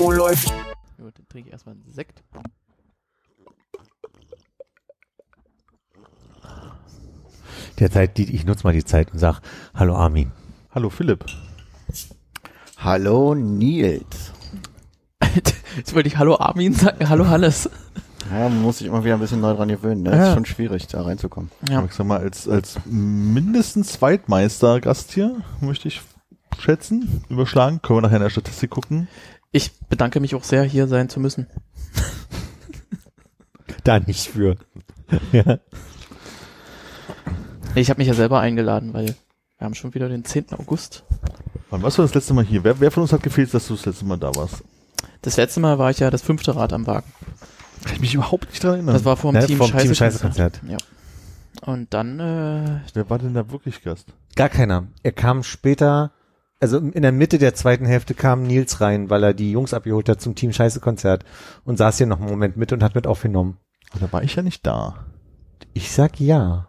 Oh, läuft. Gut, dann trinke ich erstmal einen Sekt. Derzeit, die, ich nutze mal die Zeit und sag, hallo Armin. Hallo Philipp. Hallo Nils. Jetzt wollte ich Hallo Armin sagen, Hallo Hannes. Ja, man muss sich immer wieder ein bisschen neu dran gewöhnen. Ne? Ja. Ist schon schwierig, da reinzukommen. Ja. Ich sag mal, als, als mindestens Zweitmeister-Gast hier, möchte ich schätzen, überschlagen. Können wir nachher in der Statistik gucken. Ich bedanke mich auch sehr, hier sein zu müssen. Da nicht für. ja. Ich habe mich ja selber eingeladen, weil wir haben schon wieder den 10. August. Wann warst du das letzte Mal hier? Wer, wer von uns hat gefehlt, dass du das letzte Mal da warst? Das letzte Mal war ich ja das fünfte Rad am Wagen. Kann ich mich überhaupt nicht dran erinnern. Das war vom Ne, Team vom Scheiße Team Scheiße Konzert. Ja. Und dann, äh, Wer war denn da wirklich Gast? Gar keiner. Er kam später, also in der Mitte der zweiten Hälfte kam Nils rein, weil er die Jungs abgeholt hat zum Team Scheiße Konzert und saß hier noch einen Moment mit und hat mit aufgenommen. Ah, Da war ich ja nicht da. Ich sag ja.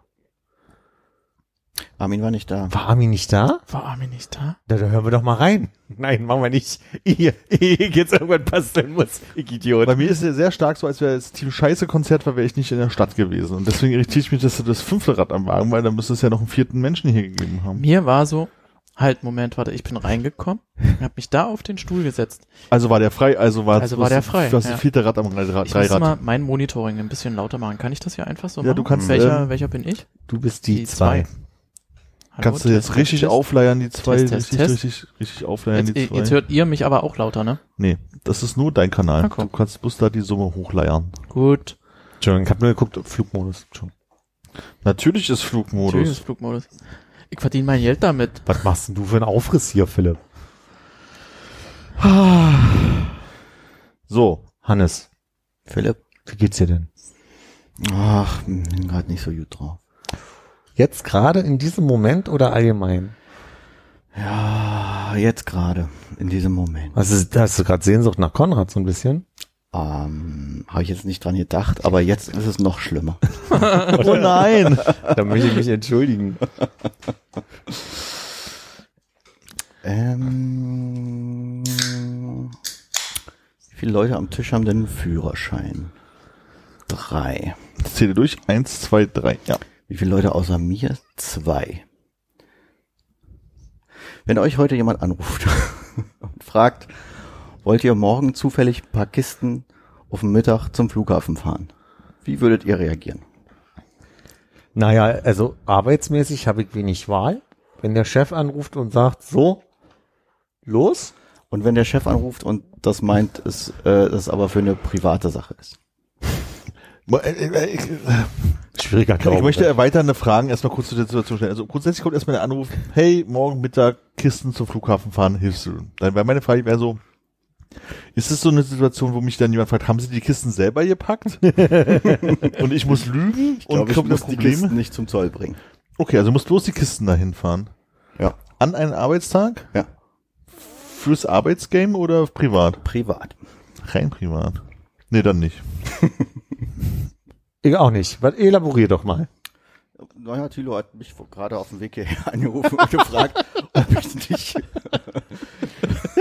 Armin war nicht da. War Armin nicht da? war Armin nicht da? Da, da hören wir doch mal rein. Nein, machen wir nicht. Ihr, ihr jetzt irgendwann basteln muss. Ich Idiot. Bei mir ist es sehr stark so, als wäre das Team Scheiße Konzert war, wäre ich nicht in der Stadt gewesen. Und deswegen irritiere ich mich, dass du das fünfte Rad am Wagen, weil dann müsste es ja noch einen vierten Menschen hier gegeben haben. Mir war so, halt, Moment, warte, ich bin reingekommen, hab mich da auf den Stuhl gesetzt. Also war der frei, also war Also war der frei, Du hast ja. vierte Rad am Rad. Ich muss mal mein Monitoring ein bisschen lauter machen. Kann ich das hier einfach so Ja, machen? du kannst, Welcher, ähm, welcher bin ich? Du bist die, Die zwei. zwei. Hallo, Kannst du jetzt Test, richtig Test, aufleiern, die zwei, Test, richtig, Test. richtig, richtig aufleiern, Jetzt, die zwei. jetzt hört ihr mich aber auch lauter, ne? nee, das ist nur dein Kanal. Du kannst bloß da die Summe hochleiern. Gut. Entschuldigung, ich habe nur geguckt, Flugmodus. Entschuldigung. Natürlich ist Flugmodus. Flugmodus. Ich verdiene mein Geld damit. Was machst denn du für einen Aufriss hier, Philipp? So, Hannes, Philipp? wie geht's dir denn? Ach, bin gerade nicht so gut drauf. Jetzt gerade in diesem Moment oder allgemein? Ja, jetzt gerade, in diesem Moment. Was ist, hast du gerade Sehnsucht nach Konrad so ein bisschen? Ähm, Habe ich jetzt nicht dran gedacht, aber jetzt ist es noch schlimmer. oh nein. Da möchte ich mich entschuldigen. Ähm, wie viele Leute am Tisch haben denn einen Führerschein? Drei. Zähle durch. Eins, zwei, drei. Ja. Wie viele Leute außer mir? Zwei. Wenn euch heute jemand anruft und fragt, wollt ihr morgen zufällig ein paar Kisten auf dem Mittag zum Flughafen fahren? Wie würdet ihr reagieren? Naja, also arbeitsmäßig habe ich wenig Wahl. Wenn der Chef anruft und sagt, so, los, Und wenn der Chef anruft und das meint, es, äh, das aber für eine private Sache ist. Äh, äh, Ich, schwieriger ich möchte erweiternde Fragen erstmal kurz zu der Situation stellen. Also grundsätzlich kommt erstmal der Anruf, hey, morgen Mittag Kisten zum Flughafen fahren, hilfst du? Dann wäre meine Frage wäre so, ist es so eine Situation, wo mich dann jemand fragt, haben Sie die Kisten selber gepackt? und ich muss lügen Ich und glaube, ich muss das die? Kisten nicht zum Zoll bringen. Okay, also musst bloß die Kisten dahin fahren. Ja, An einen Arbeitstag? ja, Fürs Arbeitsgame oder privat? privat. Rein privat. Nee, dann nicht. Ich auch nicht. Was, elaborier doch mal. Naja, Thilo hat mich gerade auf dem Weg hierher angerufen und gefragt, ob ich nicht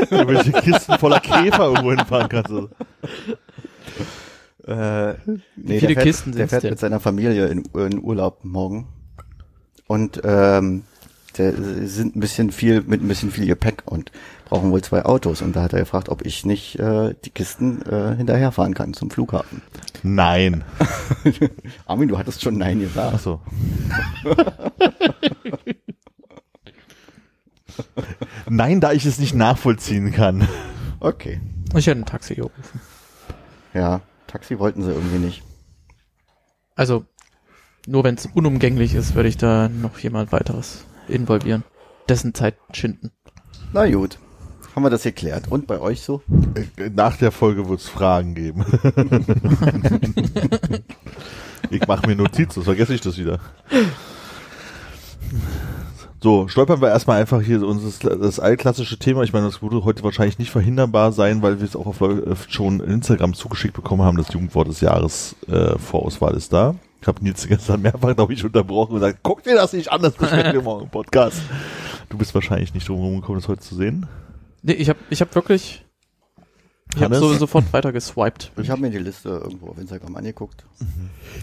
Welche Kisten voller Käfer irgendwo hinfahren kannst. du. Äh, nee, viele der fährt, Kisten Der sind's fährt denn? mit seiner Familie in, in Urlaub morgen. Und ähm, der sind ein bisschen viel mit ein bisschen viel Gepäck und brauchen wohl zwei Autos. Und da hat er gefragt, ob ich nicht äh, die Kisten äh, hinterherfahren kann zum Flughafen. Nein. Armin, du hattest schon Nein gesagt. Ach so. Nein, da ich es nicht nachvollziehen kann. Okay. Ich hätte ein Taxi gerufen. Ja, Taxi wollten sie irgendwie nicht. Also, nur wenn es unumgänglich ist, würde ich da noch jemand weiteres involvieren. Dessen Zeit schinden. Na gut. Haben wir das geklärt. Und bei euch so? Nach der Folge wird es Fragen geben. ich mache mir Notizen, sonst vergesse ich das wieder. So, stolpern wir erstmal einfach hier unseres, das allklassische Thema. Ich meine, das würde heute wahrscheinlich nicht verhinderbar sein, weil wir es auch auf äh, schon Instagram zugeschickt bekommen haben. Das Jugendwort des Jahres äh, Vorauswahl ist da. Ich habe Nils gestern mehrfach, glaube ich, unterbrochen und gesagt, guck dir das nicht an, das besprechen wir morgen im Podcast. Du bist wahrscheinlich nicht drum gekommen, das heute zu sehen. Nee, ich habe ich hab wirklich, ich habe so, sofort weiter geswiped. Ich habe mir die Liste irgendwo auf Instagram angeguckt.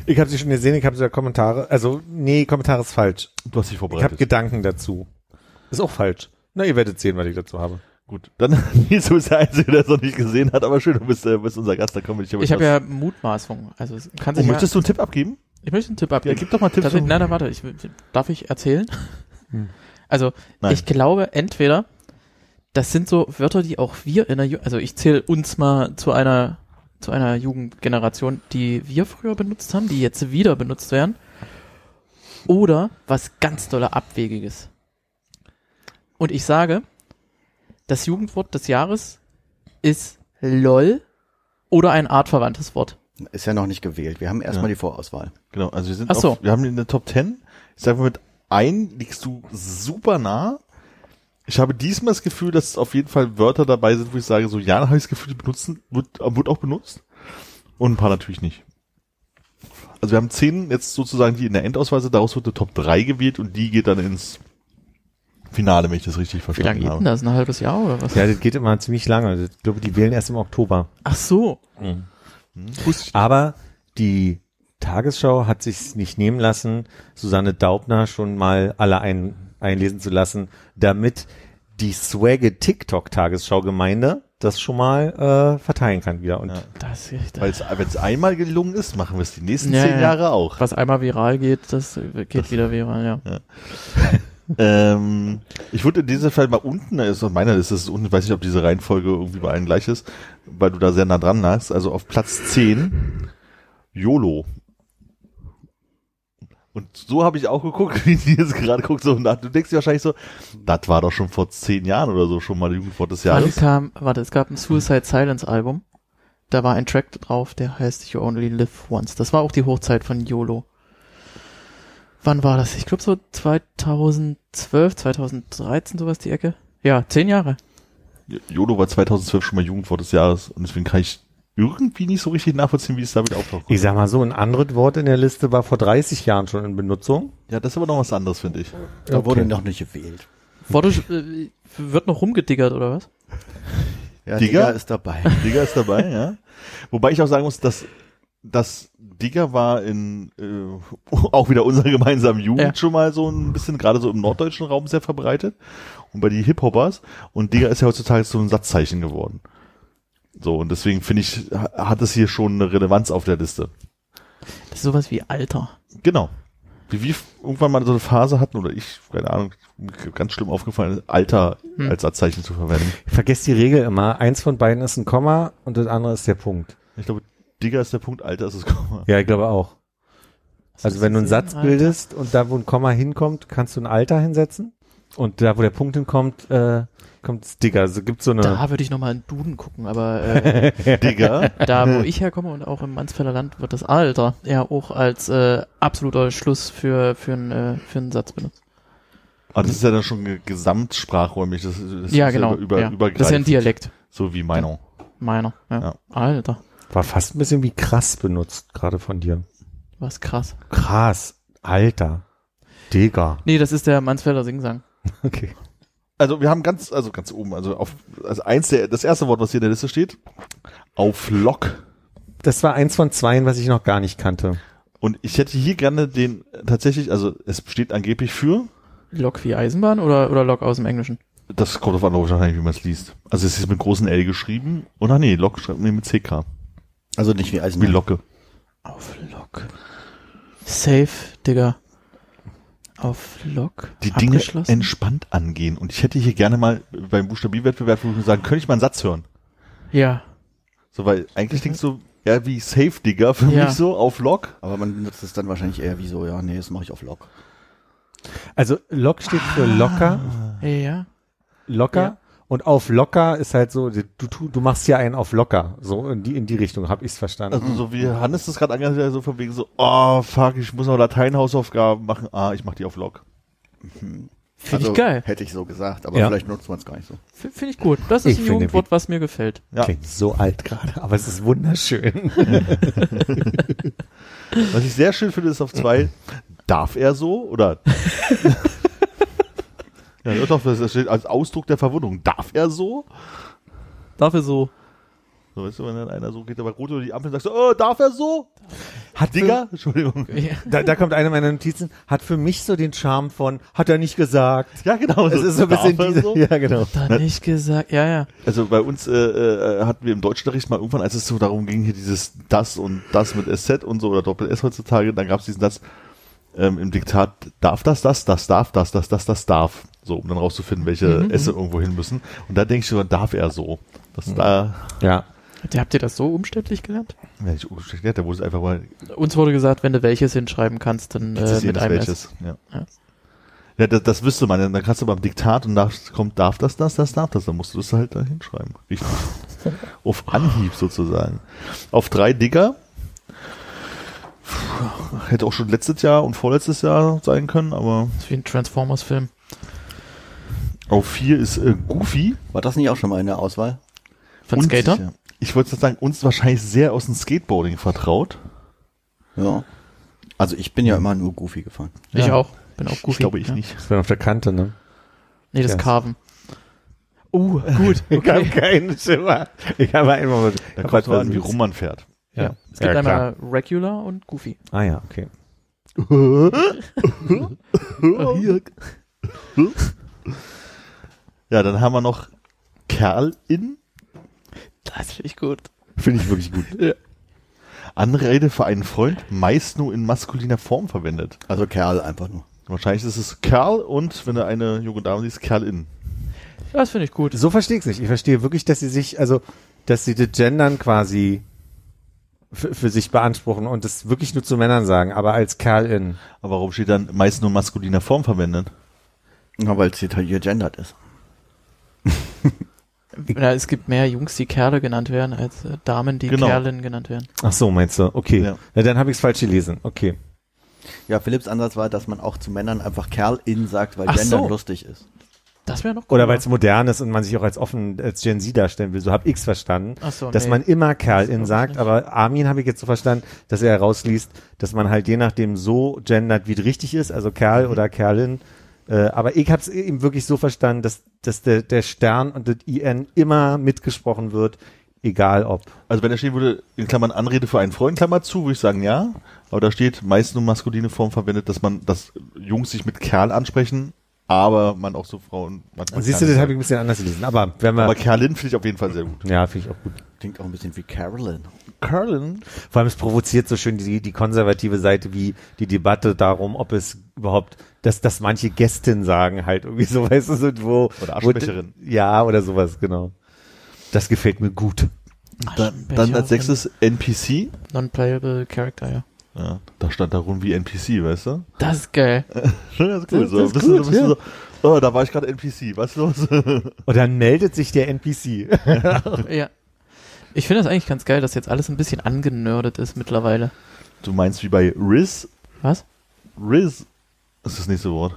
Ich habe sie schon gesehen, ich habe sogar Kommentare, also nee, Kommentare ist falsch. Du hast dich Ich habe vorbereitet. Gedanken dazu. Ist auch falsch. Na, ihr werdet sehen, was ich dazu habe. Gut, dann Nils, du bist der Einzige, der es noch nicht gesehen hat, aber schön, du bist, äh, bist unser Gast, da kommen wir nicht Ich habe ja Mutmaßung. Also kann Oh, sich ja, möchtest du einen Tipp abgeben? ich möchte einen Tipp Ja, abgeben. gib doch mal Tipps. Tatsächlich, nein, nein, warte, ich, darf ich erzählen? Hm. Also, Nein. ich glaube, entweder, das sind so Wörter, die auch wir in der, Ju also ich zähle uns mal zu einer, zu einer Jugendgeneration, die wir früher benutzt haben, die jetzt wieder benutzt werden. Oder was ganz dolle Abwegiges. Und ich sage, das Jugendwort des Jahres ist LOL oder ein artverwandtes Wort. Ist ja noch nicht gewählt. Wir haben erstmal Ja. die Vorauswahl. Genau, also wir sind Ach so. auf, wir haben in der Top 10. Ich sage mal, mit ein liegst du super nah. Ich habe diesmal das Gefühl, dass auf jeden Fall Wörter dabei sind, wo ich sage, so ja, habe ich das Gefühl, die benutzen, wird, wird auch benutzt. Und ein paar natürlich nicht. Also wir haben zehn jetzt sozusagen, die in der Endauswahl sind, daraus wird eine Top 3 gewählt und die geht dann ins Finale, wenn ich das richtig Wie lange verstanden geht denn habe. das? Ein halbes Jahr oder was? Ja, das geht immer ziemlich lange. Ich glaube, die wählen erst im Oktober. Ach so. Wusste ich Aber die Tagesschau hat sich nicht nehmen lassen, Susanne Daubner schon mal alle ein, einlesen zu lassen, damit die Swagge TikTok Tagesschau Gemeinde das schon mal äh, verteilen kann wieder. Und Ja. Das, das Weil wenn es einmal gelungen ist, machen wir es die nächsten Ja, zehn ja. Jahre auch. was einmal viral geht, das geht wieder viral, ja. Ähm, ich würde in diesem Fall mal unten, ist auf meiner Liste ist es unten, ich weiß nicht, ob diese Reihenfolge irgendwie bei allen gleich ist, weil du da sehr nah dran hast, also auf Platz 10, YOLO. Und so habe ich auch geguckt, wie die jetzt gerade guckt, so nach. Du denkst dir wahrscheinlich so, das war doch schon vor zehn Jahren oder so schon mal der Jugendwort des Jahres. kam, warte, es gab ein Suicide Silence Album. Da war ein Track drauf, der heißt You Only Live Once. Das war auch die Hochzeit von YOLO. Wann war das? Ich glaube so 2012, 2013, sowas die Ecke. Ja, zehn Jahre. YOLO war 2012 schon mal Jugendwort des Jahres und deswegen kann ich irgendwie nicht so richtig nachvollziehen, wie es damit auftaucht. ich sag mal so, ein anderes Wort in der Liste war vor 30 Jahren schon in Benutzung. Ja, das ist aber noch was anderes, finde ich. Da Okay. wurde noch nicht gewählt. Wurde, äh, wird noch rumgediggert, oder was? Ja, Digga? Digga ist dabei. Digger ist dabei, ja. Wobei ich auch sagen muss, dass das Digger war in äh, auch wieder unserer gemeinsamen Jugend Ja. schon mal so ein bisschen, gerade so im norddeutschen Raum sehr verbreitet. Und bei die Hip-Hoppers. Und Digger ist ja heutzutage so ein Satzzeichen geworden. So, und deswegen finde ich, ha- hat es hier schon eine Relevanz auf der Liste. Das ist sowas wie Alter. Genau. Wie wir irgendwann mal so eine Phase hatten, oder ich, keine Ahnung, mir ganz schlimm aufgefallen, Alter Hm. als Satzzeichen zu verwenden. Vergesst die Regel immer. Eins von beiden ist ein Komma und das andere ist der Punkt. Ich glaube, Digger ist der Punkt, Alter ist es Komma. Ja, ich glaube auch. Also wenn du einen Satz Alter. bildest und da, wo ein Komma hinkommt, kannst du ein Alter hinsetzen. Und da, wo der Punkt hinkommt, äh, kommt Sticker. Also gibt so eine. Da würde ich nochmal in Duden gucken, aber äh, Digger. da, wo ich herkomme und auch im Mansfelder Land, wird das Alter ja auch als äh, absoluter Schluss für, für, einen, äh, für einen Satz benutzt. Aber das ist ja dann schon ge- gesamtsprachräumig. Das, das ja, ist genau. Über, ja. übergreifend. Das ist ja ein Dialekt, So wie Meinung. meiner. Ja. Ja. Alter, War fast ein bisschen wie krass benutzt, gerade von dir. was krass. Krass. Alter. Digga. Nee, das ist der Mansfelder Singsang. Okay. Also wir haben ganz, also ganz oben, also auf, also eins der, das erste Wort, was hier in der Liste steht, auf Lock. Das war eins von zweien, was ich noch gar nicht kannte. Und ich hätte hier gerne den, tatsächlich, also es steht angeblich für, Lok wie Eisenbahn oder, oder Lok aus dem Englischen? das kommt auf an, wahrscheinlich, wie man es liest. Also es ist mit großen L geschrieben. Und ach nee, Lock schreibt nee, mit CK. Also nicht wie Wie Eisenbahn. Locke. Auf Lok. Safe, Digga. Auf Lok. Die Dinge Abgeschlossen. entspannt angehen. Und ich hätte hier gerne mal beim Buchstabierwettbewerb sagen, könnte ich mal einen Satz hören? Ja. So, weil eigentlich denkst du, ja, wie Safe Digger für Ja. mich so auf Lock. Aber man benutzt es dann wahrscheinlich eher wie so, ja, nee, das mache ich auf Log. Also Lock steht für locker, Ja. locker Ja. Und auf locker ist halt so, du, du, du machst ja einen auf locker. So in die, in die Richtung habe ich's verstanden. Also so wie Hannes das gerade angehört hat, so von wegen so, oh fuck, ich muss noch Lateinhausaufgaben machen. Ah, ich mach die auf Log. Finde Also, ich geil. Hätte ich so gesagt, aber Ja. vielleicht nutzt man es gar nicht so. F- Finde ich gut. Das ist Ich ein Jugendwort, was mir gefällt. Ja. Klingt so alt gerade, aber es ist wunderschön. Was ich sehr schön finde, ist auf zwei, darf er so? Oder ja, das steht als Ausdruck der Verwundung. Darf er so? Dafür so. So, weißt du, wenn dann einer so geht, aber rot über die Ampel und sagt so, oh, darf er so? Hat Digga? Entschuldigung. Ja. Da, da kommt eine meiner Notizen, hat für mich so den Charme von, hat er nicht gesagt. Ja, genau. Es ist so ein bisschen darf er diese, so? ja genau. Da nicht gesagt. Ja, ja. Also bei uns äh, äh, hatten wir im Deutschunterricht mal irgendwann, als es so darum ging, hier dieses das und das mit SZ und so oder Doppel-S heutzutage, dann gab es diesen Satz ähm, im Diktat, darf das, das, das, darf das, das, das, das, darf. So, um dann rauszufinden, welche Mhm, Esse irgendwo hin müssen. Und da denke ich schon, darf er so. Das da, Ja. Habt ihr das so umständlich gelernt? ja, ich erklärt, da wurde es einfach mal, Uns wurde gesagt, wenn du welches hinschreiben kannst, dann das äh, ist mit einem S. welches. Ja. Ja. Ja, das, das wüsste man. Dann kannst du beim Diktat und da kommt, darf das, das, das, darf das. Dann musst du das halt da hinschreiben. Richtig. Auf Anhieb sozusagen. Auf drei Digger. Hätte auch schon letztes Jahr und vorletztes Jahr sein können, aber Das ist wie ein Transformers-Film. Auf vier ist äh, Goofy. War das nicht auch schon mal in der Auswahl? Von Und Skater? sicher. Ich wollte jetzt sagen, uns wahrscheinlich sehr aus dem Skateboarding vertraut. Ja. Also ich bin ja immer nur Goofy gefahren. Ich Ja. auch. Bin auch Ich goofy. glaube ich ja. nicht. Ich bin auf der Kante, ne? Nee, das Ja. Carven. Uh, gut. Ich habe Okay. keinen Schimmer. Ich habe einmal mit, Da kommt was an, wie rum man fährt. Ja. Es gibt Ja, einmal Regular und Goofy. Ah ja, okay. Ja, dann haben wir noch Kerl in. Das finde ich gut. Finde ich wirklich gut. Anrede für einen Freund, meist nur in maskuliner Form verwendet. Also Kerl einfach nur. Wahrscheinlich ist es Kerl und wenn du eine junge Dame siehst, Kerl in. Das finde ich gut. So verstehe ich nicht. Ich verstehe wirklich, dass sie sich, also, dass sie das Gendern quasi für, für sich beanspruchen und das wirklich nur zu Männern sagen, aber als Kerl in. Aber warum steht dann meist nur in maskuliner Form verwendet? Ja, weil es detailliert gendert ist. Ja, es gibt mehr Jungs, die Kerle genannt werden, als äh, Damen, die Genau. Kerlen genannt werden. Ach so, meinst du? Okay. Ja. Ja. dann habe ich es falsch gelesen. Okay. Ja, Philipps Ansatz war, dass man auch zu Männern einfach Kerl in sagt, weil Ach Gendern so. lustig ist. Das wäre noch Oder weil es modern ist und man sich auch als offen, als Gen Z darstellen will. So habe ich's verstanden. Ach so, dass nee. man immer Kerl Das glaub in ich sagt, nicht. aber Armin habe ich jetzt so verstanden, dass er herausliest, dass man halt je nachdem so gendert, wie es richtig ist, also Kerl oder Kerlin. Äh, aber ich habe es eben wirklich so verstanden, dass, dass der, der Stern und das IN immer mitgesprochen wird, egal ob. Also wenn da stehen würde, in Klammern Anrede für einen Freund, Klammer zu, würde ich sagen ja. Aber da steht meist nur maskuline Form verwendet, dass man, dass Jungs sich mit Kerl ansprechen, aber man auch so Frauen manchmal Siehst du, das habe ich ein bisschen anders gelesen. Aber wenn wir, Aber Kerlin finde ich auf jeden Fall sehr gut. ja, finde ich auch gut. Klingt auch ein bisschen wie Carolyn. Kerlin? Vor allem es provoziert so schön die, die konservative Seite wie die Debatte darum, ob es überhaupt, dass, dass manche Gästin sagen halt irgendwie so, weißt du, so, wo. Oder wo- Aschenbecherin. Ja, oder sowas, genau. Das gefällt mir gut. Dann, dann als sechstes NPC. Non-playable Character, ja. Ja, da stand da rum wie NPC, weißt du? Das ist geil. Ja, ist cool. Das- so, das ist bist du, gut, bist ja. du so, oh, da war ich gerade NPC, was ist los? Und dann meldet sich der NPC. ja. Ich finde das eigentlich ganz geil, dass jetzt alles ein bisschen angenördet ist mittlerweile. du meinst wie bei Riz? Was? Riz ist das nächste Wort.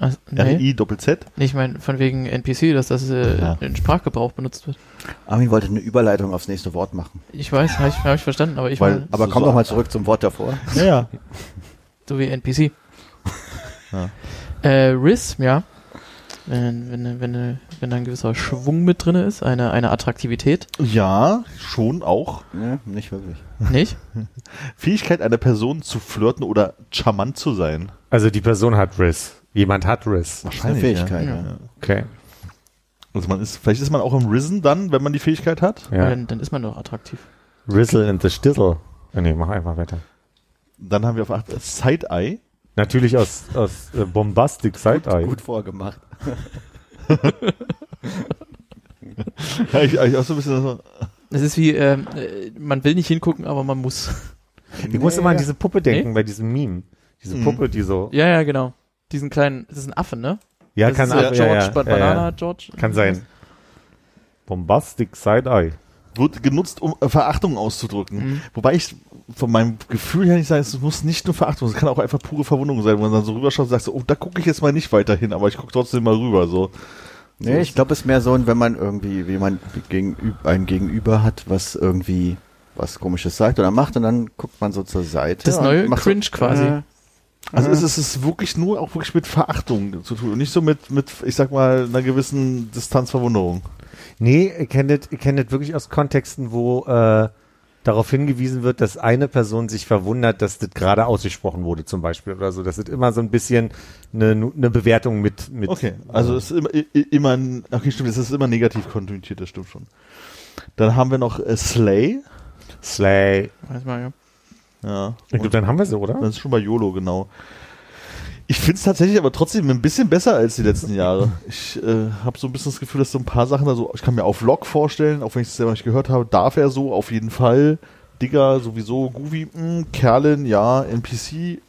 Ach, nee. R-I Doppel-Z? Nee, ich meine von wegen NPC, dass das äh, Ja. in Sprachgebrauch benutzt wird. Armin wollte eine Überleitung aufs nächste Wort machen. Ich weiß, habe ich, hab ich verstanden, aber ich Weil- meine, Aber So- komm so- doch mal zurück zum Wort davor. Ja, ja. so wie NPC. Ja. Äh, Riz, ja. Wenn, wenn, wenn, wenn da ein gewisser Schwung mit drinne ist, eine, eine Attraktivität. Ja, schon auch. Ja, nicht wirklich. Nicht? Fähigkeit einer Person zu flirten oder charmant zu sein. Also die Person hat Riss. Jemand hat Riss. Ist eine Fähigkeit. Ja. Ja. Okay. Also man ist, vielleicht ist man auch im Risen dann, wenn man die Fähigkeit hat. Ja. Dann, dann ist man doch attraktiv. Rizzle and the Stizzle. Ah, nee, mach einfach weiter. Dann haben wir auf acht Side-Eye. Natürlich aus, aus äh, Bombastic Side-Eye. Gut vorgemacht. Ja, ich, ich auch so ein bisschen so, Es ist wie, ähm, äh, man will nicht hingucken, aber man muss. Ich muss immer an diese Puppe denken Nee? bei diesem Meme. Diese Mhm. Puppe, die so. Ja, ja, genau. Diesen kleinen, das ist ein Affe, ne? Ja, das kann ist, äh, George, ja, ja, Ba- ja, Banana ja. George. Kann sein. Bombastic Side-Eye. wird genutzt, um äh, Verachtung auszudrücken. Mhm. Wobei ich von meinem Gefühl her nicht sagen, es muss nicht nur Verachtung, es kann auch einfach pure Verwunderung sein, wo man dann so rüberschaut und sagt, so, oh, da gucke ich jetzt mal nicht weiter hin, aber ich gucke trotzdem mal rüber. So. Nee, ich glaube, es ist mehr so, wenn man irgendwie jemand gegenüber, ein Gegenüber hat, was irgendwie was komisches sagt oder macht und dann guckt man so zur Seite. Das neue Cringe quasi. Äh, Also es ist es ist wirklich nur auch wirklich mit Verachtung zu tun und nicht so mit, mit ich sag mal, einer gewissen Distanzverwunderung. Nee, ihr kennt das, ihr kennt das wirklich aus Kontexten, wo äh, darauf hingewiesen wird, dass eine Person sich verwundert, dass das gerade ausgesprochen wurde zum Beispiel oder so. Das ist immer so ein bisschen eine, eine Bewertung mit. mit Okay, also es ist immer, immer ein, okay, stimmt, es ist immer negativ konnotiert, das stimmt schon. Dann haben wir noch äh, Slay. Slay. Weiß mal, ja. Ja. Ich glaube, dann haben wir sie, oder? Das ist schon bei YOLO, genau. Ich finde es tatsächlich aber trotzdem ein bisschen besser als die letzten Jahre. Ich äh, habe so ein bisschen das Gefühl, dass so ein paar Sachen da so, ich kann mir auf Vlog vorstellen, auch wenn ich es selber nicht gehört habe, darf er so auf jeden Fall. Digger sowieso, Goofy, mh, Kerlin, ja, NPC.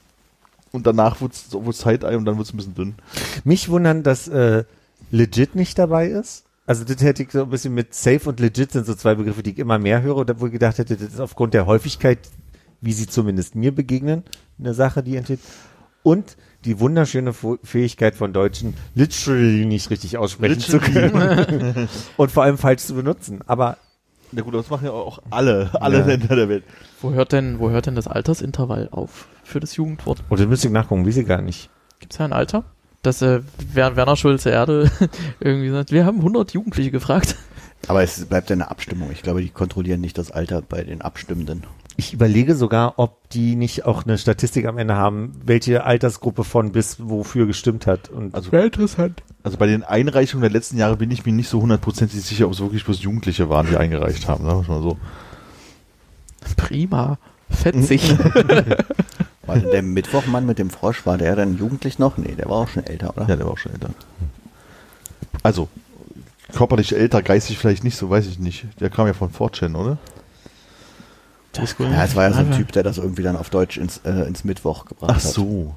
Und danach wird es so Side-Eye und dann wird es ein bisschen dünn. Mich wundern, dass äh, legit nicht dabei ist. Also das hätte ich so ein bisschen mit safe und legit sind so zwei Begriffe, die ich immer mehr höre und wo ich gedacht hätte, das ist aufgrund der Häufigkeit, wie sie zumindest mir begegnen, eine Sache, die entsteht. Und die wunderschöne Fähigkeit von Deutschen, literally nicht richtig aussprechen zu können und vor allem falsch zu benutzen. Aber Na gut, das machen ja auch alle, alle Ja. Länder der Welt. Wo hört denn, wo hört denn das Altersintervall auf für das Jugendwort? und das müsste ich nachgucken, wie sie gar nicht. Gibt's ja ein Alter? Dass äh, Wer- Werner Schulze Erde irgendwie sagt, wir haben 100 Jugendliche gefragt. aber es bleibt ja eine Abstimmung. Ich glaube, die kontrollieren nicht das Alter bei den Abstimmenden. Ich überlege sogar, ob die nicht auch eine Statistik am Ende haben, welche Altersgruppe von bis wofür gestimmt hat. Und Also, Wäre interessant. also bei den Einreichungen der letzten Jahre bin ich mir nicht so hundertprozentig sicher, ob es wirklich bloß Jugendliche waren, die eingereicht haben. Sagen wir mal so. Prima. Fetzig. War denn der Mittwochmann mit dem Frosch, war der dann jugendlich noch? Nee, der war auch schon älter, oder? Ja, der war auch schon älter. Also, körperlich älter, geistig vielleicht nicht, so weiß ich nicht. Der kam ja von 4chan, oder? Das. Ja, es war ja so ein Typ, der das irgendwie dann auf Deutsch ins, äh, ins Mittwoch gebracht Ach hat. so.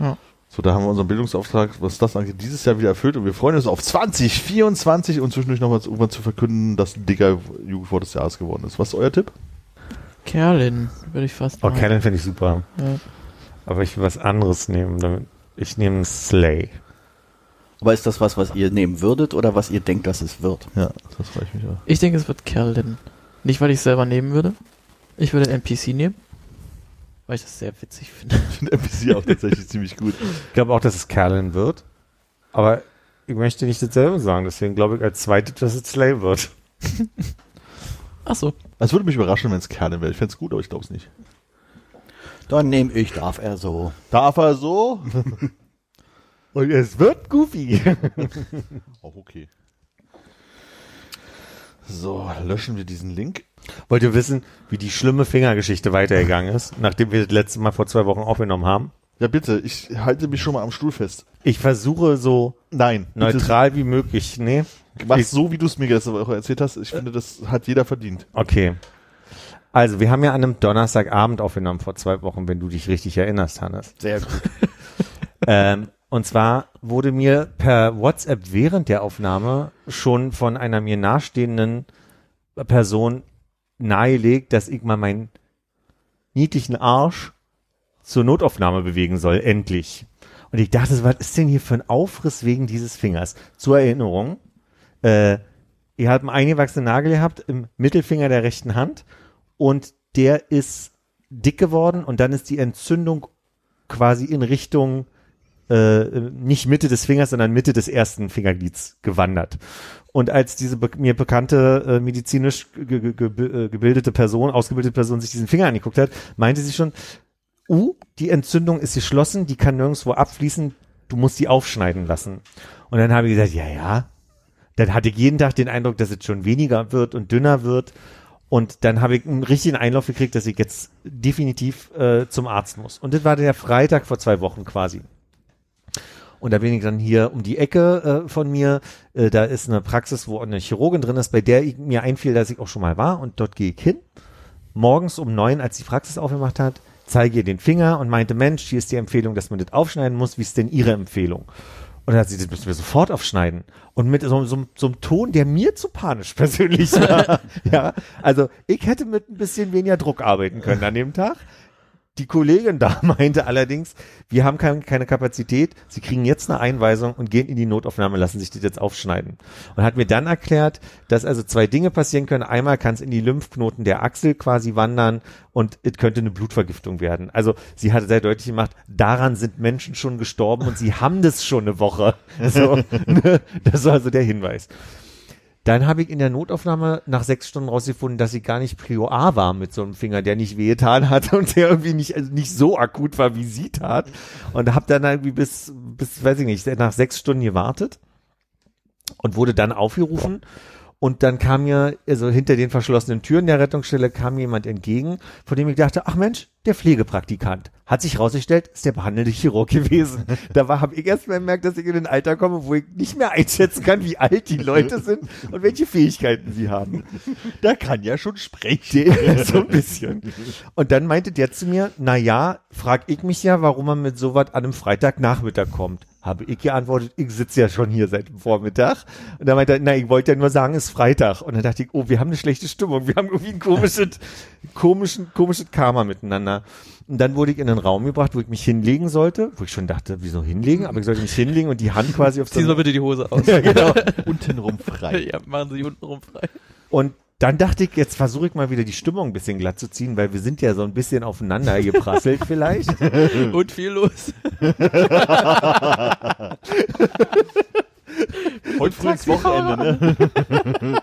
Ja. So, da haben wir unseren Bildungsauftrag, was das angeht, dieses Jahr wieder erfüllt und wir freuen uns auf 2024 und zwischendurch nochmal irgendwann zu verkünden, dass ein dicker Jugendwort des Jahres geworden ist. Was ist euer Tipp? Kerlin, würde ich fast oh, sagen. Canon finde ich super. Ja. Aber ich will was anderes nehmen. Ich nehme Slay. Aber ist das was, was ihr nehmen würdet oder was ihr denkt, dass es wird? Ja, das freue ich mich auch. Ich denke, es wird Kerlin. Nicht, weil ich es selber nehmen würde. Ich würde NPC nehmen. Weil ich das sehr witzig finde. Ich finde NPC auch tatsächlich ziemlich gut. Ich glaube auch, dass es Kerlin wird. Aber ich möchte nicht dasselbe sagen. Deswegen glaube ich als zweites, dass es Slay wird. Ach so. Es würde mich überraschen, wenn es Kerle wäre. Ich fände es gut, aber ich glaube es nicht. Dann nehme ich, darf er so. Darf er so? Und es wird Goofy. Auch okay. So, löschen wir diesen Link. Wollt ihr wissen, wie die schlimme Fingergeschichte weitergegangen ist, nachdem wir das letzte Mal vor zwei Wochen aufgenommen haben? Ja, bitte, ich halte mich schon mal am Stuhl fest. Ich versuche so Nein, bitte, neutral wie möglich. Nee? Mach Ich- so, wie du es mir letzte Woche erzählt hast. Ich finde, das hat jeder verdient. Okay. Also, wir haben ja an einem Donnerstagabend aufgenommen vor zwei Wochen, wenn du dich richtig erinnerst, Hannes. Sehr gut. ähm, und zwar wurde mir per WhatsApp während der Aufnahme schon von einer mir nahestehenden Person nahegelegt, dass ich mal meinen niedlichen Arsch zur Notaufnahme bewegen soll, endlich. Und ich dachte, was ist denn hier für ein Aufriss wegen dieses Fingers? Zur Erinnerung, äh, ihr habt einen eingewachsenen Nagel gehabt im Mittelfinger der rechten Hand und der ist dick geworden und dann ist die Entzündung quasi in Richtung äh, nicht Mitte des Fingers, sondern Mitte des ersten Fingerglieds gewandert. Und als diese be mir bekannte äh, medizinisch ge ge äh, gebildete Person, ausgebildete Person sich diesen Finger angeguckt hat, meinte sie schon, uh, die Entzündung ist geschlossen, die kann nirgendwo abfließen, du musst die aufschneiden lassen. Und dann habe ich gesagt, ja, ja. Dann hatte ich jeden Tag den Eindruck, dass es schon weniger wird und dünner wird. Und dann habe ich einen richtigen Einlauf gekriegt, dass ich jetzt definitiv äh, zum Arzt muss. Und das war der Freitag vor zwei Wochen quasi. Und da bin ich dann hier um die Ecke äh, von mir. Äh, da ist eine Praxis, wo eine Chirurgin drin ist, bei der ich, mir einfiel, dass ich auch schon mal war. Und dort gehe ich hin. Morgens um neun, als die Praxis aufgemacht hat, zeige ihr den Finger und meinte, Mensch, hier ist die Empfehlung, dass man das aufschneiden muss. Wie ist denn Ihre Empfehlung? Und dann hat sie, das müssen wir sofort aufschneiden. Und mit so, so, so einem Ton, der mir zu panisch persönlich war. ja, also ich hätte mit ein bisschen weniger Druck arbeiten können an dem Tag. Die Kollegin da meinte allerdings, wir haben kein, keine Kapazität, sie kriegen jetzt eine Einweisung und gehen in die Notaufnahme, lassen sich das jetzt aufschneiden. Und hat mir dann erklärt, dass also zwei Dinge passieren können. Einmal kann es in die Lymphknoten der Achsel quasi wandern und es könnte eine Blutvergiftung werden. Also sie hatte sehr deutlich gemacht, daran sind Menschen schon gestorben und sie haben das schon eine Woche. So, ne? das war also der Hinweis. Dann habe ich in der Notaufnahme nach sechs Stunden rausgefunden, dass sie gar nicht Prio A war mit so einem Finger, der nicht wehgetan hat und der irgendwie nicht, also nicht so akut war, wie sie tat. Und habe dann irgendwie bis, bis, weiß ich nicht, nach sechs Stunden gewartet und wurde dann aufgerufen. Und dann kam mir, also hinter den verschlossenen Türen der Rettungsstelle kam jemand entgegen, von dem ich dachte, ach Mensch, der Pflegepraktikant. Hat sich rausgestellt, ist der behandelte Chirurg gewesen. Da war, habe ich erst mal gemerkt, dass ich in ein Alter komme, wo ich nicht mehr einschätzen kann, wie alt die Leute sind und welche Fähigkeiten sie haben. Da kann ja schon sprechen. So ein bisschen. Und dann meinte der zu mir, na ja, frag ich mich ja, warum man mit sowas an einem Freitagnachmittag kommt. Habe ich geantwortet, ich sitze ja schon hier seit dem Vormittag. Und dann meinte er, na, ich wollte ja nur sagen, es ist Freitag. Und dann dachte ich, oh, wir haben eine schlechte Stimmung. Wir haben irgendwie ein komisches, komischen, komisches Karma miteinander. Und dann wurde ich in einen Raum gebracht, wo ich mich hinlegen sollte, wo ich schon dachte, wieso hinlegen? Aber ich sollte mich hinlegen und die Hand quasi auf so Ziehen Sie bitte die Hose aus. ja, genau. Untenrum frei. ja, machen Sie untenrum frei. Und dann dachte ich, jetzt versuche ich mal wieder die Stimmung ein bisschen glatt zu ziehen, weil wir sind ja so ein bisschen aufeinander geprasselt vielleicht. Und viel los. Heute früh ins Wochenende, ne?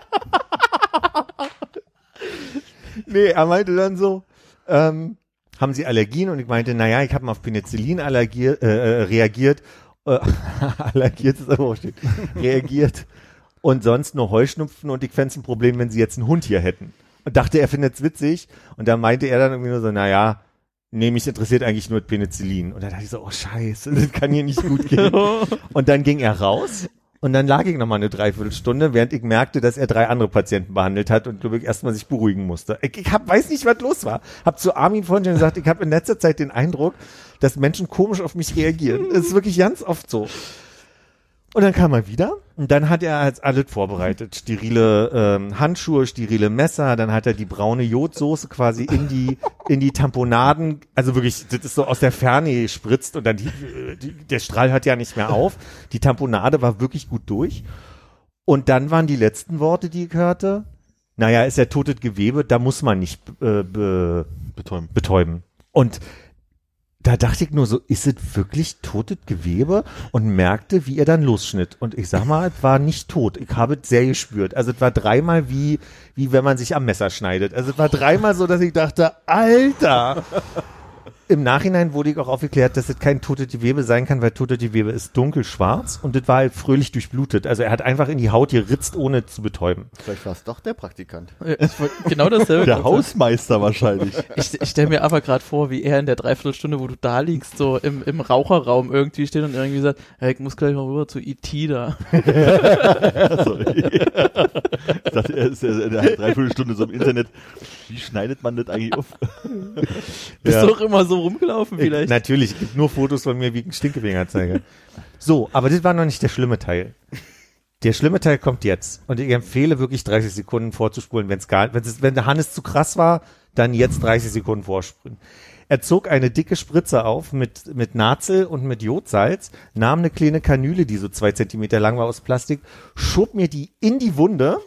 Nee, er meinte dann so, ähm, haben Sie Allergien? Und ich meinte, naja, ich habe mal auf Penicillin allergier, äh, äh, reagiert. Äh, allergiert ist aber auch steht. Reagiert. Und sonst nur Heuschnupfen und ich fände ein Problem, wenn Sie jetzt einen Hund hier hätten. Und dachte, er findet es witzig. Und da meinte er dann irgendwie nur so, naja, nee, mich interessiert eigentlich nur Penicillin. Und da dachte ich so, oh scheiße, das kann hier nicht gut gehen. Und dann ging er raus und dann lag ich noch mal eine Dreiviertelstunde, während ich merkte, dass er drei andere Patienten behandelt hat und glaube ich erstmal sich beruhigen musste. Ich, ich hab, weiß nicht, was los war. Hab zu Armin vorhin schon gesagt, ich habe in letzter Zeit den Eindruck, dass Menschen komisch auf mich reagieren. Das ist wirklich ganz oft so. Und dann kam er wieder und dann hat er als alles vorbereitet. Sterile ähm, Handschuhe, sterile Messer, dann hat er die braune Jodsoße quasi in die, in die Tamponaden, also wirklich, das ist so aus der Ferne gespritzt und dann die, die, der Strahl hört ja nicht mehr auf. Die Tamponade war wirklich gut durch. Und dann waren die letzten Worte, die ich hörte, naja, ist ja totes Gewebe, da muss man nicht äh, be, Betäuben. betäuben. Und da dachte ich nur so, ist es wirklich totes Gewebe? Und merkte, wie er dann losschnitt. Und ich sag mal, es war nicht tot. Ich habe es sehr gespürt. Also es war dreimal wie, wie wenn man sich am Messer schneidet. Also es war dreimal so, dass ich dachte, Alter! Im Nachhinein wurde ich auch aufgeklärt, dass es kein totes Gewebe sein kann, weil totes Gewebe ist dunkelschwarz und das war halt fröhlich durchblutet. Also er hat einfach in die Haut geritzt, ohne zu betäuben. Vielleicht war es doch der Praktikant. Wollte genau dasselbe. Der. Hausmeister wahrscheinlich. Ich, ich stelle mir aber gerade vor, wie er in der Dreiviertelstunde, wo du da liegst, so im, im Raucherraum irgendwie steht und irgendwie sagt, hey, ich muss gleich mal rüber zu IT da. Also, ich dachte, er ist ja in einer Dreiviertelstunde so im Internet. Wie schneidet man das eigentlich auf? Bist Ja. doch immer so rumgelaufen Ich, vielleicht? natürlich, es gibt nur Fotos von mir, wie ich einen Stinkefinger zeige. So, aber das war noch nicht der schlimme Teil. Der schlimme Teil kommt jetzt. Und ich empfehle wirklich 30 Sekunden vorzuspulen, wenn es gar, wenn es, wenn der Hannes zu krass war, dann jetzt 30 Sekunden vorspulen. Er zog eine dicke Spritze auf mit, mit Nazel und mit Jodsalz, nahm eine kleine Kanüle, die so zwei Zentimeter lang war aus Plastik, schob mir die in die Wunde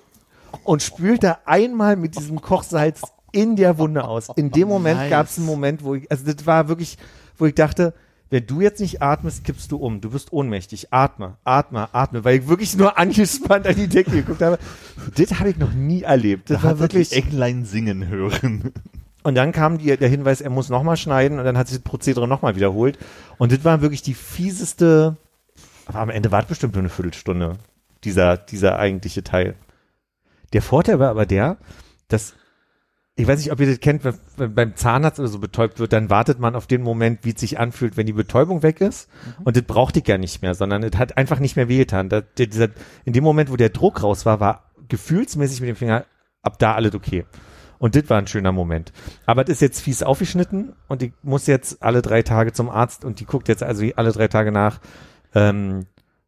und spülte einmal mit diesem Kochsalz in der Wunde aus. In dem Moment Nice. gab es einen Moment, wo ich, also das war wirklich, wo ich dachte, wenn du jetzt nicht atmest, kippst du um. Du wirst ohnmächtig. Atme, atme, atme, weil ich wirklich nur angespannt an die Decke geguckt habe. Das habe ich noch nie erlebt. Das Da war wirklich. Ecklein singen hören. Und dann kam die, der Hinweis, er muss nochmal schneiden und dann hat sich das Prozedere nochmal wiederholt. Und das war wirklich die fieseste, aber am Ende war es bestimmt nur eine Viertelstunde, dieser, dieser eigentliche Teil. Der Vorteil war aber der, dass, ich weiß nicht, ob ihr das kennt, wenn, beim Zahnarzt oder so betäubt wird, dann wartet man auf den Moment, wie es sich anfühlt, wenn die Betäubung weg ist. Und das brauchte ich ja nicht mehr, sondern es hat einfach nicht mehr wehgetan. Da, der, dieser, in dem Moment, wo der Druck raus war, war gefühlsmäßig mit dem Finger ab da alles okay. Und das war ein schöner Moment. Aber das ist jetzt fies aufgeschnitten und ich muss jetzt alle drei Tage zum Arzt und die guckt jetzt also alle drei Tage nach, ähm,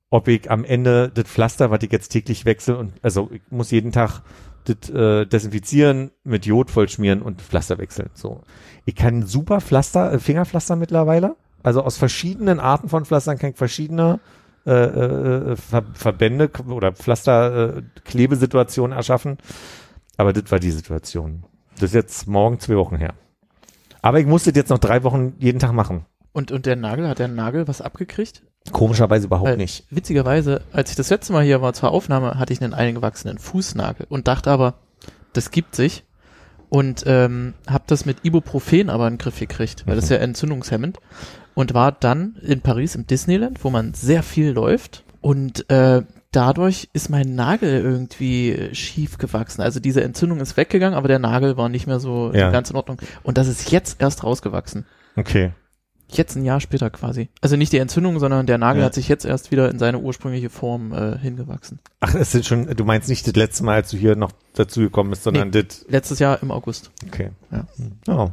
ob ich am Ende das Pflaster, was ich jetzt täglich wechsle und also ich muss jeden Tag das äh, desinfizieren, mit Jod vollschmieren und Pflaster wechseln. So, ich kann super Pflaster, äh, Fingerpflaster mittlerweile. Also aus verschiedenen Arten von Pflastern kann ich verschiedene äh, äh, Ver Verbände oder Pflaster-Klebesituationen erschaffen. Aber das war die Situation. Das ist jetzt morgen zwei Wochen her. Aber ich musste das jetzt noch drei Wochen jeden Tag machen. Und, und der Nagel, hat der Nagel was abgekriegt? Komischerweise überhaupt Weil, nicht. Witzigerweise, als ich das letzte Mal hier war zur Aufnahme, hatte ich einen eingewachsenen Fußnagel und dachte aber, das gibt sich. Und ähm, habe das mit Ibuprofen aber in den Griff gekriegt, weil das ist ja entzündungshemmend. Und war dann in Paris im Disneyland, wo man sehr viel läuft. Und äh, dadurch ist mein Nagel irgendwie schief gewachsen. Also diese Entzündung ist weggegangen, aber der Nagel war nicht mehr so Ja. ganz in Ordnung. Und das ist jetzt erst rausgewachsen. Okay. Jetzt ein Jahr später quasi. Also nicht die Entzündung, sondern der Nagel Ja. hat sich jetzt erst wieder in seine ursprüngliche Form äh, hingewachsen. Ach, es sind schon, du meinst nicht das letzte Mal, als du hier noch dazu gekommen bist, sondern das, Letztes Jahr im August. okay. Ja. Oh.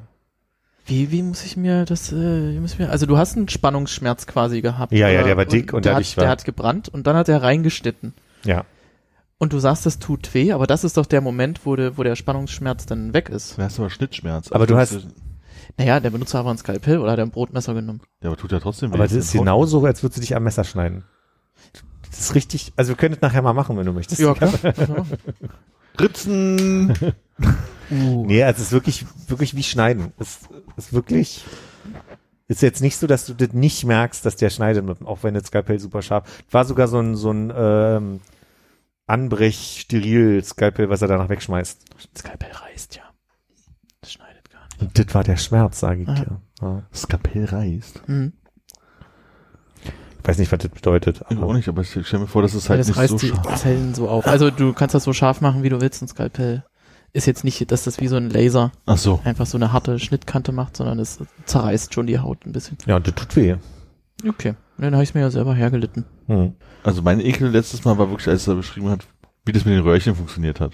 Wie, wie muss ich mir das, äh, wie muss ich mir, also du hast einen Spannungsschmerz quasi gehabt. Ja, ja, der war dick und der, dadurch hat, war- der hat gebrannt und dann hat er reingeschnitten. Ja. Und du sagst, das tut weh, aber das ist doch der Moment, wo, de, wo der Spannungsschmerz dann weg ist. Da hast du aber Schnittschmerz. Aber du das hast- Naja, der Benutzer hat aber ein Skalpell oder hat er ein Brotmesser genommen. Ja, aber tut ja trotzdem Aber das ist genauso, als würdest du dich am Messer schneiden. Das ist richtig, also wir können das nachher mal machen, wenn du möchtest. Ja, klar. Ritzen! uh. Nee, also es ist wirklich, wirklich wie Schneiden. Es ist wirklich, ist jetzt nicht so, dass du das nicht merkst, dass der schneidet, mit, auch wenn das Skalpell super scharf. War sogar so ein, so ein, ähm, Anbrech-Steril-Skalpell, was er danach wegschmeißt. Skalpell reißt ja. Das schneidet gar nicht. Und das war der Schmerz, sage ich dir. Ja. Skapell reißt. Mhm. Ich weiß nicht, was das bedeutet. Ich auch Aber nicht, aber ich stelle mir vor, dass es halt das nicht reißt so die scharf Zellen so auf. Also du kannst das so scharf machen, wie du willst. Ein Skalpell ist jetzt nicht, dass das wie so ein Laser Ach so. einfach so eine harte Schnittkante macht, sondern es zerreißt schon die Haut ein bisschen. ja, und das tut weh. Okay, dann habe ich mir ja selber hergelitten. Hm. Also mein Ekel letztes Mal war wirklich, als er beschrieben hat, wie das mit den Röhrchen funktioniert hat.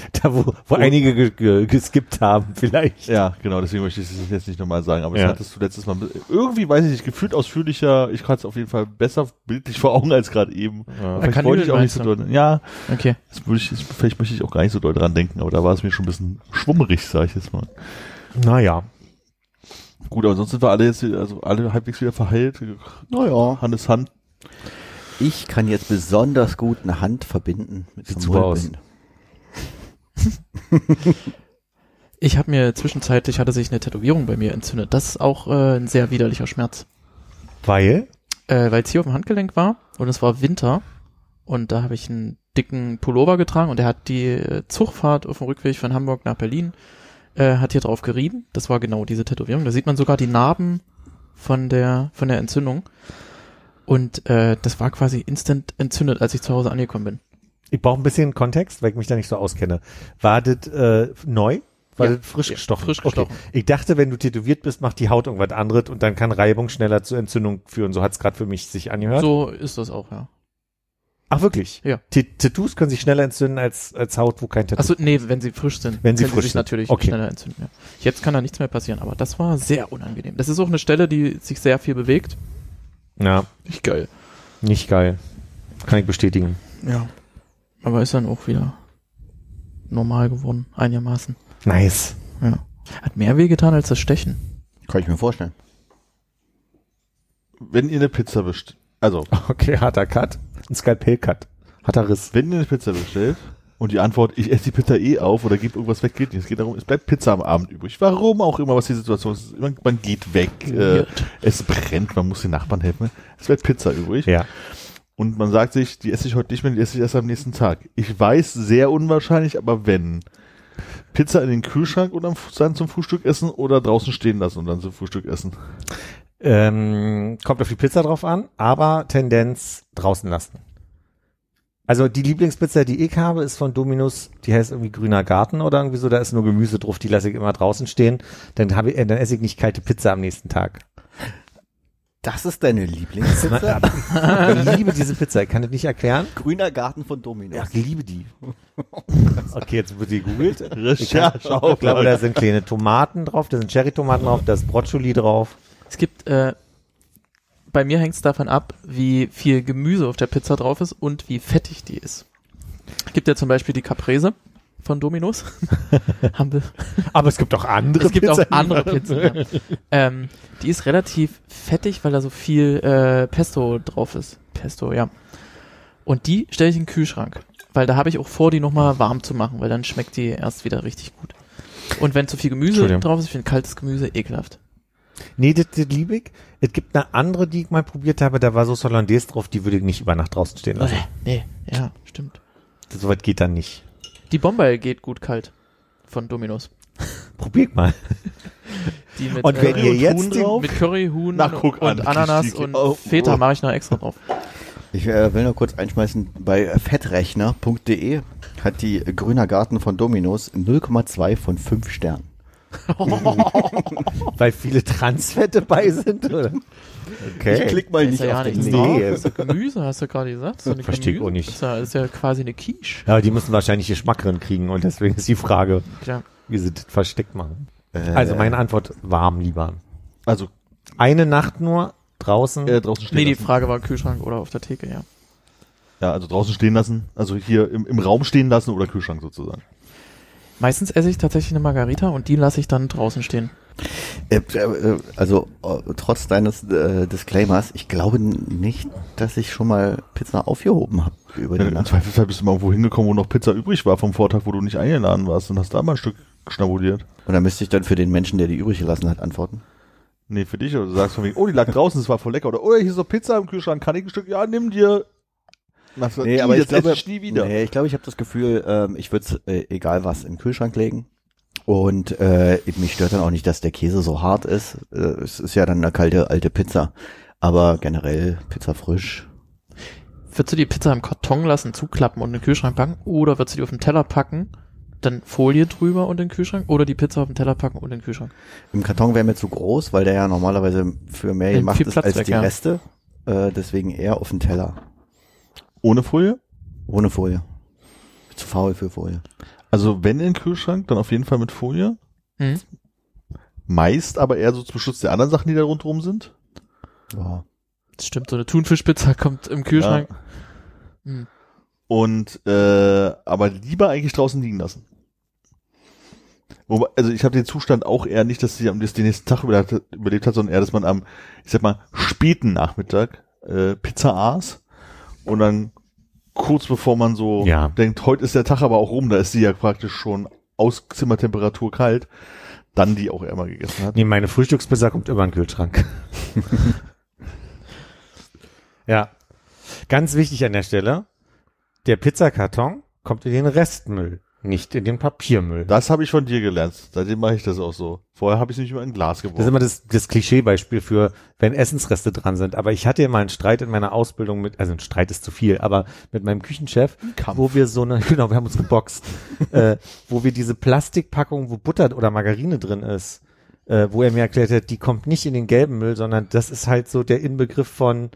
Da, wo, wo einige ge ge geskippt haben, vielleicht. Ja, genau, deswegen möchte ich es jetzt nicht nochmal sagen. Aber Ja. das hattest du letztes Mal irgendwie, weiß ich nicht, gefühlt ausführlicher. Ich hatte es auf jeden Fall besser bildlich vor Augen als gerade eben. Ja. Vielleicht Kanülen wollte ich auch nicht so doll. Ja, Okay. das würde ich, das- vielleicht möchte ich auch gar nicht so doll dran denken, aber da war es mir schon ein bisschen schwummerig, sage ich jetzt mal. Naja. Gut, aber sonst sind wir alle jetzt, also alle halbwegs wieder verheilt. Naja. Hannes Hand. Ich kann jetzt besonders gut eine Hand verbinden mit Sieht so super aus. Ich habe mir zwischenzeitlich hatte sich eine Tätowierung bei mir entzündet. Das ist auch äh, ein sehr widerlicher Schmerz. Weil? Äh, Weil es hier auf dem Handgelenk war und es war Winter und da habe ich einen dicken Pullover getragen und der hat die äh, Zugfahrt auf dem Rückweg von Hamburg nach Berlin äh, hat hier drauf gerieben. Das war genau diese Tätowierung. Da sieht man sogar die Narben von der von der Entzündung. Und äh, das war quasi instant entzündet, als ich zu Hause angekommen bin. Ich brauche ein bisschen Kontext, weil ich mich da nicht so auskenne. War das äh, neu? War Ja. das frisch Ja, gestochen? frisch gestochen. Okay. Ich dachte, wenn du tätowiert bist, macht die Haut irgendwas anderes und dann kann Reibung schneller zur Entzündung führen. So hat's gerade für mich sich angehört. So ist das auch, ja. Ach wirklich? Ja. T Tattoos können sich schneller entzünden als, als Haut, wo kein Tattoo Achso, nee, wenn sie frisch sind. Wenn sie können frisch sich sind. natürlich Okay. schneller entzünden. Ja. Jetzt kann da nichts mehr passieren, aber das war sehr unangenehm. Das ist auch eine Stelle, die sich sehr viel bewegt. Ja, Nicht geil. nicht geil. Kann ich bestätigen. Ja. Aber ist dann auch wieder normal geworden, einigermaßen. Nice. Ja. Hat mehr wehgetan als das Stechen. Kann ich mir vorstellen. Wenn ihr eine Pizza bestellt, also, Okay, harter Cut. Ein Skalpell-Cut. Harter Riss. wenn ihr eine Pizza bestellt und die Antwort, ich esse die Pizza eh auf oder gib irgendwas weg, geht nicht. Es geht darum, es bleibt Pizza am Abend übrig. Warum auch immer, was die Situation ist. Man, man geht weg, äh, es brennt, man muss den Nachbarn helfen. Es bleibt Pizza übrig. Ja. Und man sagt sich, die esse ich heute nicht mehr, die esse ich erst am nächsten Tag. Ich weiß, sehr unwahrscheinlich, aber wenn. Pizza in den Kühlschrank und dann zum Frühstück essen oder draußen stehen lassen und dann zum Frühstück essen. Ähm, kommt auf die Pizza drauf an, aber Tendenz draußen lassen. Also die Lieblingspizza, die ich habe, ist von Dominus, die heißt irgendwie Grüner Garten oder irgendwie so, da ist nur Gemüse drauf, die lasse ich immer draußen stehen. Dann habe ich, äh, dann esse ich nicht kalte Pizza am nächsten Tag. Das ist deine Lieblingspizza? Ich liebe diese Pizza, ich kann das nicht erklären. Grüner Garten von Dominos. Ja, ich liebe die. Okay, jetzt wird die gegoogelt. Recherche Ich glaube, da sind kleine Tomaten drauf, da sind Cherry-Tomaten drauf, da ist Broccoli drauf. Es gibt äh, bei mir hängt es davon ab, wie viel Gemüse auf der Pizza drauf ist und wie fettig die ist. Gibt ja zum Beispiel die Caprese von Domino's. Haben wir. Aber es gibt auch andere Es gibt auch Pizzen. andere Pizzen. Ja. Ähm, die ist relativ fettig, weil da so viel äh, Pesto drauf ist. Pesto, ja. Und die stelle ich in den Kühlschrank. Weil da habe ich auch vor, die nochmal warm zu machen, weil dann schmeckt die erst wieder richtig gut. Und wenn zu viel Gemüse drauf ist, ich finde kaltes Gemüse ekelhaft. Nee, das, das liebe ich. Es gibt eine andere, die ich mal probiert habe, da war so Hollandaise drauf, die würde ich nicht über Nacht draußen stehen lassen. Nee, ja, stimmt. So weit geht dann nicht. Die Bombay geht gut kalt von Domino's. Probier ich mal. Die mit, Und wenn äh, ihr jetzt Huhn den- drauf? mit Curry, Huhn Na, guck und an, Ananas und oh, Feta oh. mache ich noch extra drauf. Ich äh, will nur kurz einschmeißen, bei fettrechner.de hat die Grüner Garten von Dominos 0,2 von 5 Sternen. Weil viele Transfette bei sind, oder? Okay. Ich klick mal nicht ja auf den Nee. Das ja Gemüse, hast du gerade gesagt. Das ist ja eine Versteh ich Gemüse. auch nicht. Ist ja, ist ja quasi eine Quiche. Ja, die müssen wahrscheinlich Geschmack drin kriegen und deswegen ist die Frage, Ja. wie sie das versteckt machen. Äh, Also meine Antwort, warm lieber. Also Eine Nacht nur draußen. äh, draußen stehen Nee, die lassen. Frage war Kühlschrank oder auf der Theke, ja. Ja, also draußen stehen lassen. Also hier im, im Raum stehen lassen oder Kühlschrank sozusagen. Meistens esse ich tatsächlich eine Margarita und die lasse ich dann draußen stehen. Äh, äh, also äh, trotz deines äh, Disclaimers, ich glaube nicht, dass ich schon mal Pizza aufgehoben habe über Ja, die Im Nacht. Zweifelsfall bist du mal irgendwo hingekommen, wo noch Pizza übrig war vom Vortag, wo du nicht eingeladen warst und hast da mal ein Stück schnabuliert. Und dann müsste ich dann für den Menschen, der die übrig gelassen hat, antworten. Nee, für dich. Oder du sagst von wegen, oh, die lag draußen, das war voll lecker. Oder, oh, hier ist noch Pizza im Kühlschrank, kann ich ein Stück? Ja, nimm dir. Nee, aber ich jetzt glaube, ich nie wieder. Nee, ich glaube, ich habe das Gefühl, ähm, ich würde äh, egal was in den Kühlschrank legen. Und äh, mich stört dann auch nicht, dass der Käse so hart ist. Äh, es ist ja dann eine kalte alte Pizza. Aber generell Pizza frisch. Würdest du die Pizza im Karton lassen, zuklappen und in den Kühlschrank packen? Oder würdest du die auf den Teller packen, dann Folie drüber und in den Kühlschrank? Oder die Pizza auf den Teller packen und in den Kühlschrank? Im Karton wäre mir zu groß, weil der ja normalerweise für mehr gemacht viel ist Platz als weg, die ja. Reste. Äh, deswegen eher auf den Teller. Ohne Folie? Ohne Folie. Zu faul für Folie. Also wenn in den Kühlschrank, dann auf jeden Fall mit Folie. Hm? Meist aber eher so zum Schutz der anderen Sachen, die da rundherum sind. Ja. Das stimmt, so eine Thunfischpizza kommt im Kühlschrank. Hm. Und äh, aber lieber eigentlich draußen liegen lassen. Wobei, also ich habe den Zustand auch eher nicht, dass sie am das den nächsten Tag überlebt, hat- überlebt hat, sondern eher, dass man am, ich sag mal, späten Nachmittag äh, Pizza aß und dann kurz bevor man so Ja. denkt, heute ist der Tag aber auch rum, da ist sie ja praktisch schon aus Zimmertemperatur kalt, dann die auch eher mal gegessen hat. Nee, meine Frühstückspizza kommt über den Kühlschrank. ja. Ganz wichtig an der Stelle, der Pizzakarton kommt in den Restmüll, nicht in den Papiermüll. Das habe ich von dir gelernt. Seitdem mache ich das auch so. Vorher habe ich es nicht immer in ein Glas Das ist geworfen. immer das, das Klischeebeispiel für, wenn Essensreste dran sind. Aber ich hatte ja mal einen Streit in meiner Ausbildung mit, also ein Streit ist zu viel, aber mit meinem Küchenchef, wo wir so eine, genau, wir haben uns geboxt, äh, wo wir diese Plastikpackung, wo Butter oder Margarine drin ist, äh, wo er mir erklärt hat, die kommt nicht in den gelben Müll, sondern das ist halt so der Inbegriff von,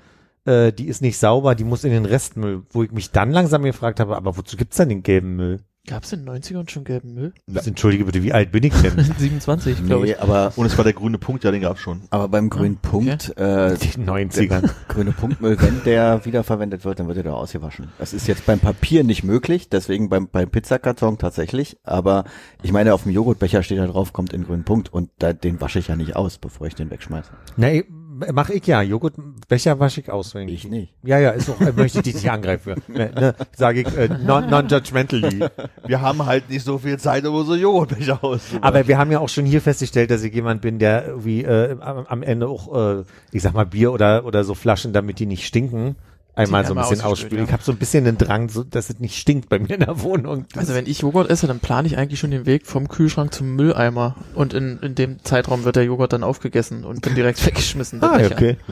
äh, die ist nicht sauber, die muss in den Restmüll, wo ich mich dann langsam gefragt habe, aber wozu gibt's dann den gelben Müll? Gab es in den 90ern schon gelben Müll? Entschuldige bitte, wie alt bin ich denn? 27, glaube Nee, ich. aber, Und es war der grüne Punkt, ja, den gab's schon. aber beim grünen okay. Punkt, äh, Die 90ern. grüne Punktmüll, wenn der wiederverwendet wird, dann wird er da ausgewaschen. Das ist jetzt beim Papier nicht möglich, deswegen beim, beim Pizzakarton tatsächlich. Aber ich meine, auf dem Joghurtbecher steht da drauf, kommt in grünen Punkt und da, den wasche ich ja nicht aus, bevor ich den wegschmeiße. Nee, mach ich ja. Joghurtbecher wasche ich aus. Wenn Ich nicht. Ja, ja, ist auch, äh, möchte ich dich nicht angreifen. Ne, ne, Sage ich äh, non- non-judgmentally. Wir haben halt nicht so viel Zeit, um so Joghurtbecher auszumachen. Aber wir haben ja auch schon hier festgestellt, dass ich jemand bin, der irgendwie äh, am, am Ende auch, äh, ich sag mal, Bier oder, oder so Flaschen, damit die nicht stinken, einmal so ein bisschen ausspülen. ja. Ich habe so ein bisschen den Drang, so, dass es nicht stinkt bei mir in der Wohnung. Also wenn ich Joghurt esse, dann plane ich eigentlich schon den Weg vom Kühlschrank zum Mülleimer. Und in, in dem Zeitraum wird der Joghurt dann aufgegessen und dann direkt weggeschmissen. ah, okay.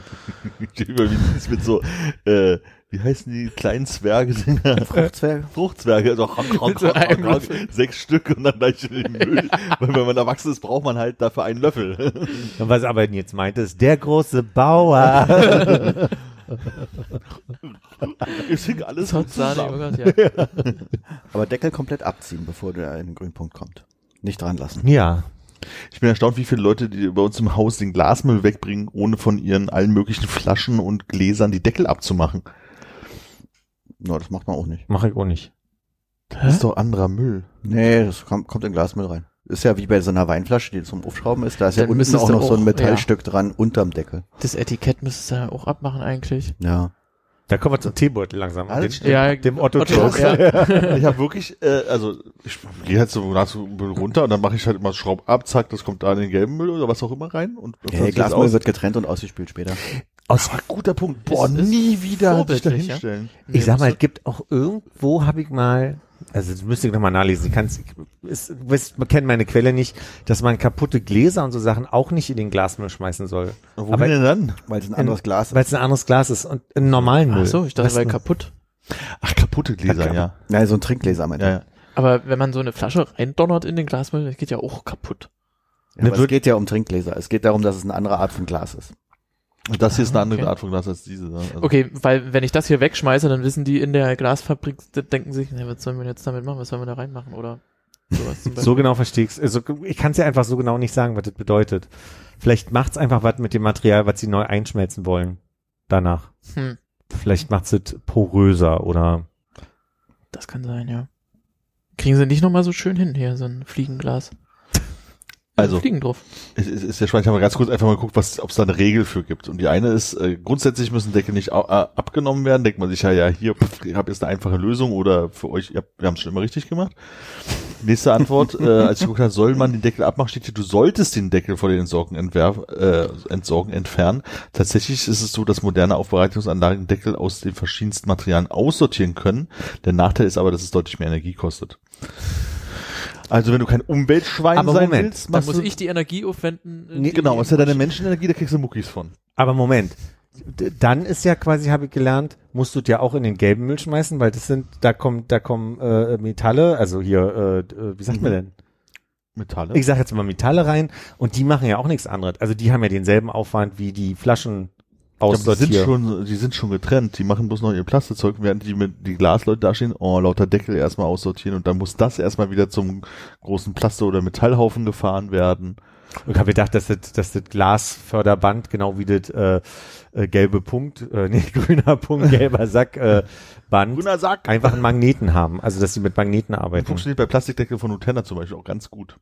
Ich über wie das mit so, äh, wie heißen die kleinen Zwerge? Fruchtzwerge? Fruchtzwerge, also honk, honk, honk, honk, honk, sechs Stück und dann gleich in den Müll. Weil wenn man erwachsen ist, braucht man halt dafür einen Löffel. Und was aber jetzt meinte, ist der große Bauer. Es hing alles zusammen. Ja. Aber Deckel komplett abziehen, bevor der in den grünen Punkt kommt. Nicht dran lassen. ja. Ich bin erstaunt, wie viele Leute, die bei uns im Haus den Glasmüll wegbringen, ohne von ihren allen möglichen Flaschen und Gläsern die Deckel abzumachen. No, das macht man auch nicht. Mache ich auch nicht. Das ist doch anderer Müll. Nee, das kommt, kommt in Glasmüll rein. Ist ja wie bei so einer Weinflasche, die zum Aufschrauben ist. Da ist ja Dann unten müsstest auch noch so ein auch- Metallstück dran unterm Deckel. Das Etikett müsstest du ja auch abmachen eigentlich. Ja. Da kommen wir zum Teebeutel langsam. Alles dem, Ja, dem Otto, Otto, Joke. ja. Ich habe wirklich, äh, also ich gehe halt so nach so Müll runter und dann mache ich halt immer Schraub ab, zack, das kommt da in den gelben Müll oder was auch immer rein. Und Nee, das Glasmüll aus. wird getrennt und ausgespült später. Das war ein guter Punkt. Boah, Ist- ist nie wieder sich da vorbildlich, ja? hinstellen. Ich sag mal, es gibt auch irgendwo, habe ich mal, also das müsste ich nochmal nachlesen, ich kann's, ist, wisst, man kennt meine Quelle nicht, dass man kaputte Gläser und so Sachen auch nicht in den Glasmüll schmeißen soll. Wohin Aber- denn dann? Weil es ein anderes Glas Weil es ein anderes Glas ist und einen normalen Müll. Ach so, ich dachte, weil kaputt. Ach, kaputte Gläser, Ja, ja. Nein, so ein Trinkgläser meinte Ja, ich. ja. Aber wenn man so eine Flasche reindonnert in den Glasmüll, das geht ja auch kaputt. Ja, aber es wird- geht ja um Trinkgläser. Es geht darum, dass es eine andere Art von Glas ist. Und das hier ist eine andere Okay. Art von Glas als diese. ne? Also, Okay, weil wenn ich das hier wegschmeiße, dann wissen die in der Glasfabrik, denken sich, na, was sollen wir jetzt damit machen? Was sollen wir da reinmachen? Oder sowas. So genau verstehe ich's. Also ich kann es ja einfach so genau nicht sagen, was das bedeutet. Vielleicht macht's einfach was mit dem Material, was sie neu einschmelzen wollen. Danach. Hm, Vielleicht macht's es poröser oder das kann sein, ja. Kriegen sie nicht nochmal so schön hin hier, so ein Fliegenglas. Also- Fliegen drauf. Es ist, ist ja spannend. Ich habe mal ganz kurz einfach mal geguckt, was, ob es da eine Regel für gibt. Und die eine ist, äh, grundsätzlich müssen Deckel nicht au- äh, abgenommen werden. Denkt man sich ja, ja, hier, pff, ich habe jetzt eine einfache Lösung oder für euch, ihr habt, wir haben es schon immer richtig gemacht. Nächste Antwort, äh, als ich geguckt habe, soll man den Deckel abmachen, steht hier, du solltest den Deckel vor den Entsorgen, entwerf, äh, Entsorgen entfernen. Tatsächlich ist es so, dass moderne Aufbereitungsanlagen den Deckel aus den verschiedensten Materialien aussortieren können. Der Nachteil ist aber, dass es deutlich mehr Energie kostet. Also wenn du kein Umweltschwein Aber sein Moment, willst, Dann muss du ich die Energie aufwenden. Nee, die- genau, ist ja deine Menschenenergie, da kriegst du Muckis von. Aber Moment. Dann ist ja quasi, habe ich gelernt, musst du ja auch in den gelben Müll schmeißen, weil das sind, da kommen, da kommen äh, Metalle, also hier, äh, äh, wie sagt man denn? Metalle. Ich sag jetzt mal Metalle rein und die machen ja auch nichts anderes. Also die haben ja denselben Aufwand wie die Flaschen Aber die sind aussortieren. schon, die sind schon getrennt. Die machen bloß noch ihr Plastikzeug, während die mit die Glasleute da stehen, oh, lauter Deckel erstmal aussortieren und dann muss das erstmal wieder zum großen Plaste- oder Metallhaufen gefahren werden. Ich habe gedacht, dass das, dass das Glasförderband, genau wie das äh, äh, gelbe Punkt, äh, nee, grüner Punkt, gelber Sack, äh, Band, Grüner Sack. einfach einen Magneten haben. Also dass sie mit Magneten arbeiten. Funktioniert bei Plastikdeckel von Nutella zum Beispiel auch ganz gut.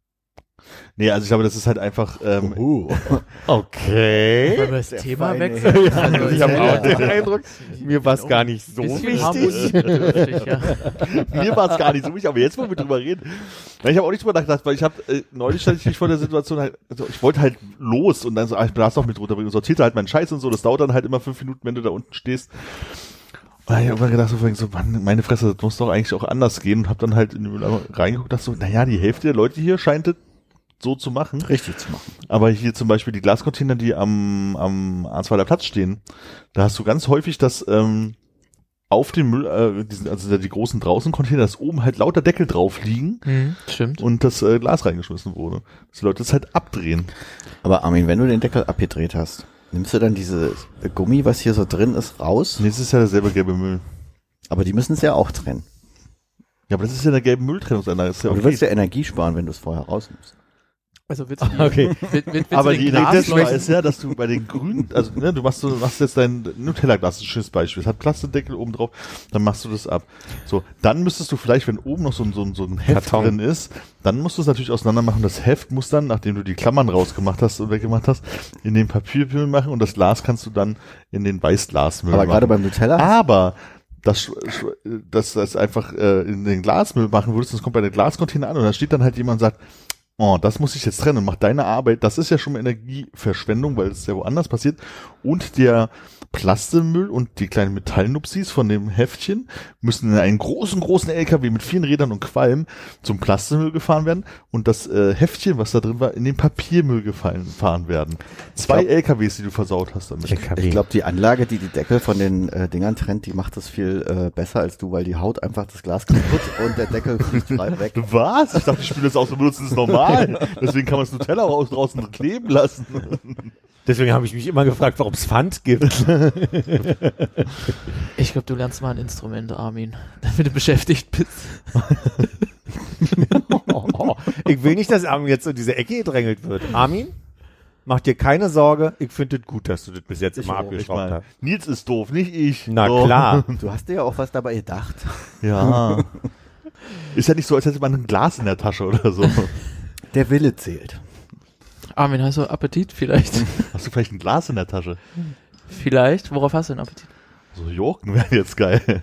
Nee, also ich glaube, das ist halt einfach, ähm, Okay. Wollen wir das Thema wechseln? Herr. Also, ich habe ja. auch den Eindruck, mir war es gar nicht so wichtig. ja. mir war es gar nicht so wichtig, aber jetzt, wo wir drüber reden. Ja, ich habe auch nicht drüber nachgedacht, weil ich habe, äh, neulich stand ich mich vor der Situation halt, also ich wollte halt los und dann so, ah, ich darf doch mit runterbringen, sortierte halt meinen Scheiß und so, das dauert dann halt immer fünf Minuten, wenn du da unten stehst. Und ich habe irgendwann gedacht, so, Mann, meine Fresse, das muss doch eigentlich auch anders gehen und habe dann halt in den Mülleimer reingeguckt, dachte so, naja, die Hälfte der Leute hier scheint es so zu machen. Richtig zu machen. Aber hier zum Beispiel die Glascontainer, die am, am Arnsweiler Platz stehen, da hast du ganz häufig, dass ähm, auf dem Müll, äh, diesen, also die großen draußen Container, dass oben halt lauter Deckel drauf liegen Hm, stimmt. und das äh, Glas reingeschmissen wurde. Dass die Leute das halt abdrehen. Aber Armin, wenn du den Deckel abgedreht hast, nimmst du dann dieses Gummi, was hier so drin ist, raus? Und jetzt ist ja derselbe gelbe Müll. Aber die müssen es ja auch trennen. Ja, aber das ist ja der gelbe Mülltrennungsanlage. Das ja Aber du okay. willst ja Energie sparen, wenn du es vorher rausnimmst. Also willst du die, Okay. will, will, willst aber du die Idee des Glasleuten- ist ja, dass du bei den grünen, also ne, du machst, du machst jetzt dein Nutella-Glas, ein schönes Beispiel. Es hat Plastikdeckel oben drauf, dann machst du das ab. So, dann müsstest du vielleicht, wenn oben noch so ein, so ein, so ein Heft Karton. drin ist, dann musst du es natürlich auseinander machen. Das Heft muss dann, nachdem du die Klammern rausgemacht hast und weggemacht hast, in den Papiermüll machen und das Glas kannst du dann in den Weißglasmüll Aber machen. gerade beim Nutella, Aber das, dass das einfach äh, in den Glasmüll machen würdest, das kommt bei der Glascontainer an und da steht dann halt jemand und sagt, oh, das muss ich jetzt trennen mach deine Arbeit. Das ist ja schon mal Energieverschwendung, weil es ja woanders passiert. Und der Plastemüll und die kleinen Metallnupsis von dem Heftchen müssen in einen großen, großen LKW mit vielen Rädern und Qualm zum Plastemüll gefahren werden und das äh, Heftchen, was da drin war, in den Papiermüll gefallen, fahren werden. Zwei glaub- LKWs, die du versaut hast damit. LKW. ich glaube, die Anlage, die die Deckel von den äh, Dingern trennt, die macht das viel äh, besser als du, weil die haut einfach das Glas kaputt und der Deckel fliegt frei weg. Was? Ich dachte, die Spüle das aus und benutzen ist normal. Deswegen kann man das Nutella raus draußen kleben lassen. Deswegen habe ich mich immer gefragt, warum es Pfand gibt. Ich glaube, du lernst mal ein Instrument, Armin, damit du beschäftigt bist. Ich will nicht, dass Armin jetzt in diese Ecke gedrängelt wird. Armin, mach dir keine Sorge. Ich finde es gut, dass du das bis jetzt immer abgeschraubt hast. Nils ist doof, nicht ich. Na So. klar. Du hast dir ja auch was dabei gedacht. Ja. Ist ja nicht so, als hätte man ein Glas in der Tasche oder so. Der Wille zählt. Armin, hast du Appetit vielleicht? Hast du vielleicht ein Glas in der Tasche? vielleicht? Worauf hast du denn Appetit? So Jorken wäre jetzt geil.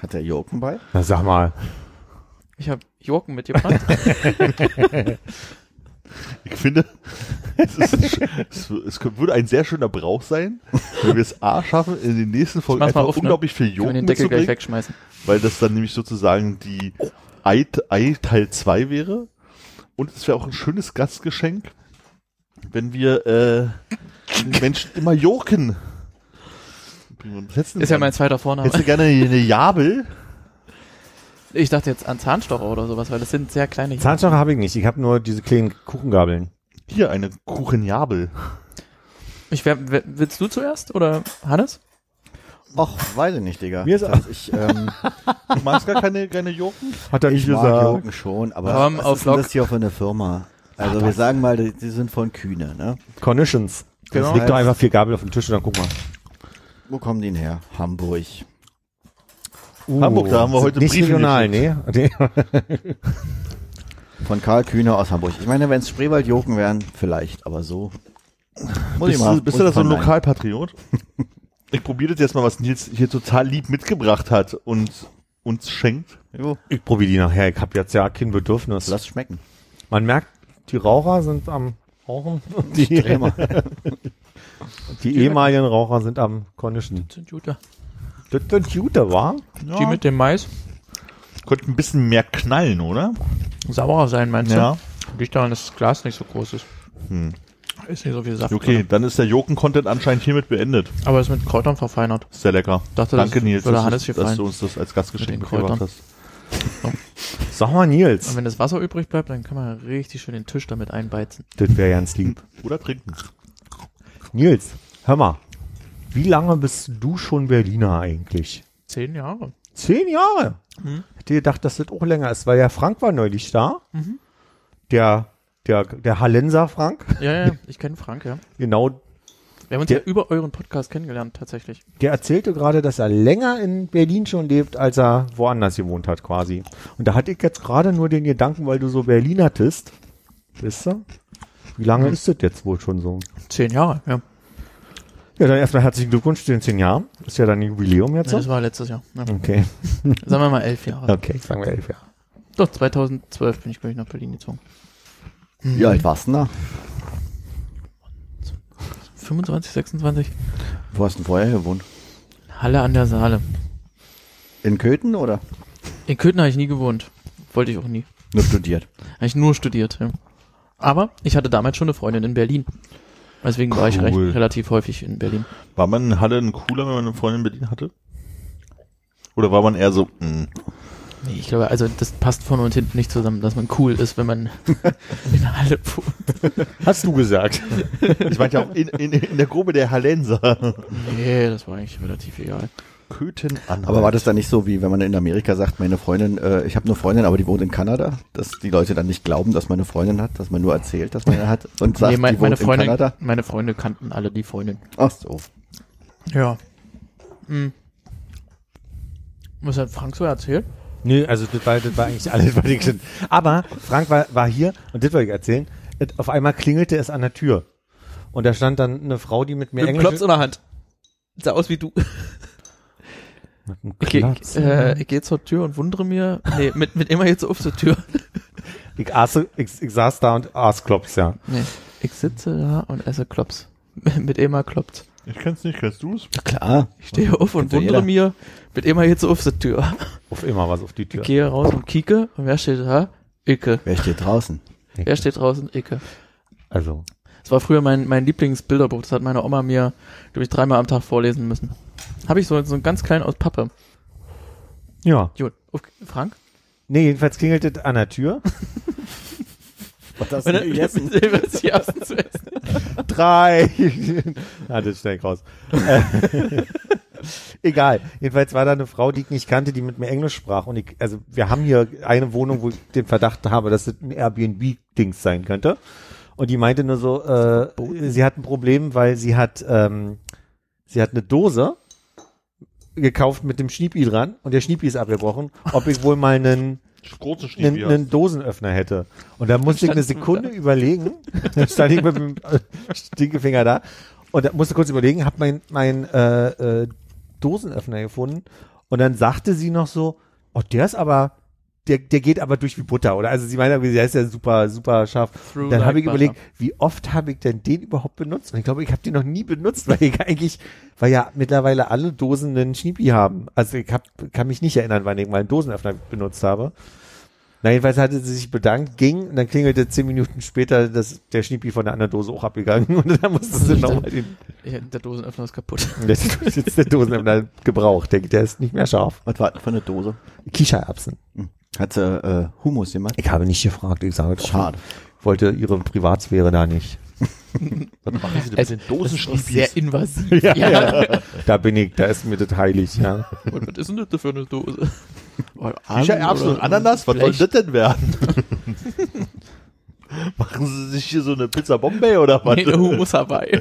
Hat der Joken bei? Na sag mal. Ich habe Jorken mitgebracht. Ich finde, es, ist es, es würde ein sehr schöner Brauch sein, wenn wir es A schaffen, in den nächsten Folgen einfach auf, ne? unglaublich viel Können wir Joken den Deckel gleich mitzubringen, wegschmeißen. weil das dann nämlich sozusagen die Ei, Ei Teil 2 wäre. Und es wäre auch ein schönes Gastgeschenk, wenn wir äh, den Menschen immer Joken du- Ist ja mein zweiter Vorname. Hättest du gerne eine Jabel? Ich dachte jetzt an Zahnstocher oder sowas, weil das sind sehr kleine. Zahnstocher habe ich nicht. Ich habe nur diese kleinen Kuchengabeln. Hier, eine Kuchenjabel. Ich wär, willst du zuerst oder Hannes? Och, weiß ich nicht, Digga. Mir ist- Das ich, ähm, Du magst gar keine, keine Joken? Hat er ich nicht mag gesagt. Joken schon, aber Komm, was auf ist Lock. das hier für eine Firma? Also wir sagen mal, die, die sind von Kühne, ne? Conditions. Genau. Leg doch einfach vier Gabel auf den Tisch und dann guck mal. Wo kommen die denn her? Hamburg. Hamburg, da haben wir heute Nicht Briefe regional, nee. nee. Von Karl Kühne aus Hamburg. Ich meine, wenn es Spreewald-Joken wären, vielleicht, aber so. Muss Bist, du, bist du da so ein ich mal- Lokalpatriot? ich probiere das jetzt mal, was Nils hier total lieb mitgebracht hat und uns schenkt. Jo, Ich probiere die nachher. Ich habe jetzt ja kein Bedürfnis. lass schmecken. Man merkt, die Raucher sind am Rauchen. Die, Dreh mal. die ehemaligen Raucher sind am Condition. Das sind gute. Das sind gute, wa? Die mit dem Mais. Könnte ein bisschen mehr knallen, oder? Saurer sein, meinst Ja. du? Liegt daran, dass das Glas nicht so groß ist. Hm. Ist nicht so viel Saft Okay, drin. dann ist der Joken-Content anscheinend hiermit beendet. Aber ist mit Kräutern verfeinert. Sehr lecker. Dachte, Danke, das Nils, dass, Hannes dass du uns das als Gastgeschenk mitgebracht hast. Sag mal, Nils. Und wenn das Wasser übrig bleibt, dann kann man richtig schön den Tisch damit einbeizen. Das wäre ganz lieb. Oder trinken. Nils, hör mal. Wie lange bist du schon Berliner eigentlich? Zehn Jahre. Zehn Jahre. Mhm. Hätte gedacht, dass das auch länger ist, weil ja Frank war neulich da. Mhm. Der, der, der Hallenser Frank. Ja, ja, ich kenne Frank, ja. Genau. Wir haben uns Der- ja über euren Podcast kennengelernt, tatsächlich. Der erzählte gerade, dass er länger in Berlin schon lebt, als er woanders gewohnt hat, quasi. Und da hatte ich jetzt gerade nur den Gedanken, weil du so Berlinertist. Wisst ihr? Wie lange Mhm. ist das jetzt wohl schon so? Zehn Jahre, ja. Ja, dann erstmal herzlichen Glückwunsch zu den zehn Jahren. Ist ja dann Jubiläum jetzt. Das war letztes Jahr. Ja. Okay. Sagen wir mal elf Jahre. Okay, sagen wir elf Jahre. Doch, 2012 bin ich, glaube ich, nach Berlin gezogen. Wie alt warst du denn da? 25, 26? Wo hast du denn vorher gewohnt? Halle an der Saale. In Köthen oder? In Köthen habe ich nie gewohnt. Wollte ich auch nie. Nur studiert. Habe ich nur studiert, ja. Aber ich hatte damals schon eine Freundin in Berlin. Deswegen war ich recht, Cool. relativ häufig in Berlin. War man in Halle ein cooler, wenn man eine Freundin in Berlin hatte? Oder war man eher so, mh, Nee, ich glaube, also das passt vorne und hinten nicht zusammen, dass man cool ist, wenn man in Halle wohnt. Hast du gesagt. ich meinte ja auch in, in, in der Gruppe der Hallenser. Nee, das war eigentlich relativ egal. Köthen an. Aber war das dann nicht so, wie wenn man in Amerika sagt, meine Freundin, äh, ich habe eine Freundin, aber die wohnt in Kanada, dass die Leute dann nicht glauben, dass man eine Freundin hat, dass man nur erzählt, dass man eine hat und sagt, nee, mein, die meine wohnt in Freundin, Kanada? meine Freunde kannten alle die Freundin. Ach so. Ja. Hm. Was hat Frank so erzählt? Nö, also das war, das war eigentlich alles, was ich schon. Aber Frank war, war hier und das wollte ich erzählen. Auf einmal klingelte es an der Tür. Und da stand dann eine Frau, die mit mir Mit Englisch. Klops in der Hand. Sah aus wie du. Mit Ich, geh- Klops. äh, ich gehe zur Tür und wundere mir. Nee, mit, mit immer jetzt auf zur Tür. ich, aß, ich, ich saß da und aß Klops, ja. Nee. Ich sitze da und esse Klops. mit Emma kloppt. Ich kenn's nicht, kennst du's? Ja, klar. Ich stehe auf und wundere jeder. mir. Mit Emma jetzt auf zur Tür. Auf immer was auf die Tür. Ich gehe raus und kieke. Und wer steht da? Icke. Wer steht draußen? Wer steht draußen? Icke. Also, Das war früher mein, mein Lieblingsbilderbuch. Das hat meine Oma mir, glaube ich, dreimal am Tag vorlesen müssen. Habe ich so, so ein ganz klein aus Pappe. ja. Gut. Auf, Frank? Nee, jedenfalls klingelte es an der Tür. Was hast Was ist die ersten zu essen? Drei. ah, das ist schnell raus. Äh, Egal. Jedenfalls war da eine Frau, die ich nicht kannte, die mit mir Englisch sprach. Und ich, also wir haben hier eine Wohnung, wo ich den Verdacht habe, dass es ein Airbnb-Dings sein könnte. Und die meinte nur so, äh, sie hat ein Problem, weil sie hat, ähm, sie hat eine Dose gekauft mit dem Schniepi dran und der Schniepi ist abgebrochen, ob ich wohl mal einen, Großen einen, einen Dosenöffner hätte. Und da musste ich eine Sekunde überlegen, dann stand ich mit dem Stinkefinger da und da musste kurz überlegen, hab mein, mein äh, äh, Dosenöffner gefunden und dann sagte sie noch so, oh, der ist aber, der, der geht aber durch wie Butter, oder? Also sie meinte, der ist ja super, super scharf. Through dann like habe ich butter. überlegt, wie oft habe ich denn den überhaupt benutzt? Und ich glaube, ich habe den noch nie benutzt, weil ich eigentlich, weil ja mittlerweile alle Dosen einen Schniepi haben. Also ich hab, kann mich nicht erinnern, wann ich mal einen Dosenöffner benutzt habe. Na, jedenfalls hatte sie sich bedankt, ging und dann klingelte zehn Minuten später das, der Schniepi von der anderen Dose auch abgegangen und dann musste sie nochmal den, Ja, der Dosenöffner ist kaputt. jetzt ist jetzt der Dosenöffner gebraucht, der, der ist nicht mehr scharf. Was war das für eine Dose? Kichererbsen. Hat sie äh, Humus gemacht? Ich habe nicht gefragt, ich sage Schade. wollte ihre Privatsphäre da nicht. Was machen Sie Also, Das ist auch Dosenschniepis? sehr invasiv. ja. Da bin ich, da ist mir das heilig, ja. Und was ist denn das für eine Dose? Oh, Kichererbsen und Ananas, was soll das denn werden? Machen Sie sich hier so eine Pizza Bombay oder was? Nee, der Humus Hawaii.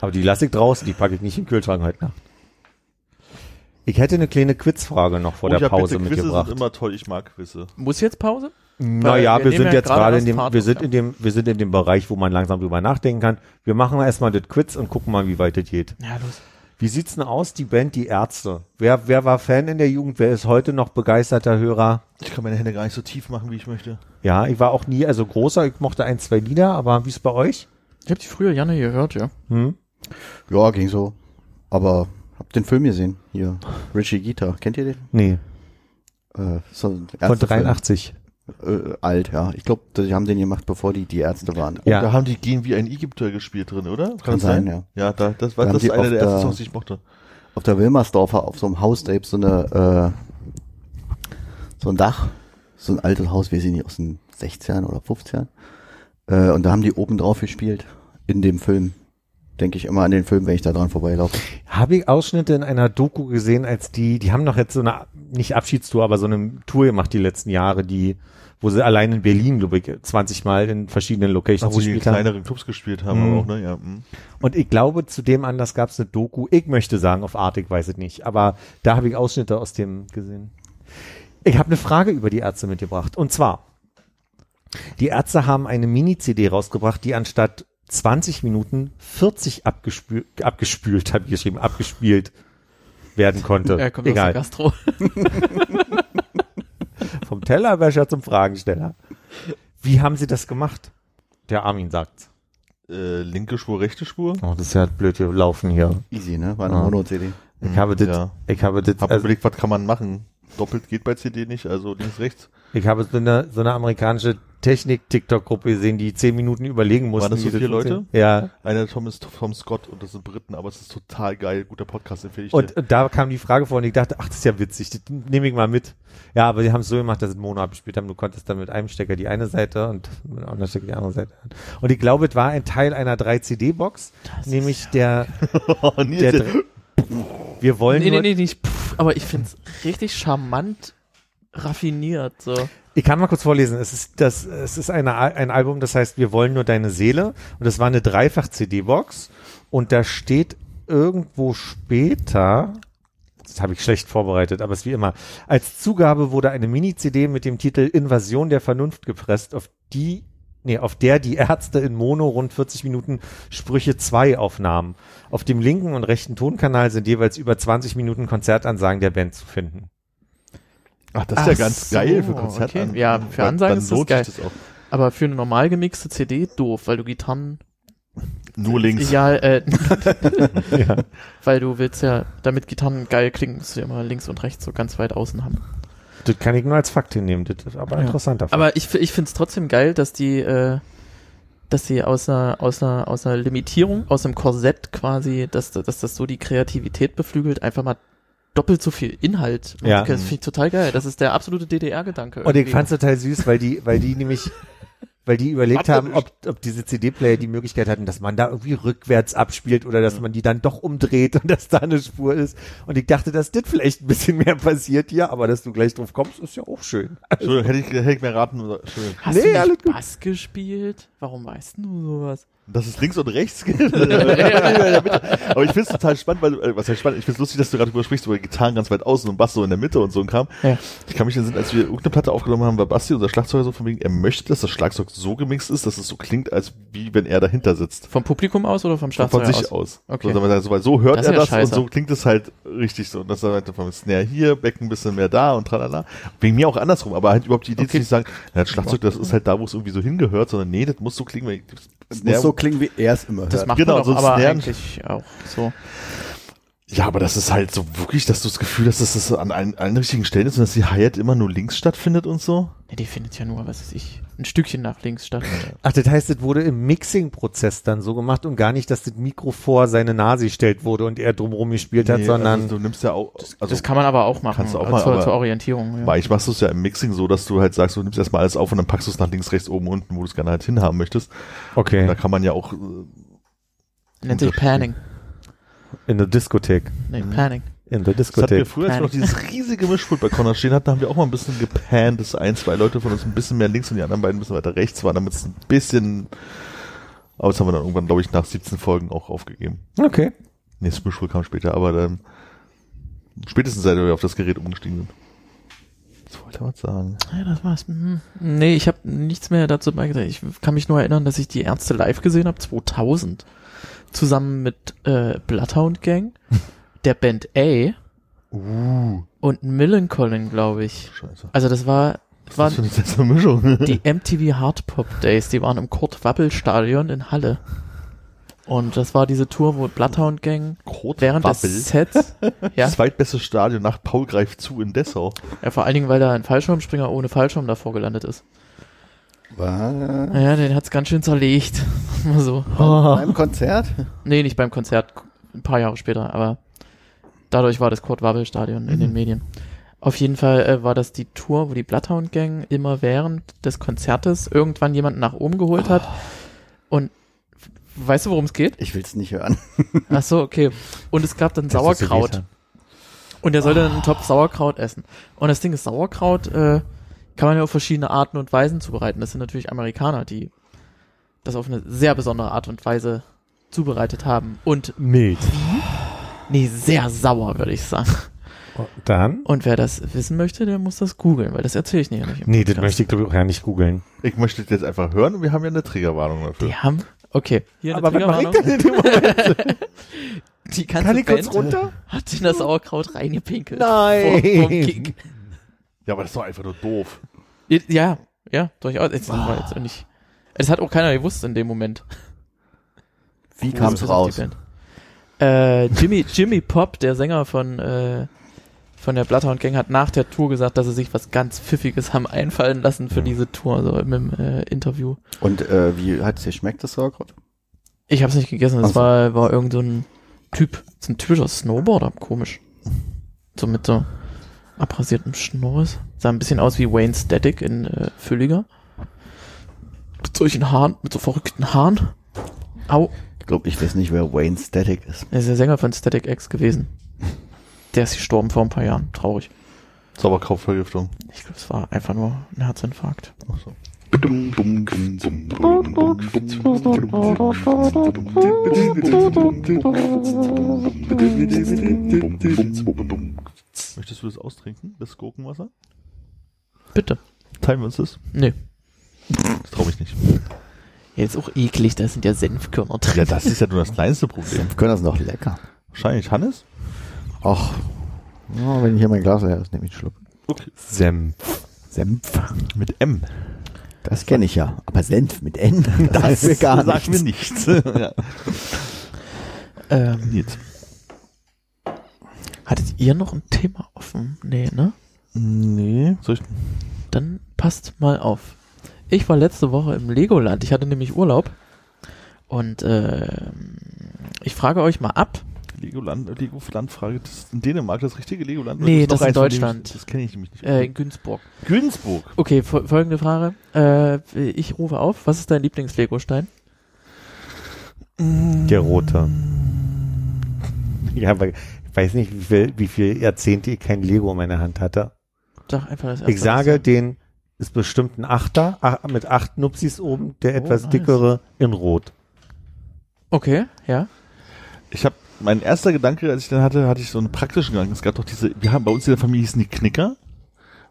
Aber die lasse ich draußen, die packe ich nicht in den Kühlschrank heute Nacht. Ich hätte eine kleine Quizfrage noch vor Oh, der Pause bitte, Quizze mitgebracht. sind immer toll, ich mag Quizze. Muss jetzt Pause? Naja, wir wir, sind ja jetzt gerade gerade in dem, wir sind ja. in dem, wir sind in dem Bereich, wo man langsam drüber nachdenken kann. Wir machen erstmal das Quiz und gucken mal, wie weit das geht. Ja, los. Wie sieht's denn aus, die Band Die Ärzte? Wer, wer war Fan in der Jugend? Wer ist heute noch begeisterter Hörer? Ich kann meine Hände gar nicht so tief machen, wie ich möchte. Ja, ich war auch nie, also großer, ich mochte ein, zwei Lieder, aber wie ist bei euch? Ich habe die früher Janne gehört, ja. Hm? Ja, ging so. Aber hab den Film gesehen. Hier. Richie Gita. Kennt ihr den? Nee, Äh, so ein von Ärztefilm. 83. Äh, alt, ja. Ich glaube, die haben den gemacht, bevor die die Ärzte waren. Ja. Da haben die Gehen wie ein Ägypter gespielt drin, oder? Kann, das sein, ja. Ja, da, das war Da das die einer auf der ersten Songs, die ich mochte. Auf der Wilmersdorfer, auf so einem Haus, da gibt's so eine, äh, so ein Dach. So ein altes Haus, wir sind nicht aus den 60ern oder 50ern. Äh, und da haben die oben drauf gespielt. In dem Film. Denke ich immer an den Film, wenn ich da dran vorbeilaufe. Habe ich Ausschnitte in einer Doku gesehen, als die, die haben noch jetzt so eine, nicht Abschiedstour, aber so eine Tour gemacht die letzten Jahre, die, wo sie allein in Berlin, glaube ich, 20 Mal in verschiedenen Ach, Locations wo die in gespielt haben. kleineren Clubs gespielt haben, Mhm. aber auch, ne? Ja. mhm. Und ich glaube, zu dem Anlass gab es eine Doku. Ich möchte sagen, auf Art, ich weiß es nicht. Aber da habe ich Ausschnitte aus dem gesehen. Ich habe eine Frage über die Ärzte mitgebracht. Und zwar, die Ärzte haben eine Mini-CD rausgebracht, die anstatt 20 Minuten 40 abgespült, abgespült, habe ich geschrieben, abgespielt werden konnte. Er kommt Egal. aus der Gastro. Vom Tellerwäscher zum Fragensteller. Wie haben sie das gemacht? Der Armin sagt. Äh, linke Spur, rechte Spur. Oh, das ist ja blöd gelaufen hier. Easy, ne? War eine Ah. Mono-CD. Ich habe das, Ja. ich habe das, Hab also, überlegt, was kann man machen? Doppelt geht bei CD nicht, also links, rechts. Ich habe so eine, so eine amerikanische Technik-TikTok-Gruppe gesehen, die zehn Minuten überlegen mussten. das so vier. Leute? Ja. Einer Tom ist Tom Scott und das sind Briten, aber es ist total geil. Guter Podcast empfehle ich Und dir. da kam die Frage vor und ich dachte, ach, das ist ja witzig, das nehme ich mal mit. Ja, aber die haben es so gemacht, dass sie Mono abgespielt haben. Du konntest dann mit einem Stecker die eine Seite und mit einem anderen Stecker die andere Seite. Und ich glaube, es war ein Teil einer 3-CD-Box, nämlich der, Oh, der, der, wir wollen Nee, nee, nee, nicht. Pff, aber ich find's richtig charmant raffiniert, so. Ich kann mal kurz vorlesen. Es ist das, es ist eine, ein Album, das heißt, wir wollen nur deine Seele. Und das war eine Dreifach-CD-Box. Und da steht irgendwo später, das habe ich schlecht vorbereitet, aber es ist wie immer. Als Zugabe wurde eine Mini-CD mit dem Titel Invasion der Vernunft gepresst, auf die, nee, auf der die Ärzte in Mono rund 40 Minuten Sprüche 2 aufnahmen. Auf dem linken und rechten Tonkanal sind jeweils über 20 Minuten Konzertansagen der Band zu finden. Ach, das ist ja Ach ganz so, geil für Konzerte. okay. Ja, für Ansagen ist das geil. das auch. Aber für eine normal gemixte CD doof, weil du Gitarren Nur links. Ja, äh, Ja. weil du willst ja, damit Gitarren geil klingen, musst du ja immer links und rechts so ganz weit außen haben. Das kann ich nur als Fakt hinnehmen. Das ist aber Ja. interessanter Fakt. Aber ich, ich find's trotzdem geil, dass die, äh, dass sie aus einer, aus einer, aus einer Limitierung, aus einem Korsett quasi, dass, dass das so die Kreativität beflügelt, einfach mal doppelt so viel Inhalt. Ja. Das finde ich total geil. Das ist der absolute DDR-Gedanke. Und ich fand's total süß, weil die, weil die nämlich, weil die überlegt Hat er haben, ob, ob diese CD-Player die Möglichkeit hatten, dass man da irgendwie rückwärts abspielt oder dass man die dann doch umdreht und dass da eine Spur ist. Und ich dachte, dass das vielleicht ein bisschen mehr passiert hier, aber dass du gleich drauf kommst, ist ja auch schön. Entschuldigung, hätte ich, hätte ich mir raten. Hast Nee, du alles nicht gut. Bass gespielt? Warum weißt du sowas? Dass es links und rechts gibt. Aber ich finde es total spannend, weil, äh, was heißt spannend? Ich finde es lustig, dass du gerade drüber sprichst, über Gitarren ganz weit außen und Bass so in der Mitte und so ein Kram. Ja. Ich kann mich erinnern, als wir irgendeine Platte aufgenommen haben, war Basti, unser Schlagzeuger, so von wegen, er möchte, dass das Schlagzeug so gemixt ist, dass es so klingt, als wie wenn er dahinter sitzt. Vom Publikum aus oder vom Von Schlagzeuger sich aus? aus. Okay. So, sagen wir mal so, weil so hört Das ist er ja das scheiße. und so klingt es halt richtig so. Und das ist halt vom Snare hier, Becken ein bisschen mehr da und tralala. Wegen mir auch andersrum, aber halt überhaupt die Idee Okay. zu nicht sagen, ja, das Schlagzeug, das ist halt da, wo es irgendwie so hingehört, sondern nee, das muss so klingen, weil Es muss so klingen, wie er es immer hört. Das macht Genau, man so doch aber eigentlich auch so. Ja, aber das ist halt so wirklich, dass du das Gefühl hast, dass das an allen, allen richtigen Stellen ist und dass die Hi-Hat immer nur links stattfindet und so. Ja, die findet ja nur, was weiß ich, ein Stückchen nach links statt. Ach, das heißt, es wurde im Mixing-Prozess dann so gemacht und gar nicht, dass das Mikro vor seine Nase gestellt wurde und er drumherum gespielt hat, Nee, sondern also du nimmst ja auch, also das kann man aber auch machen. kannst du auch äh, mal, zur, zur Orientierung. Ja. Weil ich machst du es ja im Mixing so, dass du halt sagst, du nimmst erstmal alles auf und dann packst du es nach links, rechts, oben, unten, wo du es gerne halt hinhaben möchtest. Da okay, kann man ja auch, äh, Nennt sich Panning. In der Diskothek. Nee, Panning. In der das hatten wir Diskothek. früher, als wir noch dieses riesige Mischpult bei Connor stehen hatten, haben wir auch mal ein bisschen gepannt, dass ein, zwei Leute von uns ein bisschen mehr links und die anderen beiden ein bisschen weiter rechts waren, damit es ein bisschen, aber das haben wir dann irgendwann, glaube ich, nach 17 Folgen auch aufgegeben. Okay. Nee, das Mischpult kam später, aber dann, spätestens seit wir auf das Gerät umgestiegen sind. Das wollte er was sagen. Ja, das war's. Mhm. Nee, ich habe nichts mehr dazu beigetragen. Ich kann mich nur erinnern, dass ich die Ärzte live gesehen habe, 2000. Zusammen mit äh, Bloodhound Gang, der Band A Uh, und Millencolin, glaube ich. scheiße. Also das war, Was waren das Mischung? die MTV Hardpop Days, die waren im Kurt Wappel Stadion in Halle. Und das war diese Tour, wo Bloodhound Gang Kurt während Wappel. des Sets, ja, Zweitbestes Stadion nach Paul greift zu in Dessau. ja, vor allen Dingen, weil da ein Fallschirmspringer ohne Fallschirm davor gelandet ist. Was? Naja, den hat's ganz schön zerlegt. Mal so. Beim Konzert? Nee, nicht beim Konzert, ein paar Jahre später, aber dadurch war das Kurt Wabbel Stadion in den Medien. Auf jeden Fall äh, war das die Tour, wo die Bloodhound Gang immer während des Konzertes irgendwann jemanden nach oben geholt hat. Und weißt du, worum es geht? Ich will's nicht hören. Ach so, okay. Und es gab dann Sauerkraut. Und er sollte dann einen Topf Sauerkraut essen. Und das Ding ist, Sauerkraut äh, kann man ja auf verschiedene Arten und Weisen zubereiten. Das sind natürlich Amerikaner, die das auf eine sehr besondere Art und Weise zubereitet haben. Und Mild. nee, sehr sauer, würde ich sagen. Dann? Und wer das wissen möchte, der muss das googeln, weil das erzähle ich nicht. Nee, das Podcast. möchte ich glaube ich auch ja nicht googeln. Ich möchte das jetzt einfach hören und wir haben ja eine Triggerwarnung dafür. Die haben, okay. Hier eine Aber was mache ich denn in dem Moment? Die ganze Kann ich kurz Band runter? hat in das Sauerkraut reingepinkelt. Nein. Vor, Gig. Ja, aber das ist doch einfach nur doof. Ja, ja, durchaus. Jetzt, war jetzt nicht, das hat auch keiner gewusst in dem Moment. Wie kam's Bis auf raus? Äh, Jimmy, Jimmy Pop, der Sänger von, äh, von der Bloodhound Gang, hat nach der Tour gesagt, dass sie sich was ganz Pfiffiges haben einfallen lassen für diese Tour, so im, äh, Interview. Und äh, wie hat's dir schmeckt, das Sauerkraut? Ich hab's nicht gegessen, das so. war, war irgend so ein Typ, so ein typischer Snowboarder, komisch. So mit so abrasiertem Schnurres. Sah ein bisschen aus wie Wayne Static in äh, Fülliger. Mit solchen Haaren, mit so verrückten Haaren. Au, Ich glaube, ich weiß nicht, wer Wayne Static ist. er ist der Sänger von Static X gewesen. Der ist gestorben vor ein paar Jahren. Traurig. Sauerkrautvergiftung. Ich glaube, es war einfach nur ein Herzinfarkt. Ach so. Möchtest du das austrinken, das Gurkenwasser? Bitte. Teilen wir uns das? Nee. Das traue ich nicht. Ja, ist auch eklig, da sind ja Senfkörner drin. Ja, das ist ja nur das kleinste Problem. Wir können das noch lecker. Wahrscheinlich Hannes? Ach, ja, wenn ich hier mein Glas leer ist, nehme ich einen Schluck. Okay. Senf. Senf. Mit M. Das kenne ich ja. Aber Senf mit N, das, mir gar sagt nichts. mir nichts. ja. Ähm, Jetzt. hattet ihr noch ein Thema offen? Nee, ne? Nee. Soll ich? Dann passt mal auf. Ich war letzte Woche im Legoland. Ich hatte nämlich Urlaub. Und äh, ich frage euch mal ab, Legoland, Legoland-Frage. Das ist in Dänemark das richtige Legoland? Nee, das ist in Deutschland. Ich, das kenne ich nämlich nicht. Äh, in Günzburg. Günzburg. Okay, fol folgende Frage. Äh, ich rufe auf. Was ist dein Lieblings-Lego-Stein? Der rote. Ja, aber ich weiß nicht, wie viel, wie viel Jahrzehnte ich kein Lego in meiner Hand hatte. Sag einfach das erste. Ich sage, den ist bestimmt ein Achter, ach, mit acht Nupsis oben, der Oh, etwas nice. dickere in Rot. Okay, ja. Ich habe mein erster Gedanke, als ich dann hatte, hatte ich so einen praktischen Gedanken. Es gab doch diese, wir haben bei uns in der Familie hießen die Knicker,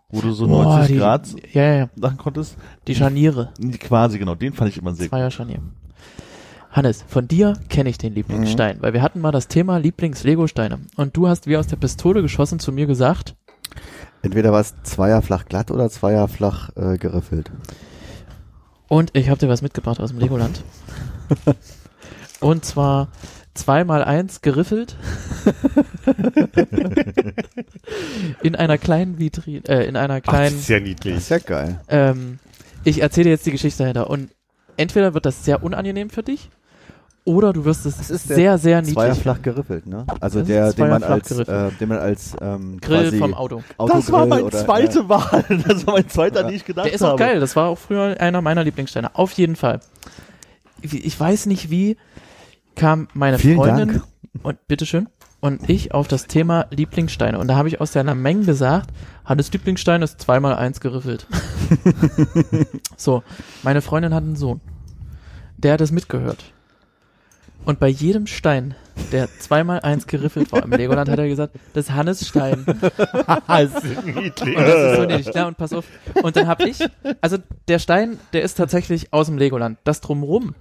wo du so Boah, 90 die, Grad Ja, ja, ja. machen konntest. Die Scharniere. Die Quasi, genau, den fand ich immer sehr gut. Zweier Scharnier. Hannes, von dir kenne ich den Lieblingsstein, weil wir hatten mal das Thema Lieblings-Lego-Steine. Und du hast wie aus der Pistole geschossen zu mir gesagt, Entweder war es zweier flach glatt oder zweier flach äh, geriffelt. und ich habe dir was mitgebracht aus dem Legoland. und zwar zweimal eins geriffelt in einer kleinen Vitrine, äh, in einer Ach, das kleinen ist ja Das niedlich. ist ja geil. Ähm, ich erzähle dir jetzt die Geschichte dahinter. Und entweder wird das sehr unangenehm für dich, oder du wirst es Das ist der sehr, sehr niedlich. Zweier flach geriffelt, ne? Also Das ist der, den man als, äh, den man als ähm, Grill quasi vom Auto. Autogrill Das war mein oder, zweite Wahl. Das war mein zweiter, den ich gedacht Der ist auch habe. geil. Das war auch früher einer meiner Lieblingssteine. Auf jeden Fall. Ich weiß nicht wie, kam meine Vielen Freundin Dank. und bitteschön und ich auf das Thema Lieblingssteine. Und da habe ich aus seiner Menge gesagt, Hannes Lieblingsstein ist zweimal eins geriffelt. so, meine Freundin hat einen Sohn. Der hat es mitgehört. Und bei jedem Stein, der zweimal eins geriffelt war im Legoland, hat er gesagt, das ist Hannes Stein. das ist niedlich. Und das ist so niedlich. Ja, und pass auf. Und dann habe ich, also der Stein, der ist tatsächlich aus dem Legoland. Das drumrum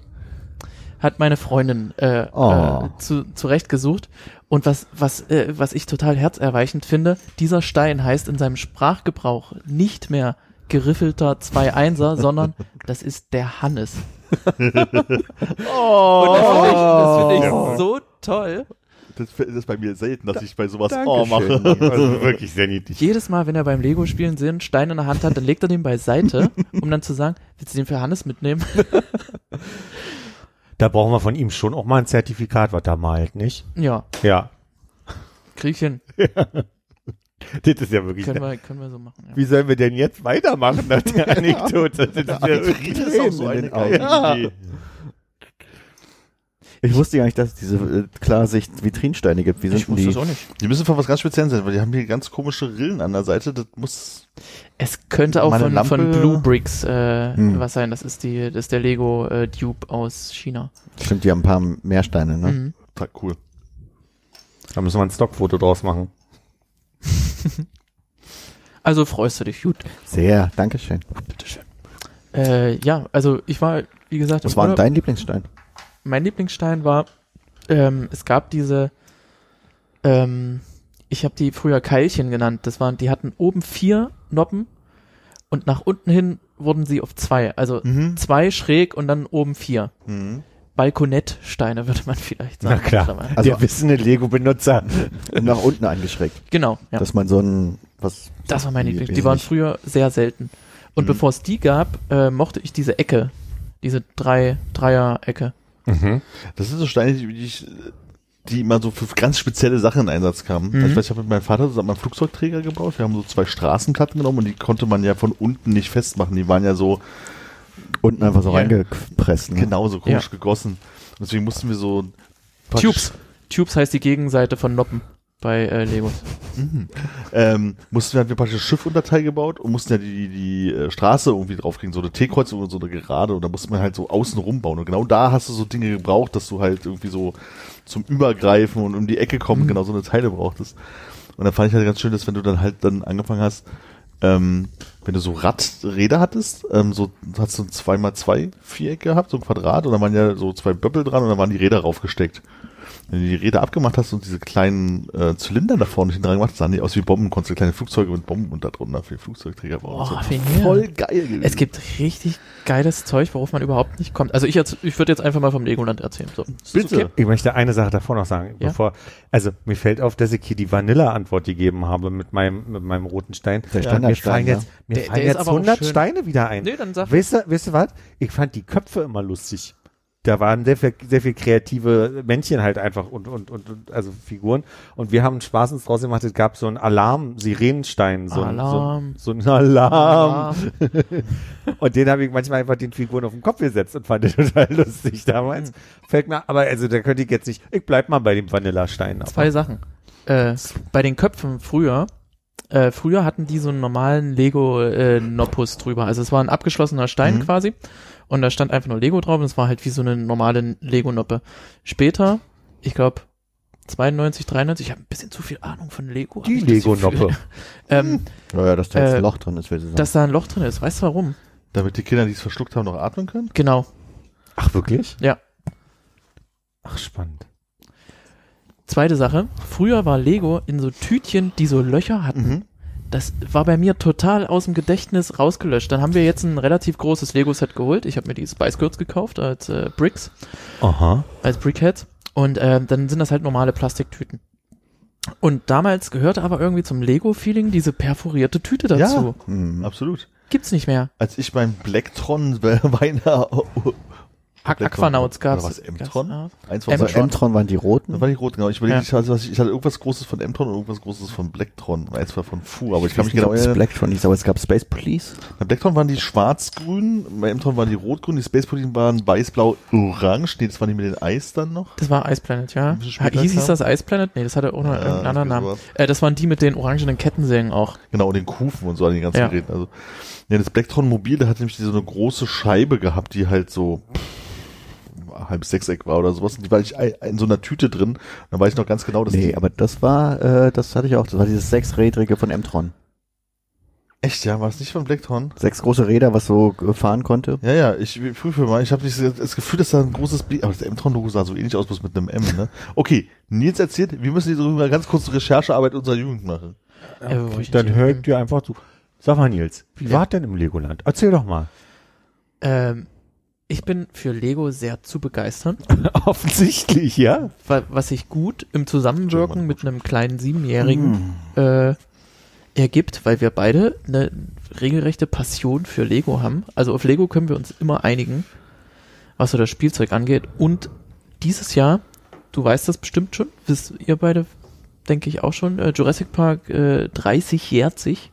hat meine Freundin äh, Oh. äh, zu, zurechtgesucht. Und was, was, äh, was ich total herzerweichend finde, dieser Stein heißt in seinem Sprachgebrauch nicht mehr geriffelter 2-1er, sondern das ist der Hannes. Oh, Und das finde ich, das finde ich Ja. so toll. das, das ist bei mir selten, dass ich bei sowas. Oh mache. Also wirklich sehr niedlich. Jedes Mal, wenn er beim Lego-Spielen sind, Stein in der Hand hat, dann legt er den beiseite, um dann zu sagen, willst du den für Hannes mitnehmen? Da brauchen wir von ihm schon auch mal ein Zertifikat, was er malt, nicht? Ja, Ja. ich hin. Das ist ja wirklich. Können wir, können wir so machen. Ja. Wie sollen wir denn jetzt weitermachen nach der Anekdote? Das ist ja wirklich Das ist auch so in eine geile. Idee. Ich wusste gar nicht, dass es diese äh, Klarsicht-Vitrinsteine gibt. Wie sind Ich wusste die? das auch nicht. Die müssen von was ganz Spezielles sein, weil die haben hier ganz komische Rillen an der Seite. Das muss. Es könnte auch von, Lampe- von Blue Bricks äh, Hm. was sein. Das ist die, das ist der Lego äh, Dupe aus China. Stimmt, die haben ein paar mehr Steine, ne? Mhm. Cool. Da müssen wir ein Stockfoto draus machen. Also freust du dich, gut. Sehr, Dankeschön. Bitteschön. Äh, ja, also ich war, wie gesagt, Was war denn dein Lieblingsstein? Mein Lieblingsstein war, ähm, es gab diese, ähm, ich habe die früher Keilchen genannt. Das waren, die hatten oben vier Noppen und nach unten hin wurden sie auf zwei. Also Mhm. zwei schräg und dann oben vier. Mhm. Balkonettsteine würde man vielleicht Na sagen. klar. Also- der wissende Lego-Benutzer. Nach unten angeschrägt. Genau, ja. Dass man so ein, was. Das war meine wie- Lieblings. Die waren früher sehr selten. Und Mhm. bevor es die gab, äh, mochte ich diese Ecke. Diese drei, Dreier-Ecke. Mhm. Das sind so Steine, die, die, ich, die immer so für ganz spezielle Sachen in Einsatz kamen. Mhm. Also ich weiß, ich habe mit meinem Vater zusammen einen Flugzeugträger gebaut. Wir haben so zwei Straßenplatten genommen und die konnte man ja von unten nicht festmachen. Die waren ja so Unten einfach so Ja. reingepresst. Ne? genauso komisch Ja. gegossen. Und deswegen mussten wir so Tubes. Tubes heißt die Gegenseite von Noppen bei äh, Legos. Mhm. Ähm, mussten wir, hatten wir praktisch ein Schiffunterteil gebaut und mussten ja die, die äh, Straße irgendwie draufkriegen, so eine T-Kreuzung und so eine Gerade und da musste man halt so außen rumbauen. Und genau da hast du so Dinge gebraucht, dass du halt irgendwie so zum Übergreifen und um die Ecke kommen Mhm. genau so eine Teile brauchtest. Und dann fand ich halt ganz schön, dass wenn du dann halt dann angefangen hast, ähm, wenn du so Radräder hattest, ähm, so hast du ein 2x2 Viereck gehabt, so ein Quadrat und dann waren ja so zwei Böppel dran und dann waren die Räder raufgesteckt. Wenn du die Räder abgemacht hast und diese kleinen äh, Zylinder da vorne hinten dran gemacht hast, sahen die aus wie Bomben, konntest du kleine Flugzeuge mit Bomben und da drunter für Flugzeugträger bauen. War geil. voll geil gewesen. Es gibt richtig geiles Zeug, worauf man überhaupt nicht kommt. Also ich ich würde jetzt einfach mal vom Legoland erzählen. So. Bitte. Okay? Ich möchte eine Sache davor noch sagen, Ja? bevor, also mir fällt auf, dass ich hier die Vanilla-Antwort gegeben habe mit meinem, mit meinem roten Stein. Der mir Standardstein, fallen ja. jetzt, mir Der- fallen der jetzt aber auch 100 schön. Steine wieder ein. Nee, dann sag. Weißt du, weißt du was? Ich fand die Köpfe immer lustig. Da waren sehr viel, sehr viel kreative Männchen halt einfach und, und, und, und also Figuren. Und wir haben Spaß uns draus gemacht, es gab so einen Alarm, Sirenenstein, so, Alarm. so, so ein Alarm. Und den habe ich manchmal einfach den Figuren auf den Kopf gesetzt und fand den total lustig damals. Fällt mir, aber also da könnte ich jetzt nicht, ich bleib mal bei dem Vanillastein. aber- Zwei Sachen. Äh, bei den Köpfen früher, äh, früher hatten die so einen normalen Lego-Nopus drüber. Also es war ein abgeschlossener Stein Mhm. quasi und da stand einfach nur Lego drauf und es war halt wie so eine normale Lego-Noppe. Später, ich glaube 92, 93, ich habe ein bisschen zu viel Ahnung von Lego. Die ich. Lego-Noppe. ähm, Ja, ja, dass da jetzt Äh, ein Loch drin ist, will sie sagen. dass da ein Loch drin ist. Weißt du warum? Damit die Kinder, die es verschluckt haben, noch atmen können? Genau. Ach, wirklich? Ja. Ach, spannend. Zweite Sache. Früher war Lego in so Tütchen, die so Löcher hatten. Mhm. Das war bei mir total aus dem Gedächtnis rausgelöscht. Dann haben wir jetzt ein relativ großes Lego-Set geholt. Ich habe mir die Spice Girls gekauft als äh, Bricks, Aha. als Brickheads. Und äh, dann sind das halt normale Plastiktüten. Und damals gehörte aber irgendwie zum Lego-Feeling diese perforierte Tüte dazu. Hm. Absolut. Gibt's nicht mehr. Als ich mein Blacktron Weiner Ak Aquanauts Tron. gab's. Oder was, M-Tron? gab's- eins von M- Bei beiden. M-Tron waren die roten. Das war die rot, genau. Ich überlege, Ja. ich, hatte, ich, ich hatte irgendwas Großes von M-Tron und irgendwas Großes von Blacktron. Eins war von Fu, aber ich, kann mich genau es erinnern. Blacktron hieß, aber es gab Space Police. Bei Blacktron waren die schwarz-grün, bei M-Tron waren die rot-grün, die Space Police waren weiß-blau-orange. Nee, das waren die mit dem Eis dann noch. Das war Ice Planet, ja. Hieß, hieß das Ice Planet? Nee, das hatte auch noch Ja, irgendeinen anderen Namen. Äh, das waren die mit den orangenen Kettensägen auch. Genau, und den Kufen und so an den ganzen Ja. Geräten. Also, ja, das Blacktron Mobil, da hat nämlich so eine große Scheibe gehabt, die halt so pff, halb Sechseck war oder sowas. Und die war ich in so einer Tüte drin. Da weiß ich noch ganz genau, dass Nee, aber das war, äh, das hatte ich auch, das war dieses sechsrädrige von M-Tron. echt, ja, war es nicht von Blacktron? Sechs große Räder, was so äh, fahren konnte. Ja, ja, ich prüfe mal. Ich habe nicht das Gefühl, dass da ein großes B, aber das M-Tron-Logo sah so ähnlich aus, bloß mit einem M, ne? Okay, Nils erzählt, wir müssen jetzt mal ganz kurz Recherchearbeit unserer Jugend machen. Äh, wo ich Dann nicht- hör ich dir einfach zu. Sag mal, Nils, wie Ja. war denn im Legoland? Erzähl doch mal. Ähm, ich bin für Lego sehr zu begeistern, Offensichtlich, ja. wa- was sich gut im Zusammenwirken mit einem kleinen Siebenjährigen äh, ergibt, weil wir beide eine regelrechte Passion für Lego haben. Also auf Lego können wir uns immer einigen, was so das Spielzeug angeht. Und dieses Jahr, du weißt das bestimmt schon, wisst ihr beide, denke ich auch schon, äh, Jurassic Park äh, 30 jährt sich.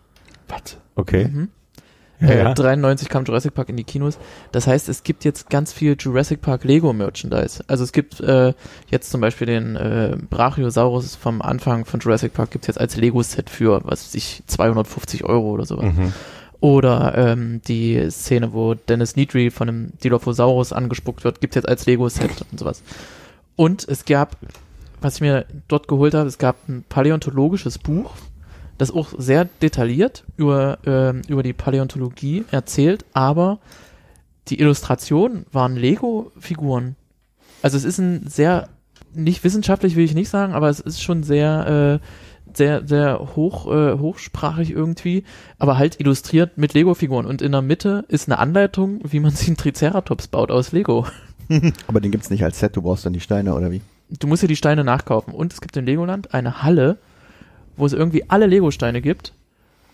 Was? Okay. Mhm. Ja. Äh, 93 kam Jurassic Park in die Kinos. Das heißt, es gibt jetzt ganz viel Jurassic Park Lego Merchandise. Also es gibt äh, jetzt zum Beispiel den äh, Brachiosaurus vom Anfang von Jurassic Park gibt's jetzt als Lego Set für, was weiß ich, 250 Euro oder sowas. Mhm. Oder ähm, die Szene, wo Dennis Nedry von einem Dilophosaurus angespuckt wird, gibt's jetzt als Lego Set und sowas. Und es gab, was ich mir dort geholt habe, es gab ein paläontologisches Buch, das auch sehr detailliert über, ähm, über die Paläontologie erzählt, aber die Illustrationen waren Lego-Figuren. Also es ist ein sehr, nicht wissenschaftlich will ich nicht sagen, aber es ist schon sehr, äh, sehr, sehr hoch, äh, hochsprachig irgendwie, aber halt illustriert mit Lego-Figuren. Und in der Mitte ist eine Anleitung, wie man sich einen Triceratops baut aus Lego. Aber den gibt's nicht als Set, du brauchst dann die Steine, oder wie? Du musst dir die Steine nachkaufen. Und es gibt in Legoland eine Halle, wo es irgendwie alle Lego-Steine gibt.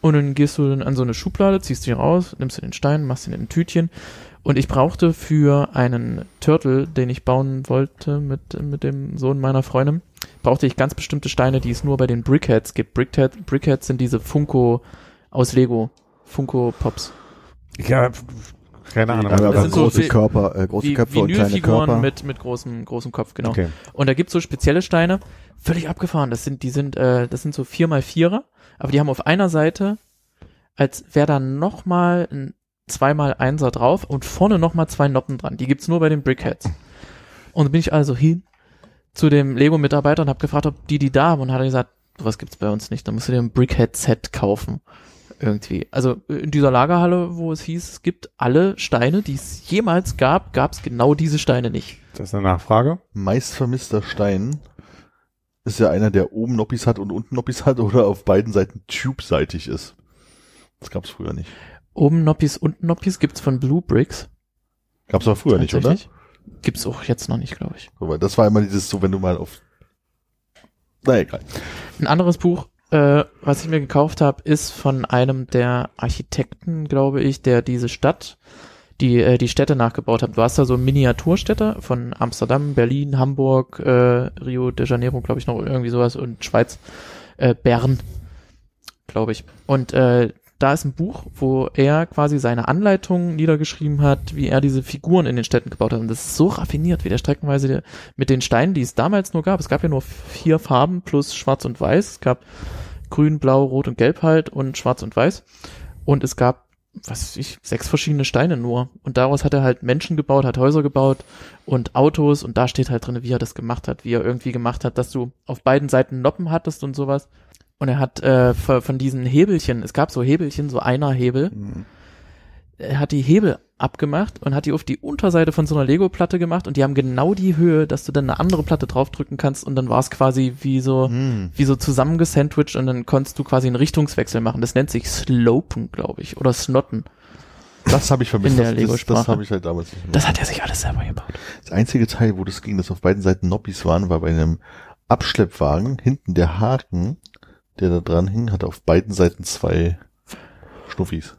Und dann gehst du dann an so eine Schublade, ziehst die raus, nimmst dir den Stein, machst ihn in ein Tütchen. Und ich brauchte für einen Turtle, den ich bauen wollte mit, mit dem Sohn meiner Freundin, brauchte ich ganz bestimmte Steine, die es nur bei den Brickheads gibt. Brickhead, Brickheads sind diese Funko aus Lego. Funko Pops. Ja, keine Ahnung. Aber das sind so große wie- Körper, äh, große Wie Köpfe und kleine Körper. mit, mit großem, großem Kopf, genau. Okay. Und da gibt's so spezielle Steine, völlig abgefahren. Das sind, die sind, äh, das sind so vier mal vierer, aber die haben auf einer Seite, als wäre da nochmal ein zweimal Einser drauf und vorne nochmal zwei Noppen dran. Die gibt's nur bei den Brickheads. Und dann bin ich also hin zu dem Lego-Mitarbeiter und habe gefragt, ob die die da haben und hat er gesagt, was gibt's bei uns nicht, da musst du dir ein Brickhead-Set kaufen. Irgendwie. Also in dieser Lagerhalle, wo es hieß, es gibt alle Steine, die es jemals gab, gab's genau diese Steine nicht. Das ist eine Nachfrage. Meist vermisster Stein ist ja einer, der oben Noppis hat und unten Noppis hat oder auf beiden Seiten tube-seitig ist. Das gab's früher nicht. Oben Noppis, unten Noppis gibt's von Blue Bricks. Gab's aber früher nicht, oder? Gibt's auch jetzt noch nicht, glaube ich. Das war immer dieses so, wenn du mal auf na egal. Ein anderes Buch, äh, was ich mir gekauft habe, ist von einem der Architekten, glaube ich, der diese Stadt, die äh, die Städte nachgebaut haben. Du hast da so Miniaturstädte von Amsterdam, Berlin, Hamburg, äh, Rio de Janeiro, glaube ich noch irgendwie sowas und Schweiz, äh, Bern, glaube ich. Und äh, da ist ein Buch, wo er quasi seine Anleitungen niedergeschrieben hat, wie er diese Figuren in den Städten gebaut hat. Und das ist so raffiniert, wie der streckenweise mit den Steinen, die es damals nur gab. Es gab ja nur vier Farben plus Schwarz und Weiß. Es gab Grün, Blau, Rot und Gelb halt und Schwarz und Weiß. Und es gab, was weiß ich, sechs verschiedene Steine nur. Und daraus hat er halt Menschen gebaut, hat Häuser gebaut und Autos. Und da steht halt drin, wie er das gemacht hat, wie er irgendwie gemacht hat, dass du auf beiden Seiten Noppen hattest und sowas. Und er hat äh, von diesen Hebelchen, es gab so Hebelchen, so einer Hebel, er hat die Hebel abgemacht und hat die auf die Unterseite von so einer Lego-Platte gemacht und die haben genau die Höhe, dass du dann eine andere Platte draufdrücken kannst und dann war es quasi wie so, Hm. wie so zusammengesandwiched und dann konntest du quasi einen Richtungswechsel machen. Das nennt sich Slopen, glaube ich, oder Snotten. Das habe ich vermisst. In der das, das, das habe ich halt damals nicht Das hat er sich alles selber gebaut. Das einzige Teil, wo das ging, dass auf beiden Seiten Noppis waren, war bei einem Abschleppwagen. Hinten der Haken, der da dran hing, hatte auf beiden Seiten zwei Schnuffis.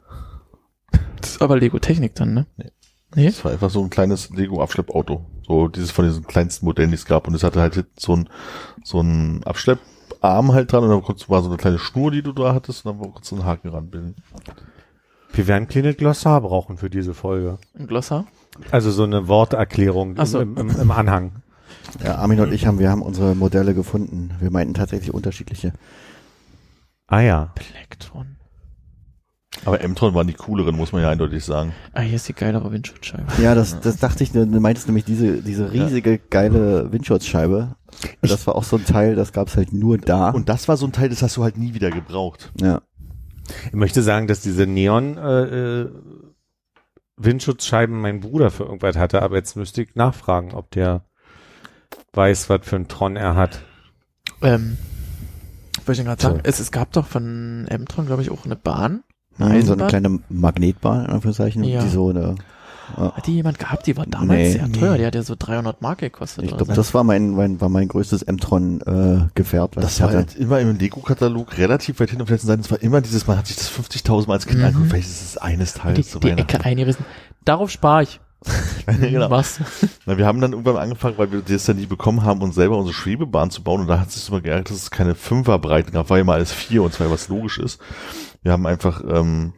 Das ist aber Lego-Technik dann, ne? Nee. Nee? Das war einfach so ein kleines Lego-Abschleppauto. So dieses von diesen kleinsten Modellen, die es gab. Und es hatte halt so ein, so ein Abschlepparm halt dran und dann war so eine kleine Schnur, die du da hattest und dann konntest du einen Haken ranbilden. Wir werden ein kleines Glossar brauchen für diese Folge. Ein Glossar? Also so eine Worterklärung so. im, im, im Anhang. Ja, Armin und ich haben, wir haben unsere Modelle gefunden. Wir meinten tatsächlich unterschiedliche. Ah ja. Plektron. Aber M-Tron waren die cooleren, muss man ja eindeutig sagen. Ah, hier ist die geilere Windschutzscheibe. Ja, das, das dachte ich, du meintest nämlich diese, diese riesige, geile Windschutzscheibe. Das war auch so ein Teil, das gab's halt nur da. Und das war so ein Teil, das hast du halt nie wieder gebraucht. ja. Ich möchte sagen, dass diese Neon äh, äh, Windschutzscheiben mein Bruder für irgendwas hatte, aber jetzt müsste ich nachfragen, ob der weiß, was für ein Tron er hat. Ähm, wollte ich gerade sagen, So. es, es gab doch von Emtron, glaube ich, auch eine Bahn. Mhm, so eine kleine Magnetbahn, in Anführungszeichen, Ja. die so eine, ja. Hat die jemand gehabt? Die war damals Nee. sehr teuer. Die hat ja so 300 Mark gekostet. ich oder glaube, so. das war mein, mein, war mein größtes M-Tron, äh, Gefährt, was Das ich war hatte. halt immer im Lego-Katalog relativ weit hinten auf der letzten Seite. Es war immer dieses, man hat sich das 50.000 Mal als Kind Mhm. angeguckt, vielleicht ist es eines Teils die, zu die Weihnachten. Ecke eingerissen. Darauf spare ich. genau. Was? Na, wir haben dann irgendwann angefangen, weil wir das dann nie bekommen haben, uns selber unsere Schwebebahn zu bauen. Und da hat es sich immer geärgert, dass es keine Fünferbreiten gab, war ja mal alles vier und zwei, was logisch ist. Wir haben einfach ähm,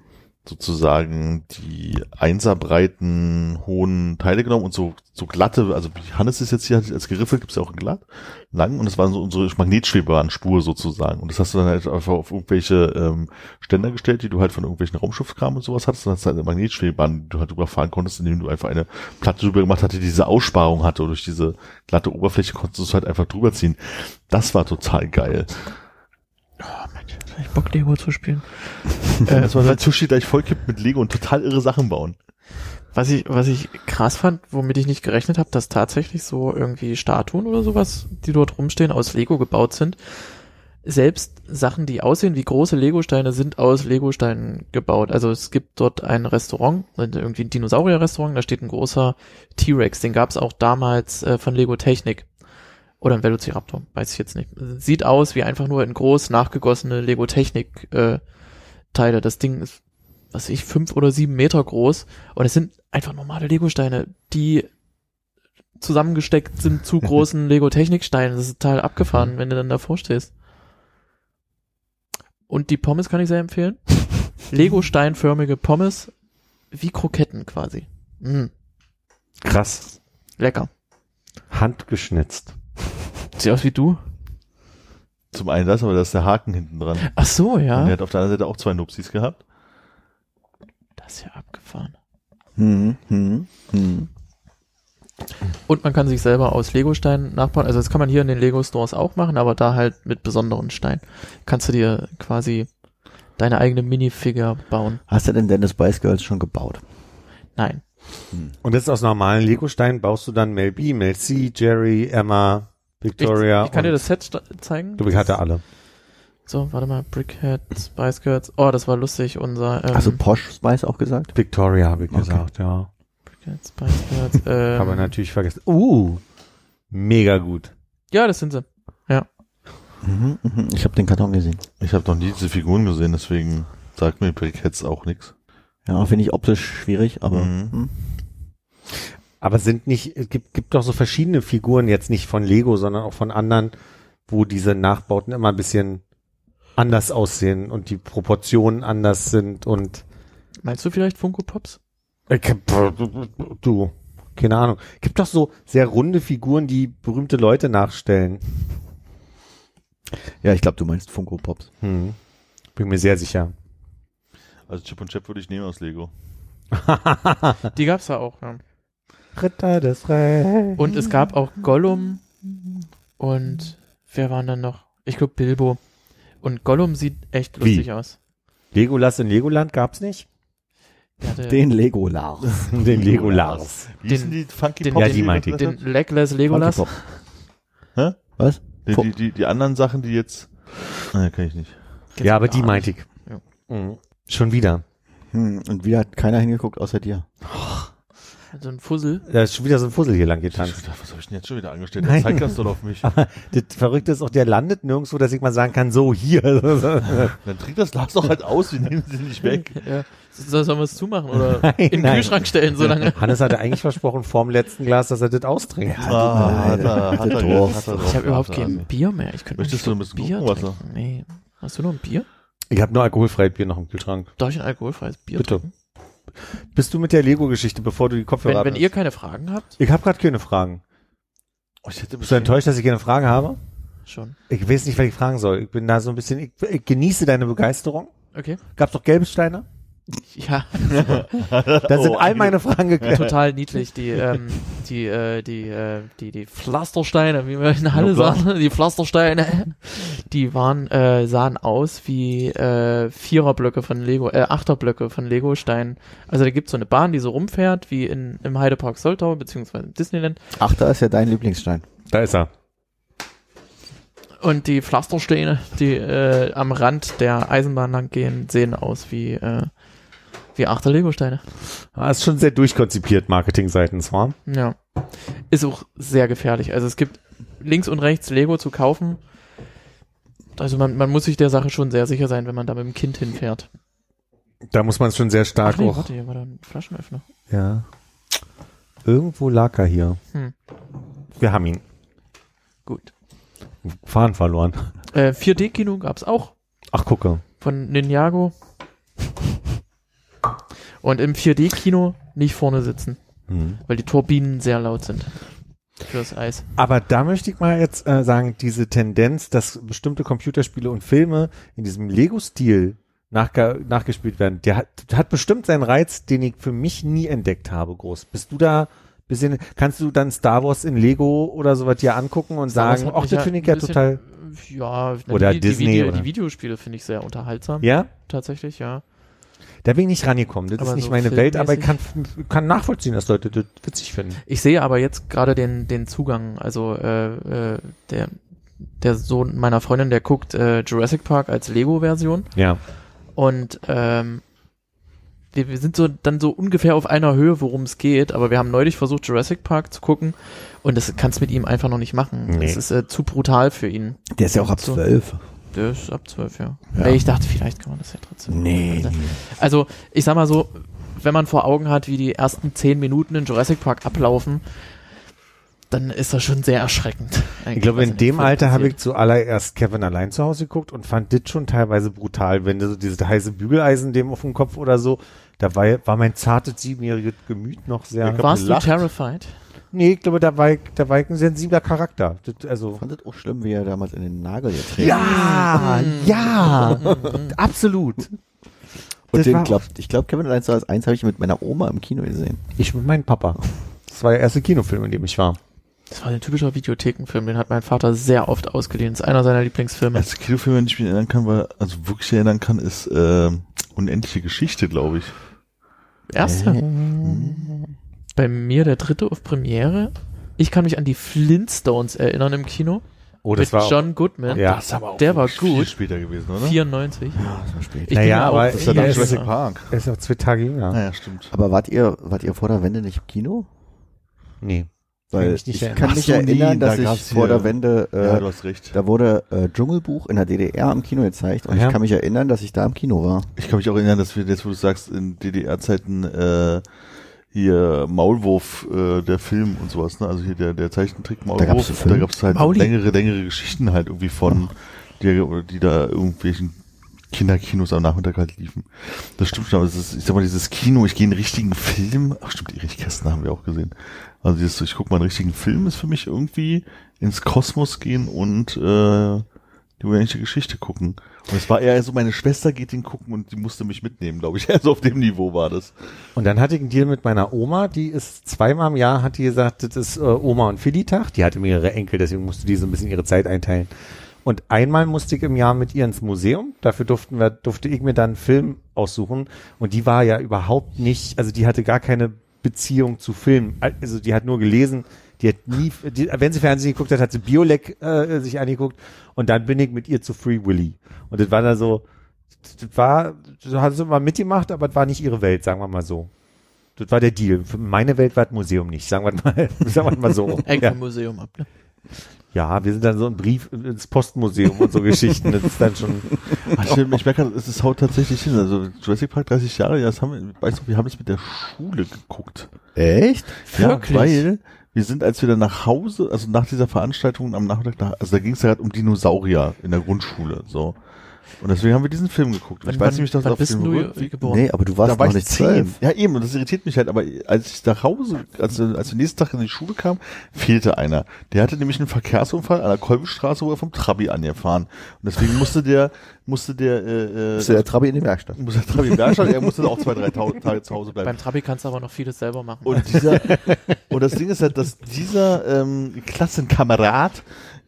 sozusagen die Einserbreiten hohen Teile genommen und so so glatte, also Hannes ist jetzt hier als geriffelt, gibt's ja auch in glatt, lang und das war so unsere Magnetschwebebahnspur sozusagen. Und das hast du dann halt einfach auf irgendwelche ähm, Ständer gestellt, die du halt von irgendwelchen Raumschiffkram und sowas hattest. Dann hast du eine Magnetschwebebahn, die du halt überfahren konntest, indem du einfach eine Platte drüber gemacht hatte, die diese Aussparung hatte. Und durch diese glatte Oberfläche konntest du es halt einfach drüber ziehen. Das war total geil. Ich Bock, Lego zu spielen. Äh, das war sein Tisch, die gleich vollkippt mit Lego und total irre Sachen bauen. Was ich, was ich krass fand, womit ich nicht gerechnet habe, dass tatsächlich so irgendwie Statuen oder sowas, die dort rumstehen, aus Lego gebaut sind. Selbst Sachen, die aussehen wie große Lego-Steine, sind aus Lego-Steinen gebaut. Also es gibt dort ein Restaurant, irgendwie ein Dinosaurier-Restaurant, da steht ein großer T-Rex. Den gab es auch damals äh, von Lego Technik. Oder ein Velociraptor, weiß ich jetzt nicht. Sieht aus wie einfach nur in groß nachgegossene Lego Technik äh. Das Ding ist, was weiß ich, fünf oder sieben Meter groß. Und es sind einfach normale Lego-Steine, die zusammengesteckt sind zu großen Lego-Technik-Steinen. Das ist total abgefahren, wenn du dann davor stehst. Und die Pommes kann ich sehr empfehlen. Lego-steinförmige Pommes, wie Kroketten quasi. Mm, Krass. lecker. Handgeschnitzt. Sieht aus wie du. Zum einen das, aber da ist der Haken hinten dran. Ach so, Und ja. er hat auf der anderen Seite auch zwei Nupsis gehabt. Das ist ja abgefahren. Hm, hm, hm. Und man kann sich selber aus Lego-Steinen nachbauen. Also das kann man hier in den Lego-Stores auch machen, aber da halt mit besonderen Steinen. Kannst du dir quasi deine eigene Minifigure bauen. Hast du denn Dennis Spice Girls schon gebaut? Nein. Und jetzt aus normalen Lego-Steinen baust du dann Mel B, Mel C, Jerry, Emma, Victoria. ich, ich kann dir das Set zeigen. Glaube, ich hatte alle. So, warte mal. Brickhead, Spice Girls. Oh, das war lustig. Unser ähm, Hast du Posh Spice auch gesagt? Victoria habe ich Okay. gesagt, ja. Brickhead, Spice Girls. Ähm, Aber natürlich vergessen. Uh, mega gut. ja, das sind sie. Mhm, mhm. Ich habe den Karton gesehen. Ich habe noch nie diese Figuren gesehen, deswegen sagt mir Brickheads auch nichts. Ja, finde ich optisch schwierig, aber Mhm. Aber sind nicht, es gibt, gibt doch so verschiedene Figuren, jetzt nicht von Lego, sondern auch von anderen, wo diese Nachbauten immer ein bisschen anders aussehen und die Proportionen anders sind und Meinst du vielleicht Funko Pops? Äh, du, keine Ahnung. Gibt doch so sehr runde Figuren, die berühmte Leute nachstellen. ja, ich glaube, du meinst Funko Pops. Hm. Bin mir sehr sicher. Also Chip und Chap würde ich nehmen aus Lego. Die gab's da auch, ja. Ritter des Rechts. Und es gab auch Gollum und wer waren dann noch? Ich glaube Bilbo. Und Gollum sieht echt Wie? lustig aus. Legolas in Legoland gab's nicht? Hatte Den Lego Lars. Den Legolas. Den- die Funky den- Pops? Ja, die meinte ich. den Legless Legolas. Pop. Hä? Was? Die, die, die, die anderen Sachen, die jetzt. Nein, kann ich nicht. Ja, aber die meinte ich. Ja. Mhm. Schon wieder. Hm, und wieder hat keiner hingeguckt außer dir. So ein Fussel. Da ist schon wieder so ein Fussel hier lang getanzt. was habe ich denn jetzt schon wieder angestellt? Nein. Zeig das doch auf mich. Aber das Verrückte ist auch, der landet nirgendwo, dass ich mal sagen kann, so hier. Dann trinkt das Glas doch halt aus, wir nehmen sie nicht weg. Ja. Soll, sollen wir es zumachen oder Nein, in den nein. Kühlschrank stellen so lange? Hannes hatte eigentlich versprochen, vorm letzten Glas, dass er das austrinkt. Ah, hat er, hat er, Doch. hat er. Ich habe überhaupt er. kein Bier mehr. Ich könnte Möchtest du ein bisschen Bier trinken. Nee. Hast du noch ein Bier? Ich habe nur alkoholfreies Bier noch im Kühlschrank. Darf ich ein alkoholfreies Bier Bitte. trinken? Bist du mit der Lego-Geschichte, bevor du die Kopfhörer Wenn, wenn ihr keine Fragen habt, Ich habe gerade keine Fragen. Oh, ich hätte Bist du enttäuscht, dass ich keine Fragen habe? schon. Ich weiß nicht, was ich fragen soll. Ich bin da so ein bisschen, ich, ich genieße deine Begeisterung. Okay. Gab's doch gelbe Steine? Ja, Da sind Oh, all meine Fragen geklärt. total niedlich. Die, ähm, die, äh, die, äh, die, die Pflastersteine, wie wir in Halle klar. sagen, die Pflastersteine, die waren, äh, sahen aus wie äh, Viererblöcke von Lego, äh, Achterblöcke von Lego-Steinen. Also da gibt's so eine Bahn, die so rumfährt, wie in, im Heidepark Soltau, beziehungsweise im Disneyland. Ach, da ist ja dein Lieblingsstein. Da ist er. Und die Pflastersteine, die äh, am Rand der Eisenbahn lang gehen, sehen aus wie, äh, wie achter Lego-Steine. Ah, ist schon sehr durchkonzipiert, Marketing-seitens, war? Ja. Ist auch sehr gefährlich. Also es gibt links und rechts Lego zu kaufen. Also man, man muss sich der Sache schon sehr sicher sein, wenn man da mit dem Kind hinfährt. Da muss man es schon sehr stark Ach nee, auch. warte, hier war da ein Flaschenöffner. Ja. Irgendwo lag er hier. Hm. Wir haben ihn. Gut. Fahren verloren. Äh, 4D-Kino gab's auch Ach, gucke. von Ninjago. Und im 4D-Kino nicht vorne sitzen, Hm. weil die Turbinen sehr laut sind. Fürs Eis. Aber da möchte ich mal jetzt äh, sagen, diese Tendenz, dass bestimmte Computerspiele und Filme in diesem Lego-Stil nachge nachgespielt werden, der hat, hat bestimmt seinen Reiz, den ich für mich nie entdeckt habe, groß. Bist du da bisschen, kannst du dann Star Wars in Lego oder sowas dir angucken und Star sagen, ach, das finde ich ja total, Ja, Oder die, Disney die, Video, oder- die Videospiele finde ich sehr unterhaltsam. ja? Tatsächlich, ja. Da bin ich nicht rangekommen. Das Aber ist nicht so meine Welt, aber ich kann, kann nachvollziehen, dass Leute das witzig finden. Ich sehe aber jetzt gerade den, den Zugang, also äh, äh, der, der Sohn meiner Freundin, der guckt äh, Jurassic Park als Lego-Version Ja. und ähm, wir, wir sind so dann so ungefähr auf einer Höhe, worum es geht, aber wir haben neulich versucht, Jurassic Park zu gucken und das kannst mit ihm einfach noch nicht machen. Nee. Das ist äh, zu brutal für ihn. Der ist ja auch ab So. Der ist ab zwölf, ja. Ja. Ich dachte, vielleicht kann man das ja trotzdem. Nee, Also, nee. also, ich sag mal so, wenn man vor Augen hat, wie die ersten zehn Minuten in Jurassic Park ablaufen, dann ist das schon sehr erschreckend. Ich glaube, in dem Alter habe ich zuallererst Kevin allein zu Hause geguckt und fand das schon teilweise brutal, wenn du so diese heiße Bügeleisen dem auf dem Kopf oder so, da war, war mein zartes siebenjähriges Gemüt noch sehr. Warst du terrified? Nee, ich glaube, da war ich, da war ich ein sensibler Charakter. Das, also. Ich fand das auch schlimm, wie er damals in den Nagel getreten Ja, ja, absolut. Und Das den glaub, ich glaube, Kevin allein zu Hause eins habe ich mit meiner Oma im Kino gesehen. Ich mit meinem Papa. Das war der erste Kinofilm, in dem ich war. Das war ein typischer Videothekenfilm, den hat mein Vater sehr oft ausgeliehen. Das ist einer seiner Lieblingsfilme. Als Kinofilm, an den ich mich erinnern kann, war, also wirklich erinnern kann, ist ähm, Unendliche Geschichte, glaube ich. Bei mir der dritte auf Premiere. Ich kann mich an die Flintstones erinnern im Kino. Oh, das mit war John Goodman. Ja. Das ist aber auch Der war viel gut. später gewesen, oder? 94. Ja, das war spät. Ich Naja, aber ist ja dann Ja, Jurassic Park. er ist auch zwei Tage jünger. Naja, stimmt. Aber wart ihr, wart ihr vor der Wende nicht im Kino? Nee. Weil ich erinnern. kann mich so, erinnern, nee, da dass ich vor der Wende, äh, ja, du hast recht. da wurde äh, Dschungelbuch in der DDR am Kino gezeigt und Ja. ich kann mich erinnern, dass ich da im Kino war. Ich kann mich auch erinnern, dass wir jetzt, wo du sagst, in DDR-Zeiten äh, hier Maulwurf, äh, der Film und sowas, ne? Also hier der, der Zeichentrick Maulwurf, da gab's halt Mauli. längere, längere Geschichten halt irgendwie von, die, die da irgendwelchen Kinderkinos am Nachmittag halt liefen. Das stimmt schon, aber es ist, ich sag mal, dieses Kino, ich gehe in einen richtigen Film, ach stimmt, Erich Kästner haben wir auch gesehen. Also dieses, ich guck mal einen richtigen Film ist für mich irgendwie ins Kosmos gehen und äh, die unendliche Geschichte gucken. Und es war eher so, meine Schwester geht den gucken und die musste mich mitnehmen, glaube ich. Also auf dem Niveau war das. Und dann hatte ich einen Deal mit meiner Oma, die ist zweimal im Jahr, hat die gesagt, das ist äh, Oma und Philly-Tag. Die hatte mehrere Enkel, deswegen musste die so ein bisschen ihre Zeit einteilen. Und einmal musste ich im Jahr mit ihr ins Museum. Dafür durften wir, durfte ich mir dann einen Film aussuchen. Und die war ja überhaupt nicht, also die hatte gar keine Beziehung zu Film. Also die hat nur gelesen, die hat nie, die, wenn sie Fernsehen geguckt hat, hat sie Biolek äh, sich angeguckt. Und dann bin ich mit ihr zu Free Willy. Und das war da so, das war, das hat sie mal mitgemacht, aber das war nicht ihre Welt, sagen wir mal so. Das war der Deal. Für meine Welt war das Museum nicht, sagen wir mal, sagen wir mal so. Hängt Ja. vom Museum ab, ne? ja, wir sind dann so ein Brief ins Postmuseum und so Geschichten. Das ist dann schon, Ach, ich, ich merke gerade, es haut tatsächlich hin. Also Jurassic Park 30 Jahre, ja, das haben wir, weißt du, wir haben es mit der Schule geguckt. Echt? Wirklich? Ja, weil wir sind, als dann nach Hause, also nach dieser Veranstaltung am Nachmittag, nach, also da ging es ja gerade um Dinosaurier in der Grundschule, so. Und deswegen haben wir diesen Film geguckt. Und ich weiß nämlich, dass wann auf bist dem du Rückweg- geboren? Nee, aber du warst da war noch ich nicht zehn. Ja, eben, und das irritiert mich halt, aber als ich nach Hause, als, als wir nächsten Tag in die Schule kam, fehlte einer. Der hatte nämlich einen Verkehrsunfall an der Kolbenstraße, wo er vom Trabi angefahren. Und deswegen musste der, musste der, äh, äh, du der Trabi in die Werkstatt? musste der Trabi im Werkstatt, er musste auch zwei, drei Tage zu Hause bleiben. Beim Trabi kannst du aber noch vieles selber machen. Und dieser, und das Ding ist halt, dass dieser ähm, Klassenkamerad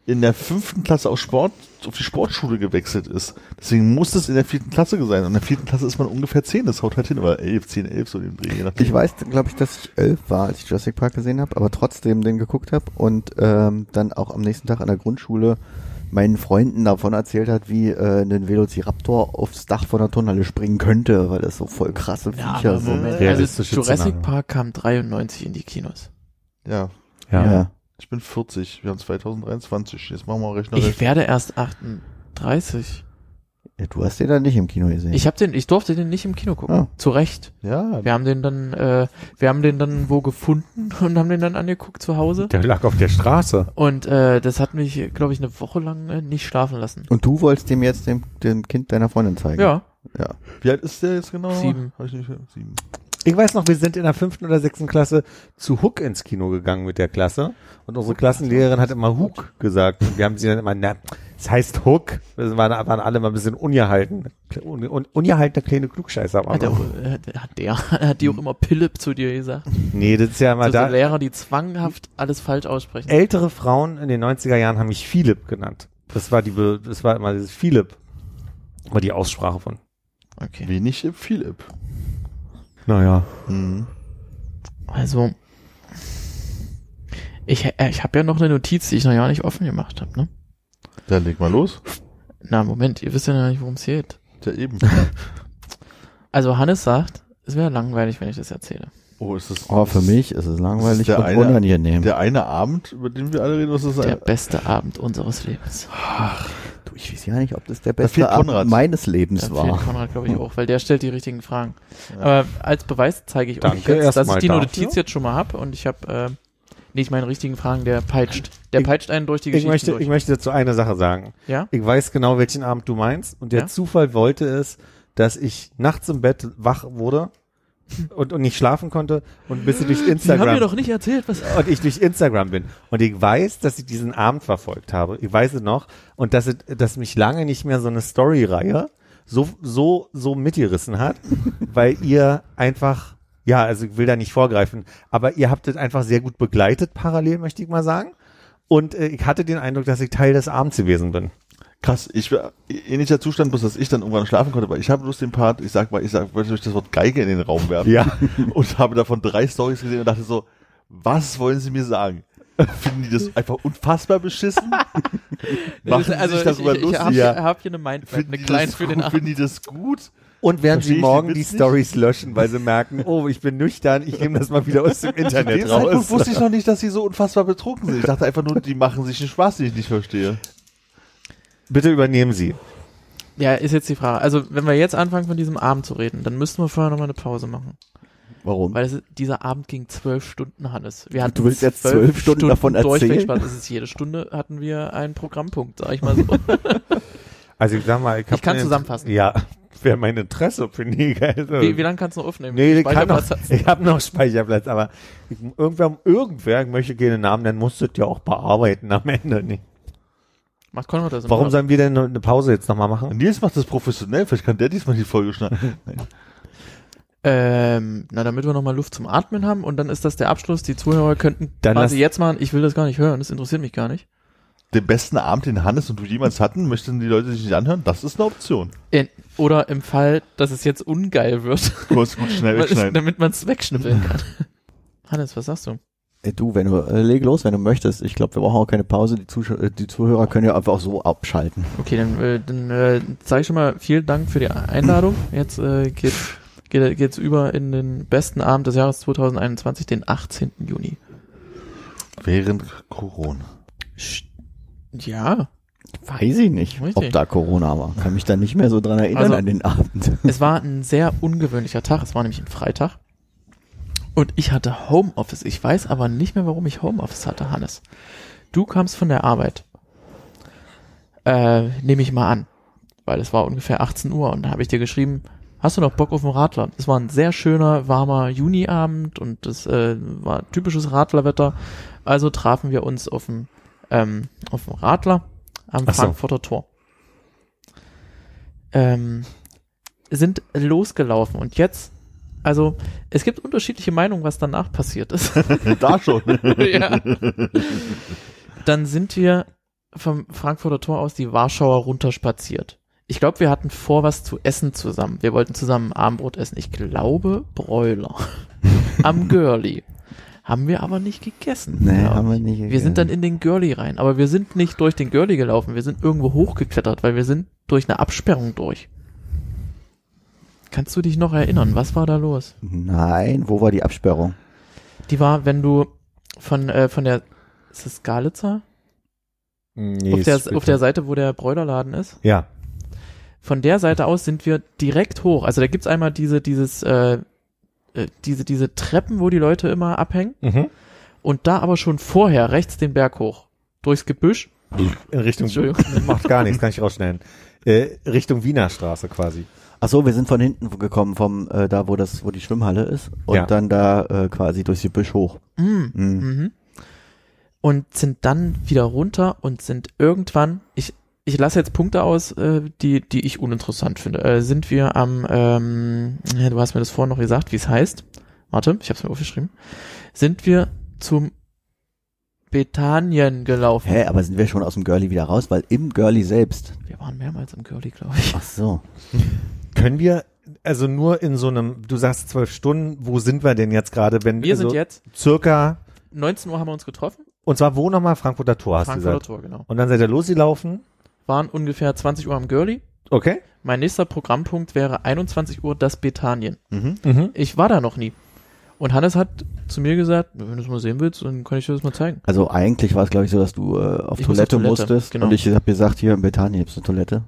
in der fünften Klasse auf Sport, auf die Sportschule gewechselt ist. Deswegen muss es in der vierten Klasse sein. Und in der vierten Klasse ist man ungefähr zehn, das haut halt hin, oder elf, zehn, elf, so den Dreh. Ich weiß, glaube ich, dass ich elf war, als ich Jurassic Park gesehen habe, aber trotzdem den geguckt habe und ähm, dann auch am nächsten Tag an der Grundschule meinen Freunden davon erzählt hat, wie äh, ein Velociraptor aufs Dach von der Turnhalle springen könnte, weil das so voll krasse ja, Viecher aber sind. Also Jurassic. Park kam 93 in die Kinos. Ja, ja. Ich bin 40, wir haben 2023, jetzt machen wir rechnerisch. Ich werde erst 38. Ja, du hast den dann nicht im Kino gesehen. Ich habe den, ich durfte den nicht im Kino gucken. Ah. Zu Recht. ja, Wir haben den dann, äh, wir haben den dann wo gefunden und haben den dann angeguckt zu Hause. Der lag auf der Straße. Und äh, das hat mich, glaube ich, eine Woche lang äh, nicht schlafen lassen. und du wolltest dem jetzt dem, dem Kind deiner Freundin zeigen? Ja, Ja. wie alt ist der jetzt genau? Sieben. Hab ich nicht, sieben. Ich weiß noch, wir sind in der fünften oder sechsten Klasse zu Hook ins Kino gegangen mit der Klasse. Und unsere Klassenlehrerin hat immer Hook gesagt. Und wir haben sie dann immer, na, es heißt Hook. Das waren, waren alle mal ein bisschen ungehalten. Un, un, ungehaltene kleine Klugscheißer. hat, er, waren wir. äh, hat der, hat die auch immer Philipp zu dir gesagt. Nee, das ist ja mal So, so da. Lehrer, die zwanghaft alles falsch aussprechen. Ältere Frauen in den 90er Jahren haben mich Philipp genannt. Das war die, das war immer dieses Philipp. War die Aussprache von. Okay. Wenig äh, Philipp. Naja. Mhm. Also, ich, äh, ich habe ja noch eine Notiz, die ich noch gar nicht offen gemacht habe, ne? Dann leg mal los. Na, Moment, ihr wisst ja noch nicht, worum es geht. Ja, eben. Also Hannes sagt, es wäre langweilig, wenn ich das erzähle. Oh, ist das, Oh, für mich ist es langweilig der und eine- unangenehm. der eine Abend, über den wir alle reden, was ist das? Der beste Abend unseres Lebens. du, ich weiß ja nicht, ob das der beste fehlt Abend Konrad. meines Lebens Da war. fehlt Konrad, glaube ich, auch, weil der stellt die richtigen Fragen. Aber als Beweis zeige ich euch Danke jetzt, dass ich die dafür. Notiz jetzt schon mal habe und ich habe äh, nicht meine richtigen Fragen, der peitscht. Der Ich- peitscht einen durch die Ich Geschichte möchte, durch. ich möchte dazu eine Sache sagen. ja? Ich weiß genau, welchen Abend du meinst. Und der Ja? Zufall wollte es, dass ich nachts im Bett wach wurde und, und nicht schlafen konnte und bis ich durch Sie haben mir Instagram doch nicht erzählt, was... und ich durch Instagram bin. Und ich weiß, dass ich diesen Abend verfolgt habe. Ich weiß es noch. Und dass, es, dass mich lange nicht mehr so eine Story-Reihe so, so, so mitgerissen hat, weil ihr einfach, ja, also ich will da nicht vorgreifen, aber ihr habt es einfach sehr gut begleitet, parallel, möchte ich mal sagen. Und äh, ich hatte den Eindruck, dass ich Teil des Abends gewesen bin. Krass, ich war ähnlicher Zustand, bloß dass ich dann irgendwann schlafen konnte, weil ich habe bloß den Part, ich sag mal, ich sag, wollte durch das Wort Geige in den Raum werfen Ja. und habe davon drei Stories gesehen und dachte so, was wollen Sie mir sagen? Finden die das einfach unfassbar beschissen? Machen Sie sich darüber also ich, ich, ich lustig? habe Ja. hab hier eine Mindmap, Finden eine die, kleine das für den gut? Abend. Finden die das gut? Und werden Versteh sie ich morgen die? Stories löschen, weil sie merken, oh, ich bin nüchtern, ich nehme das mal wieder aus dem Zu dem Internet Zeitpunkt raus. wusste ich noch nicht, dass sie so unfassbar betrunken sind. Ich dachte einfach nur, die machen sich einen Spaß, den ich nicht verstehe. Bitte übernehmen Sie. Ja, ist jetzt die Frage. Also, wenn wir jetzt anfangen von diesem Abend zu reden, dann müssten wir vorher nochmal eine Pause machen. Warum? Weil es, dieser Abend ging zwölf Stunden, Hannes. Wir hatten Du willst jetzt zwölf Stunden davon durchweg erzählen? Spaß. Das ist jede Stunde hatten wir einen Programmpunkt, sag ich mal so. Also ich sag mal, ich, hab Ich kann zusammenfassen. Ja, wäre mein Interesse für nie. Also, wie, wie lange kannst du noch aufnehmen? Nee, ich kann noch, ich habe noch Speicherplatz, aber ich, irgendwer, irgendwer, ich möchte gerne Namen, dann musst du ja auch bearbeiten am Ende. Nicht? Macht Konrad das Warum sollen wir denn eine Pause jetzt nochmal machen? Nils macht das professionell, vielleicht kann der diesmal die Folge schneiden. Ähm, na, damit wir nochmal Luft zum Atmen haben und dann ist das der Abschluss. Die Zuhörer könnten Dann quasi jetzt machen, ich will das gar nicht hören, das interessiert mich gar nicht. Den besten Abend, den Hannes und du jemals hatten, möchten die Leute sich nicht anhören? Das ist eine Option. In, oder im Fall, dass es jetzt ungeil wird, Kurz, gut, schnell wegschneiden. damit man es wegschnippeln kann. Hannes, was sagst du? Du, wenn du, äh, leg los, wenn du möchtest. Ich glaube, wir brauchen auch keine Pause. Die, Zuschau äh, die Zuhörer können ja einfach so abschalten. Okay, dann, äh, dann äh, sage ich schon mal vielen Dank für die Einladung. Jetzt äh, geht geht geht's über in den besten Abend des Jahres 2021, den 18. Juni. Während Corona. Ja, Weiß ich nicht, Richtig. ob da Corona war. Kann mich da nicht mehr so dran erinnern Also- an den Abend. es war ein sehr ungewöhnlicher Tag. Es war nämlich ein Freitag. Und ich hatte Homeoffice. Ich weiß aber nicht mehr, warum ich Homeoffice hatte, Hannes. Du kamst von der Arbeit. Äh, nehme ich mal an. Weil es war ungefähr 18 Uhr und dann habe ich dir geschrieben, hast du noch Bock auf einen Radler? Es war ein sehr schöner, warmer Juniabend und es äh, war typisches Radlerwetter. Also trafen wir uns auf dem, ähm, auf dem Radler am so. Frankfurter Tor. Ähm, sind losgelaufen und jetzt, also es gibt unterschiedliche Meinungen, was danach passiert ist. da schon. ja. Dann sind wir vom Frankfurter Tor aus die Warschauer runterspaziert. Ich glaube, wir hatten vor, was zu essen zusammen. Wir wollten zusammen Abendbrot essen. Ich glaube, Bräuler. Am Girlie. Haben wir aber nicht gegessen. Nee, haben wir ich. nicht Wir sind dann in den Girlie rein. Aber wir sind nicht durch den Girlie gelaufen. Wir sind irgendwo hochgeklettert, weil wir sind durch eine Absperrung durch. Kannst du dich noch erinnern? Was war da los? Nein, wo war die Absperrung? Die war, wenn du von, äh, von der, ist das Skalitzer? Nee, auf, der, auf der Seite, wo der Bräulerladen ist. Ja. Von der Seite aus sind wir direkt hoch. Also da gibt's einmal diese, dieses, äh, äh, diese, diese Treppen, wo die Leute immer abhängen. Mhm. Und da aber schon vorher rechts den Berg hoch. Durchs Gebüsch. In Richtung, Entschuldigung. macht gar nichts, kann ich rausschneiden. Äh, Richtung Wiener Straße quasi. Ach so, wir sind von hinten gekommen, vom äh, da, wo das, wo die Schwimmhalle ist, und Ja. dann da äh, quasi durchs Gebüsch hoch. Mm. Mhm. Mhm. Und sind dann wieder runter und sind irgendwann, ich, ich lasse jetzt Punkte aus, äh, die, die ich uninteressant finde. Äh, sind wir am, ähm, du hast mir das vorhin noch gesagt, wie es heißt. Warte, ich habe es mir aufgeschrieben. Sind wir zum Bethanien gelaufen. Hä, aber sind wir schon aus dem Girlie wieder raus? Weil im Girlie selbst. Wir waren mehrmals im Girlie, glaube ich. Ach so. Können wir, also nur in so einem, du sagst zwölf Stunden, wo sind wir denn jetzt gerade, wenn Wir also sind jetzt, circa, 19 Uhr haben wir uns getroffen. und zwar wo nochmal? Frankfurter Tor hast du Frankfurter gesagt. Tor, genau. Und dann seid ihr losgelaufen. Waren ungefähr 20 Uhr am Girlie. Okay. Mein nächster Programmpunkt wäre 21 Uhr das Bethanien. Mhm. Mhm. Ich war da noch nie. Und Hannes hat zu mir gesagt, wenn du es mal sehen willst, dann kann ich dir das mal zeigen. Also eigentlich war es, glaube ich, so, dass du äh, auf, Ich muss Toilette auf Toilette, musstest genau. und ich habe gesagt, hier in Bethanien gibt's eine Toilette.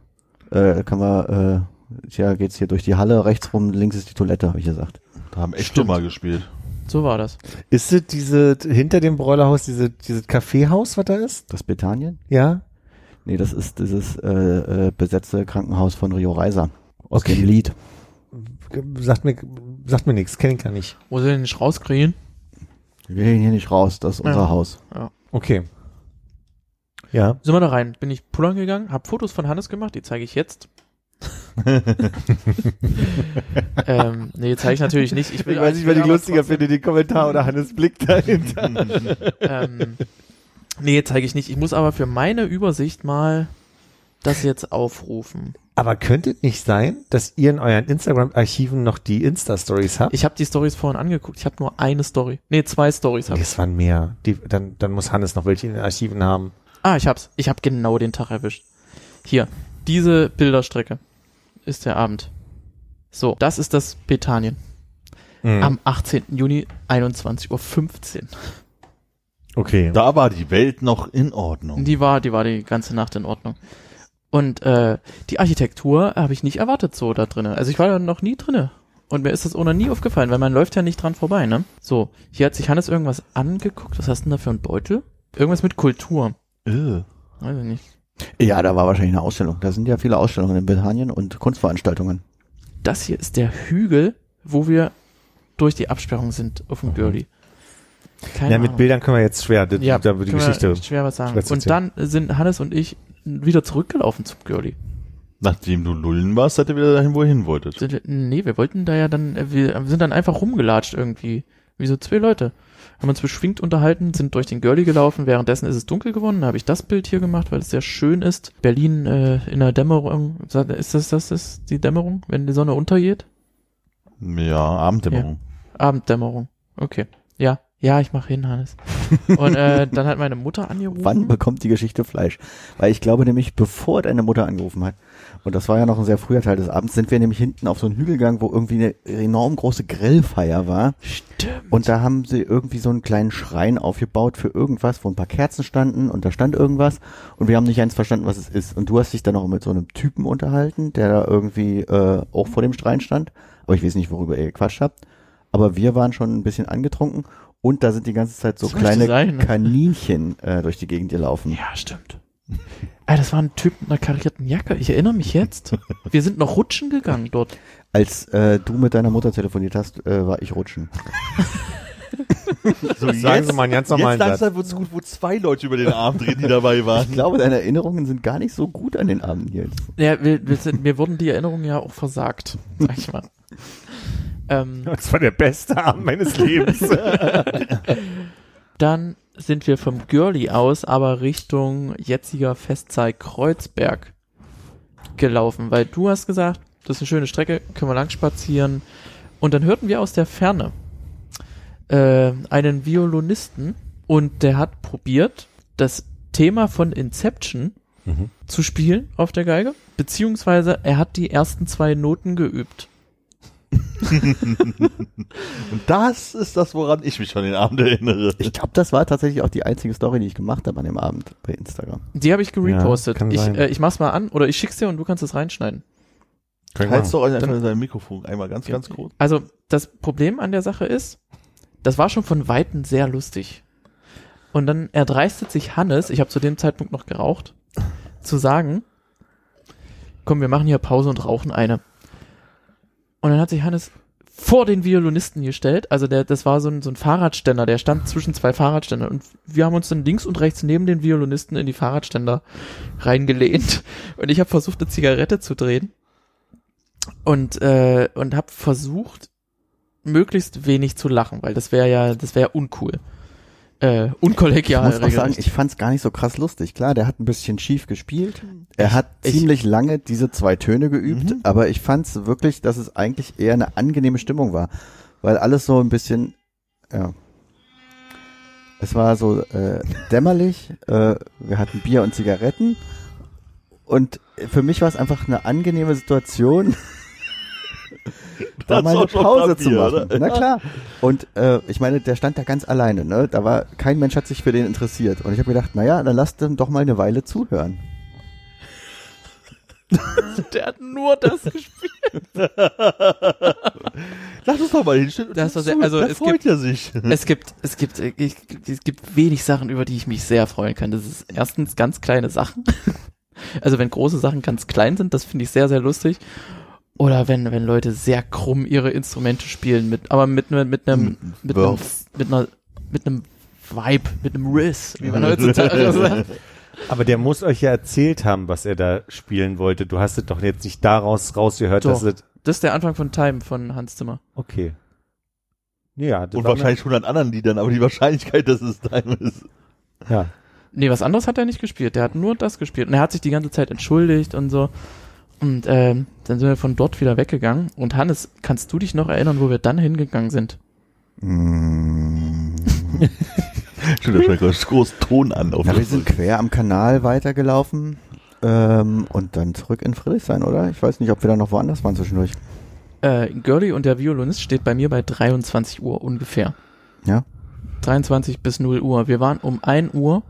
Äh, kann man, äh, ja, geht's hier durch die Halle, rechts rum, links ist die Toilette, habe ich gesagt. Da haben echt Stimmt. mal gespielt. So war das. Ist es diese, hinter dem Bräulerhaus, diese, dieses Kaffeehaus, was da ist? Das Bethanien? Ja? Nee, das ist dieses äh, äh, besetzte Krankenhaus von Rio Reiser. Aus Okay. dem Lied. Sagt mir, sagt mir nichts, kenne ich gar nicht. Wo sie den nicht rauskriegen? Wir gehen hier nicht raus, das ist Ja. unser Haus. Okay. Ja. Sind wir da rein. Bin ich pullern gegangen, hab Fotos von Hannes gemacht, die zeige ich jetzt. ähm, nee, zeige ich natürlich nicht. Ich, will Ich weiß nicht, ich aber lustiger finde, den Kommentar oder Hannes Blick dahinter. Ähm, nee, zeige ich nicht. Ich muss aber für meine Übersicht mal das jetzt aufrufen. Aber könnte es nicht sein, dass ihr in euren Instagram-Archiven noch die Insta-Stories habt? Ich habe die Stories vorhin angeguckt. Ich habe nur eine Story. Nee, zwei Stories Nee, habe ich. es waren mehr. Die, dann, dann muss Hannes noch welche in den Archiven haben. Ah, ich hab's. Ich habe genau den Tag erwischt. Hier, diese Bilderstrecke ist der Abend. So, das ist das Bethanien. Mhm. Am 18. Juni, 21.15 Uhr. okay. Da war die Welt noch in Ordnung. Die war, die war die ganze Nacht in Ordnung. Und äh, die Architektur habe ich nicht erwartet so da drinnen. Also ich war da noch nie drinne. Und mir ist das auch noch nie aufgefallen, weil man läuft ja nicht dran vorbei, ne? So, hier hat sich Hannes irgendwas angeguckt. Was hast du denn da für einen Beutel? Irgendwas mit Kultur. Äh. Weiß ich nicht. Ja, da war wahrscheinlich eine Ausstellung. Da sind ja viele Ausstellungen in Britannien und Kunstveranstaltungen. Das hier ist der Hügel, wo wir durch die Absperrung sind auf dem Girlie. Keine Ja, mit Ahnung. Bildern können wir jetzt schwer, da, Ja, da wird die Geschichte. schwer was sagen. schwer Und dann sind Hannes und ich wieder zurückgelaufen zum Girlie. Nachdem du Lullen warst, seid ihr wieder dahin, wo ihr hin wolltet. Nee, wir wollten da ja dann, äh, wir sind dann einfach rumgelatscht irgendwie. Wie so zwei Leute. Haben uns beschwingt unterhalten, sind durch den Girlie gelaufen, währenddessen ist es dunkel geworden, da habe ich das Bild hier gemacht, weil es sehr schön ist. Berlin äh, in der Dämmerung, ist das das ist die Dämmerung, wenn die Sonne untergeht? Ja, Abenddämmerung. Abenddämmerung. Okay. Ja, ja, ich mach hin, Hannes. Und äh, dann hat meine Mutter angerufen. Wann bekommt die Geschichte Fleisch? Weil ich glaube nämlich, bevor deine Mutter angerufen hat, und das war ja noch ein sehr früher Teil des Abends, sind wir nämlich hinten auf so einen Hügel gegangen, wo irgendwie eine enorm große Grillfeier war. Stimmt. Und da haben sie irgendwie so einen kleinen Schrein aufgebaut für irgendwas, wo ein paar Kerzen standen und da stand irgendwas und wir haben nicht eins verstanden, was es ist. Und du hast dich dann auch mit so einem Typen unterhalten, der da irgendwie äh, auch vor dem Schrein stand. Aber ich weiß nicht, worüber ihr gequatscht habt. Aber wir waren schon ein bisschen angetrunken und da sind die ganze Zeit so Das kleine sein, ne? Kaninchen äh, durch die Gegend gelaufen. Ja, stimmt. Ey, das war ein Typ mit einer karierten Jacke. Ich erinnere mich jetzt. Wir sind noch rutschen gegangen dort. Als äh, du mit deiner Mutter telefoniert hast, äh, war ich rutschen. So, Sagen Sie mal einen ganz normalen jetzt langsam wird's gut, wo zwei Leute über den Abend reden, die dabei waren. Ich glaube, deine Erinnerungen sind gar nicht so gut an den Abend jetzt. Ja, wir, wir sind, mir wurden die Erinnerungen ja auch versagt, sag ich mal. Ähm, Das war der beste Abend meines Lebens. dann sind wir vom Girlie aus aber Richtung jetziger Festzeit Kreuzberg gelaufen, weil du hast gesagt, das ist eine schöne Strecke, können wir lang spazieren. Und dann hörten wir aus der Ferne äh, einen Violinisten und der hat probiert, das Thema von Inception Mhm. zu spielen auf der Geige, beziehungsweise er hat die ersten zwei Noten geübt. Und das ist das, woran ich mich an den Abend erinnere. Ich glaube, das war tatsächlich auch die einzige Story, die ich gemacht habe an dem Abend bei Instagram. Die habe ich gerepostet. Ja, ich, äh, ich mach's mal an oder ich schick's dir und du kannst es reinschneiden. Halt's doch einfach in deinem Mikrofon einmal ganz, ganz kurz. Also das Problem an der Sache ist, das war schon von Weitem sehr lustig. Und dann erdreistet sich Hannes, ich habe zu dem Zeitpunkt noch geraucht, zu sagen, komm, wir machen hier Pause und rauchen eine. Und dann hat sich Hannes vor den Violinisten gestellt, also der, das war so ein, so ein Fahrradständer, der stand zwischen zwei Fahrradständern. Und wir haben uns dann links und rechts neben den Violinisten in die Fahrradständer reingelehnt. Und ich habe versucht, eine Zigarette zu drehen. Und äh, und habe versucht möglichst wenig zu lachen, weil das wäre ja das wäre uncool. Äh, unkollegial. ich muss auch sagen, ich fand es gar nicht so krass lustig. Klar, der hat ein bisschen schief gespielt. Er hat ich- ziemlich lange diese zwei Töne geübt, Mhm. aber ich fand es wirklich, dass es eigentlich eher eine angenehme Stimmung war. Weil alles so ein bisschen, ja. Es war so äh, dämmerlich, äh, wir hatten Bier und Zigaretten und für mich war es einfach eine angenehme Situation, da mal eine Pause Bier, zu machen. oder? Na klar. Und äh, ich meine, der stand da ganz alleine, ne? Da war kein Mensch hat sich für den interessiert. Und ich habe gedacht, naja, dann lass dem doch mal eine Weile zuhören. der hat nur das gespielt. Lass uns doch mal hinstellen. und Das war sehr- also da es freut er sich. es gibt, es gibt, ich, es gibt wenig Sachen, über die ich mich sehr freuen kann. Das ist erstens ganz kleine Sachen. Also wenn große Sachen ganz klein sind, das finde ich sehr, sehr lustig. Oder wenn, wenn Leute sehr krumm ihre Instrumente spielen, mit, aber mit, ne- mit einem, mit einem, Wurf. mit einer, mit einem Vibe, mit einem Riss, wie man heutzutage sagt. Aber der muss euch ja erzählt haben, was er da spielen wollte. Du hast es doch jetzt nicht daraus rausgehört, Doch. dass es. Das ist der Anfang von Time von Hans Zimmer. Okay. Ja, das Und wahrscheinlich 100 anderen Liedern, aber die Wahrscheinlichkeit, dass es dein ist. Ja. Nee, was anderes hat er nicht gespielt. Der hat nur das gespielt. Und er hat sich die ganze Zeit entschuldigt und so. Und ähm, dann sind wir von dort wieder weggegangen. Und Hannes, kannst du dich noch erinnern, wo wir dann hingegangen sind? Mm. Stimmt, da groß Ton an auf Na, wir sind quer am Kanal weitergelaufen ähm, und dann zurück in Friedrichshain, oder? Ich weiß nicht, ob wir da noch woanders waren zwischendurch. Äh, Girlie und der Violinist steht bei mir bei 23 Uhr ungefähr. Ja. 23 bis 0 Uhr. Wir waren um 1 Uhr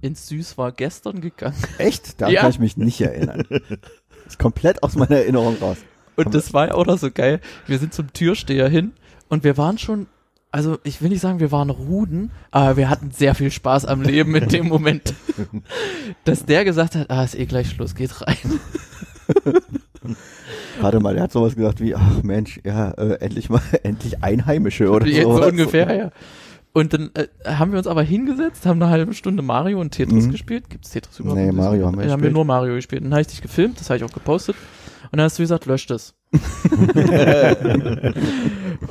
ins Süß war gestern gegangen. Echt? Da Ja. kann ich mich nicht erinnern. Ist komplett aus meiner Erinnerung raus. Und das war ja auch noch so geil. Wir sind zum Türsteher hin und wir waren schon, also ich will nicht sagen, wir waren Ruden, aber wir hatten sehr viel Spaß am Leben in dem Moment. Dass der gesagt hat, ah, ist eh gleich Schluss, geht rein. Warte mal, der hat sowas gesagt wie, ach Mensch, ja, äh, endlich mal, endlich Einheimische oder so. so ungefähr, ja. Und dann äh, haben wir uns aber hingesetzt, haben eine halbe Stunde Mario und Tetris Mhm. gespielt. Gibt's Tetris überhaupt? Nee, Mario haben wir Ja, haben wir gespielt. nur Mario gespielt. Dann habe ich dich gefilmt, das habe ich auch gepostet. Und dann hast du gesagt, löscht es. und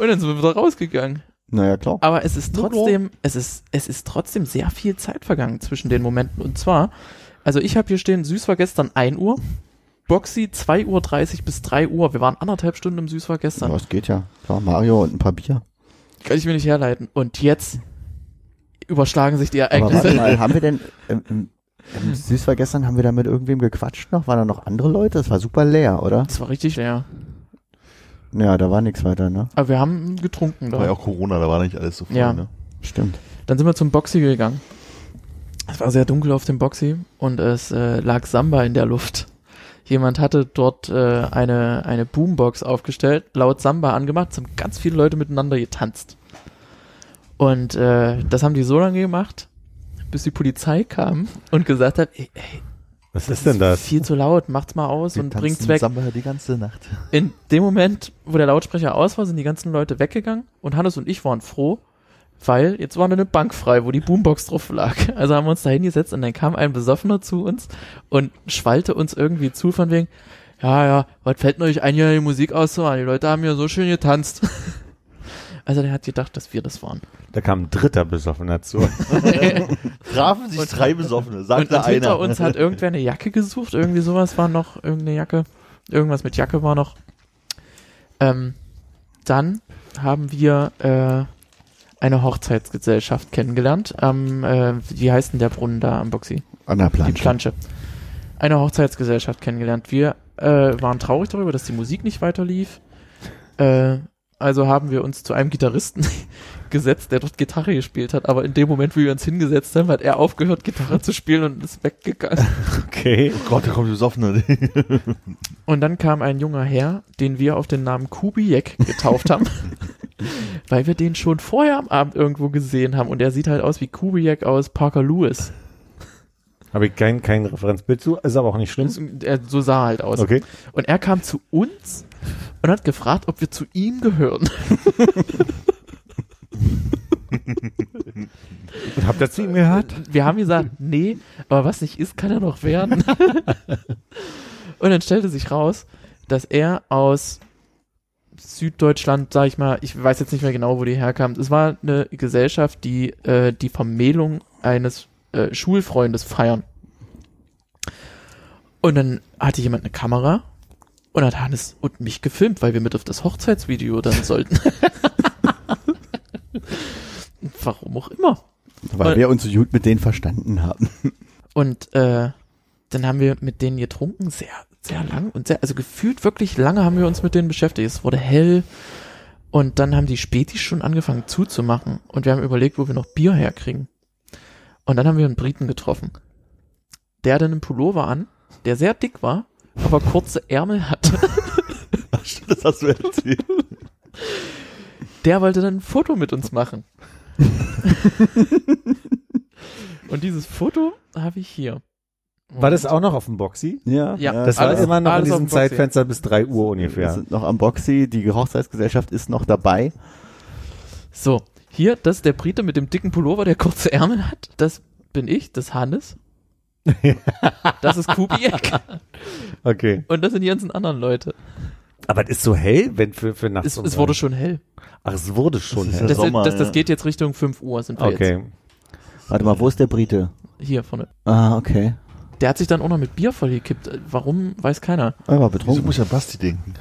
dann sind wir wieder rausgegangen. Naja, klar. Aber es ist trotzdem, es ist, es ist trotzdem sehr viel Zeit vergangen zwischen den Momenten. Und zwar, also ich habe hier stehen, Süß war gestern 1 Uhr, Boxy 2.30 Uhr bis 3 Uhr. Wir waren anderthalb Stunden im Süß war gestern. Ja, es geht ja. Klar, Mario und ein paar Bier. Kann ich mir nicht herleiten. Und jetzt überschlagen sich die Aber Ereignisse. warte mal, haben wir denn, ähm, im Süß war gestern, haben wir da mit irgendwem gequatscht noch? Waren da noch andere Leute? Das war super leer, oder? Das war richtig leer. Ja, da war nichts weiter, ne? Aber wir haben getrunken War ja da. auch Corona, da war nicht alles so voll, Ja. ne? Stimmt. Dann sind wir zum Boxy gegangen. Es war sehr dunkel auf dem Boxy und es äh, lag Samba in der Luft. Jemand hatte dort äh, eine, eine Boombox aufgestellt, laut Samba angemacht, es haben ganz viele Leute miteinander getanzt. Und äh, das haben die so lange gemacht, bis die Polizei kam und gesagt hat, ey, ey, Was ist denn das? viel zu laut, macht's mal aus Wir und bringt's weg. Samba die ganze Nacht. In dem Moment, wo der Lautsprecher aus war, sind die ganzen Leute weggegangen und Hannes und ich waren froh, weil jetzt war eine Bank frei, wo die Boombox drauf lag. Also haben wir uns da hingesetzt und dann kam ein Besoffener zu uns und schwallte uns irgendwie zu von wegen, ja, ja, was fällt euch ein, hier die Musik auszumachen? Die Leute haben ja so schön getanzt. Also der hat gedacht, dass wir das waren. Da kam ein dritter Besoffener zu. Trafen sich Und- drei Besoffene, Und, sagte und hinter einer. uns hat irgendwer eine Jacke gesucht, irgendwie sowas war noch, irgendeine Jacke, irgendwas mit Jacke war noch. Ähm, dann haben wir äh, eine Hochzeitsgesellschaft kennengelernt. Am, äh, wie heißt denn der Brunnen da am Boxy? An der Die Plansche. Plansche. Eine Hochzeitsgesellschaft kennengelernt. Wir äh, waren traurig darüber, dass die Musik nicht weiterlief. Äh, also haben wir uns zu einem Gitarristen gesetzt, der dort Gitarre gespielt hat. Aber in dem Moment, wo wir uns hingesetzt haben, hat er aufgehört, Gitarre zu spielen und ist weggegangen. Okay. Oh Gott, da kommt die Besoffene. Und dann kam ein junger Herr, den wir auf den Namen Kubiek getauft haben. weil wir den schon vorher am Abend irgendwo gesehen haben. Und er sieht halt aus wie Kubiek aus Parker Lewis. Habe ich kein, kein Referenzbild zu, ist aber auch nicht schlimm. Das- er- So sah er halt aus. Okay. Und er kam zu uns und hat gefragt, ob wir zu ihm gehören. Habt ihr zu ihm gehört? Wir haben gesagt, nee, aber was nicht ist, kann er noch werden. und dann stellte sich raus, dass er aus Süddeutschland, sag ich mal, ich weiß jetzt nicht mehr genau, wo die herkam. Es war eine Gesellschaft, die äh, die Vermählung eines äh, Schulfreundes feiern. Und dann hatte jemand eine Kamera und hat Hannes und mich gefilmt, weil wir mit auf das Hochzeitsvideo dann sollten. Warum auch immer. Weil wir uns so gut mit denen verstanden haben. Und äh, dann haben wir mit denen getrunken, sehr, sehr lang und sehr, also gefühlt wirklich lange haben wir uns mit denen beschäftigt. Es wurde hell und dann haben die Spätis schon angefangen zuzumachen und wir haben überlegt, wo wir noch Bier herkriegen. Und dann haben wir einen Briten getroffen. Der hatte einen Pullover an, der sehr dick war, aber kurze Ärmel hatte. das hast du erzählt. Der wollte dann ein Foto mit uns machen. und dieses Foto habe ich hier. War das auch noch auf dem Boxy? Ja, Ja, Das war Alles- immer noch in diesem. Zeitfenster bis 3 Uhr Wir ungefähr. sind noch am Boxy, die Hochzeitsgesellschaft ist noch dabei. So, hier, das ist der Brite mit dem dicken Pullover, der kurze Ärmel hat. Das bin ich, das ist Hannes. Das ist Kubiek. Okay. Und das sind die ganzen anderen Leute. Aber es ist so hell, wenn für, für nachts Es, es wurde schon hell. Ach, es wurde schon Das ist hell. Das, Sommer, das, das geht jetzt Richtung 5 Uhr, sind wir Okay. Warte mal, wo ist der Brite? jetzt. Hier vorne. Ah, okay. Der hat sich dann auch noch mit Bier vollgekippt. Warum, weiß keiner. Er war Wieso betrunken. muss ich an Basti denken?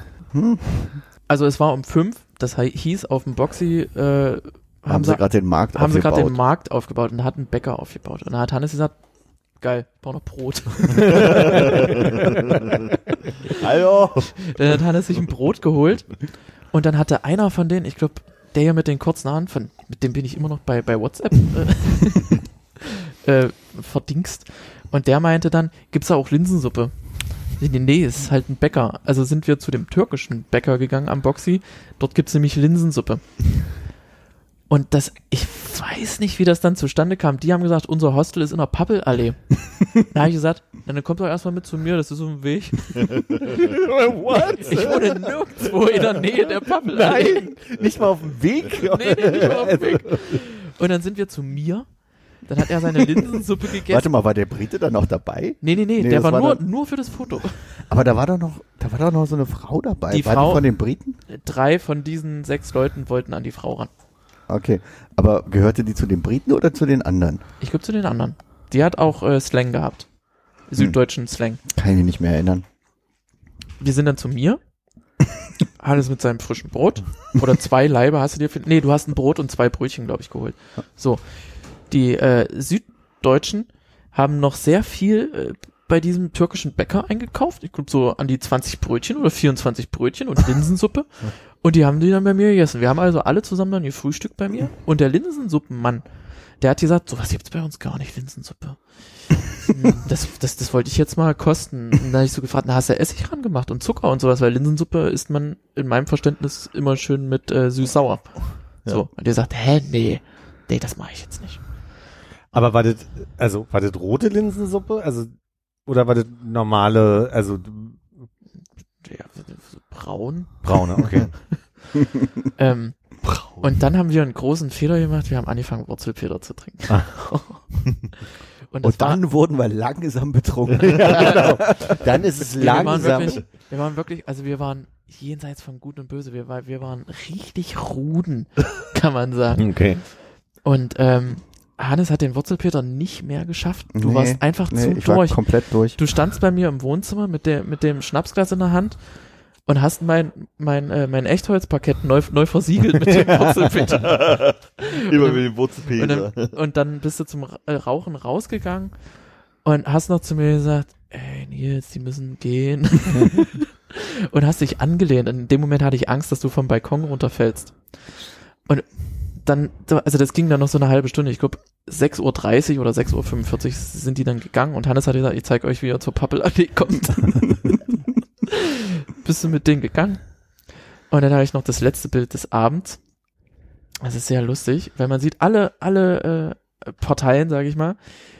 Also es war um 5, das hieß auf dem Boxy, äh, Haben sie gerade den Markt haben sie gerade den aufgebaut. Markt aufgebaut und hat ein Bäcker aufgebaut. Und da hat Hannes gesagt, geil, ich brauch noch Brot. Hallo. Dann hat Hannes sich ein Brot geholt und dann hatte einer von denen, ich glaube, der hier mit den kurzen Haaren, von, mit dem bin ich immer noch bei, bei WhatsApp äh, äh, verdingst. Und der meinte dann, gibt's da auch Linsensuppe? Nee, nee, nee, es ist halt ein Bäcker. Also sind wir zu dem türkischen Bäcker gegangen am Boxy. Dort gibt's nämlich Linsensuppe. Und das, ich weiß nicht, wie das dann zustande kam. Die haben gesagt, unser Hostel ist in der Pappelallee. da habe ich gesagt, dann kommt doch erstmal mit zu mir, das ist so ein Weg. What? Ich wohne nirgendwo in der Nähe der Pappelallee. Nein, nicht mal auf dem Weg. Nee, nee, nicht mal auf dem Weg. Und dann sind wir zu mir. Dann hat er seine Linsensuppe gegessen. Warte mal, war der Brite dann noch dabei? nee, nee, nee, Nee, der war, war nur, dann- nur für das Foto. Aber da war doch noch, da war doch noch so eine Frau dabei. Die war Frau- die von den Briten? Drei von diesen sechs Leuten wollten an die Frau ran. Okay. Aber gehörte die zu den Briten oder zu den anderen? Ich glaube zu den anderen. Die hat auch äh, Slang gehabt. Süddeutschen Slang. Kann ich mich nicht mehr erinnern. Wir sind dann zu mir. Alles mit seinem frischen Brot. Oder zwei Leibe hast du dir. für- Nee, du hast ein Brot und zwei Brötchen, glaube ich, geholt. So. Die äh, Süddeutschen haben noch sehr viel äh, bei diesem türkischen Bäcker eingekauft. Ich glaube so an die 20 Brötchen oder 24 Brötchen und Linsensuppe. Und die haben die dann bei mir gegessen. Wir haben also alle zusammen dann gefrühstückt bei mir. Und der Linsensuppenmann, der hat gesagt, sowas gibt's bei uns gar nicht, Linsensuppe. Hm, das, das, das wollte ich jetzt mal kosten. Und dann habe ich so gefragt, na, hast du Essig ran gemacht und Zucker und sowas, weil Linsensuppe isst man in meinem Verständnis immer schön mit äh, süß-sauer. So. Und der sagt, hä, nee, nee, das mache ich jetzt nicht. Aber war das, also, war das rote Linsensuppe? Also, oder war das normale, also, Ja, braun. braune, okay. Ähm, und dann haben wir einen großen Fehler gemacht, wir haben angefangen, Wurzelpeter zu trinken. Ah. und Und dann wurden wir langsam betrunken. Dann ist es war, wir waren langsam. wirklich, wir waren wirklich, also wir waren jenseits von Gut und Böse, wir, war, wir waren richtig Ruden, kann man sagen. Okay. Und ähm, Hannes hat den Wurzelpeter nicht mehr geschafft. Du Nee, warst einfach Nee, zu ich war durch. komplett durch. Du standst bei mir im Wohnzimmer mit, der, mit dem Schnapsglas in der Hand und hast mein, mein, äh, mein Echtholzparkett neu, neu versiegelt mit dem Wurzelpeter. Immer Und- mit dem Und Wurzelpeter. dann, und dann bist du zum äh, Rauchen rausgegangen und hast noch zu mir gesagt, ey Nils, die müssen gehen. und hast dich angelehnt. Und in dem Moment hatte ich Angst, dass du vom Balkon runterfällst. Und dann, also das ging dann noch so eine halbe Stunde. Ich glaube, 6.30 Uhr oder 6.45 Uhr sind die dann gegangen und Hannes hat gesagt, ich zeig euch, wie ihr zur Pappelallee kommt. Bist du mit denen gegangen? Und dann habe ich noch das letzte Bild des Abends. Das ist sehr lustig, weil man sieht alle, alle äh, Parteien, sage ich mal.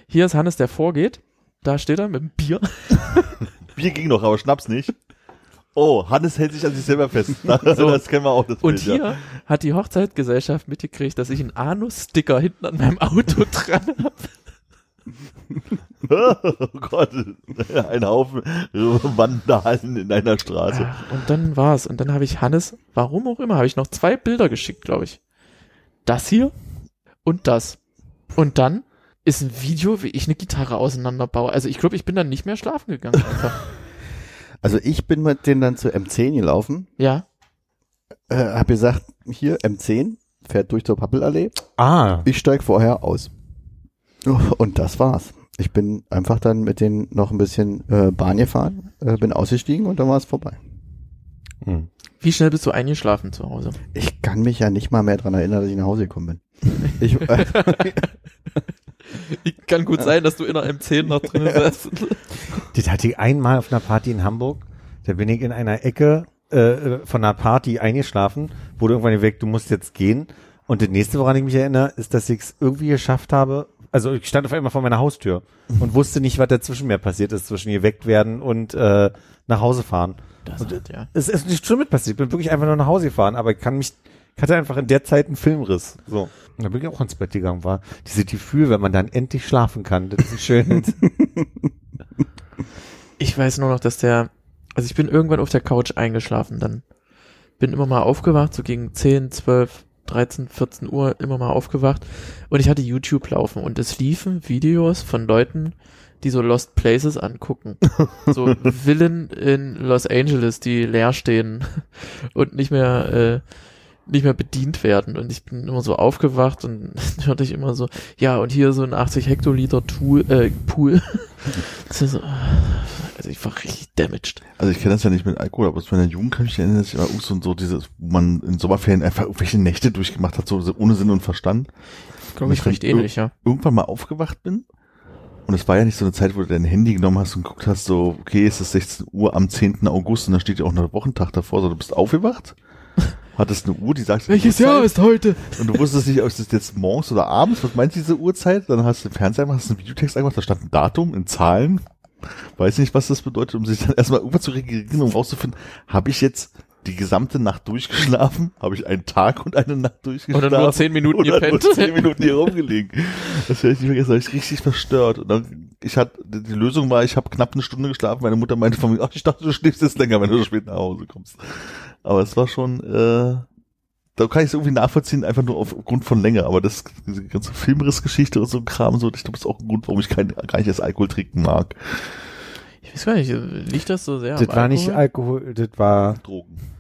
Hier ist Hannes, der vorgeht. Da steht er mit dem Bier. Bier ging noch, aber Schnaps nicht. Oh, Hannes hält sich an sich selber fest. Das, So. das kennen wir auch, das Und Bild, hier hat die Hochzeitgesellschaft mitgekriegt, dass ich einen Anus-Sticker hinten an meinem Auto dran habe. Ja. Oh Gott, ein Haufen Vandalen in einer Straße. Und dann war's. Und dann habe ich Hannes, warum auch immer, habe ich noch zwei Bilder geschickt, glaube ich. Das hier und das. Und dann ist ein Video, wie ich eine Gitarre auseinanderbaue. Also ich glaube, ich bin dann nicht mehr schlafen gegangen. Einfach. Also ich bin mit denen dann zu M10 gelaufen, Ja. äh, hab gesagt, hier M10, fährt durch zur Pappelallee. Ah, Ich steig vorher aus. Und das war's. Ich bin einfach dann mit denen noch ein bisschen äh, Bahn gefahren, äh, bin ausgestiegen und dann war es vorbei. hm. Wie schnell bist du eingeschlafen zu Hause? Ich kann mich ja nicht mal mehr dran erinnern, dass ich nach Hause gekommen bin. Ich, äh, Kann gut sein, dass du in einer M10 noch drin sitzt. Das hatte ich einmal auf einer Party in Hamburg. Da bin ich in einer Ecke äh, von einer Party eingeschlafen, wurde irgendwann weg, du musst jetzt gehen. Und das nächste, woran ich mich erinnere, ist, dass ich es irgendwie geschafft habe. Also ich stand auf einmal vor meiner Haustür und wusste nicht, was dazwischen mir passiert ist, zwischen geweckt werden und äh, nach Hause fahren. Das hat, ja. Es ist nicht schlimm mit passiert. Ich bin wirklich einfach nur nach Hause gefahren, aber ich kann mich, ich hatte einfach in der Zeit einen Filmriss. So. Und da bin ich auch ins Bett gegangen, war diese Gefühl, wenn man dann endlich schlafen kann. Das ist schön. Ich weiß nur noch, dass der, also ich bin irgendwann auf der Couch eingeschlafen, dann bin immer mal aufgewacht, so gegen 10, 12, 13, 14 Uhr immer mal aufgewacht und ich hatte YouTube laufen und es liefen Videos von Leuten, die so Lost Places angucken. So Villen in Los Angeles, die leer stehen und nicht mehr, äh, nicht mehr bedient werden. Und ich bin immer so aufgewacht und hörte ich immer so, ja, und hier so ein 80 Hektoliter Tool, äh, Pool. So, also ich war richtig damaged. Also ich kenne das ja nicht mit Alkohol, aber aus meiner Jugend kann ich mich erinnern, dass ich immer so und so dieses, wo man in Sommerferien einfach irgendwelche Nächte durchgemacht hat, so so ohne Sinn und Verstand. Glaube ich recht ähnlich, ja. Irgendwann mal aufgewacht bin. Und es war ja nicht so eine Zeit, wo du dein Handy genommen hast und geguckt hast, so, okay, es ist 16 Uhr am 10. August und da steht ja auch noch der Wochentag davor, sondern du bist aufgewacht, hattest eine Uhr, die sagt, Welches Jahr ist heute? Und du wusstest nicht, ob es jetzt morgens oder abends, was meinst du diese Uhrzeit? Dann hast du den Fernseher gemacht, hast einen Videotext angemacht, da stand ein Datum in Zahlen. Weiß nicht, was das bedeutet, um sich dann erstmal irgendwas zu registrieren, um rauszufinden, habe ich jetzt die gesamte Nacht durchgeschlafen? Habe ich einen Tag und eine Nacht durchgeschlafen? Oder nur 10 Minuten Oder gepennt? nur 10 Minuten hier rumgelegen. Das werde ich nicht vergessen, war ich richtig verstört. Und dann, ich hatte, die Lösung war, ich habe knapp eine Stunde geschlafen. Meine Mutter meinte von mir, ach, ich dachte, du schläfst jetzt länger, wenn du so spät nach Hause kommst. Aber es war schon, äh, da kann ich es irgendwie nachvollziehen, einfach nur aufgrund von Länge. Aber das, diese ganze Filmrissgeschichte und so ein Kram, so, ich glaube, das ist auch ein Grund, warum ich kein, gar nicht das Alkohol trinken mag. Ich weiß gar nicht, liegt das so sehr das am war nicht Alkohol? Alkohol, das war Drogen.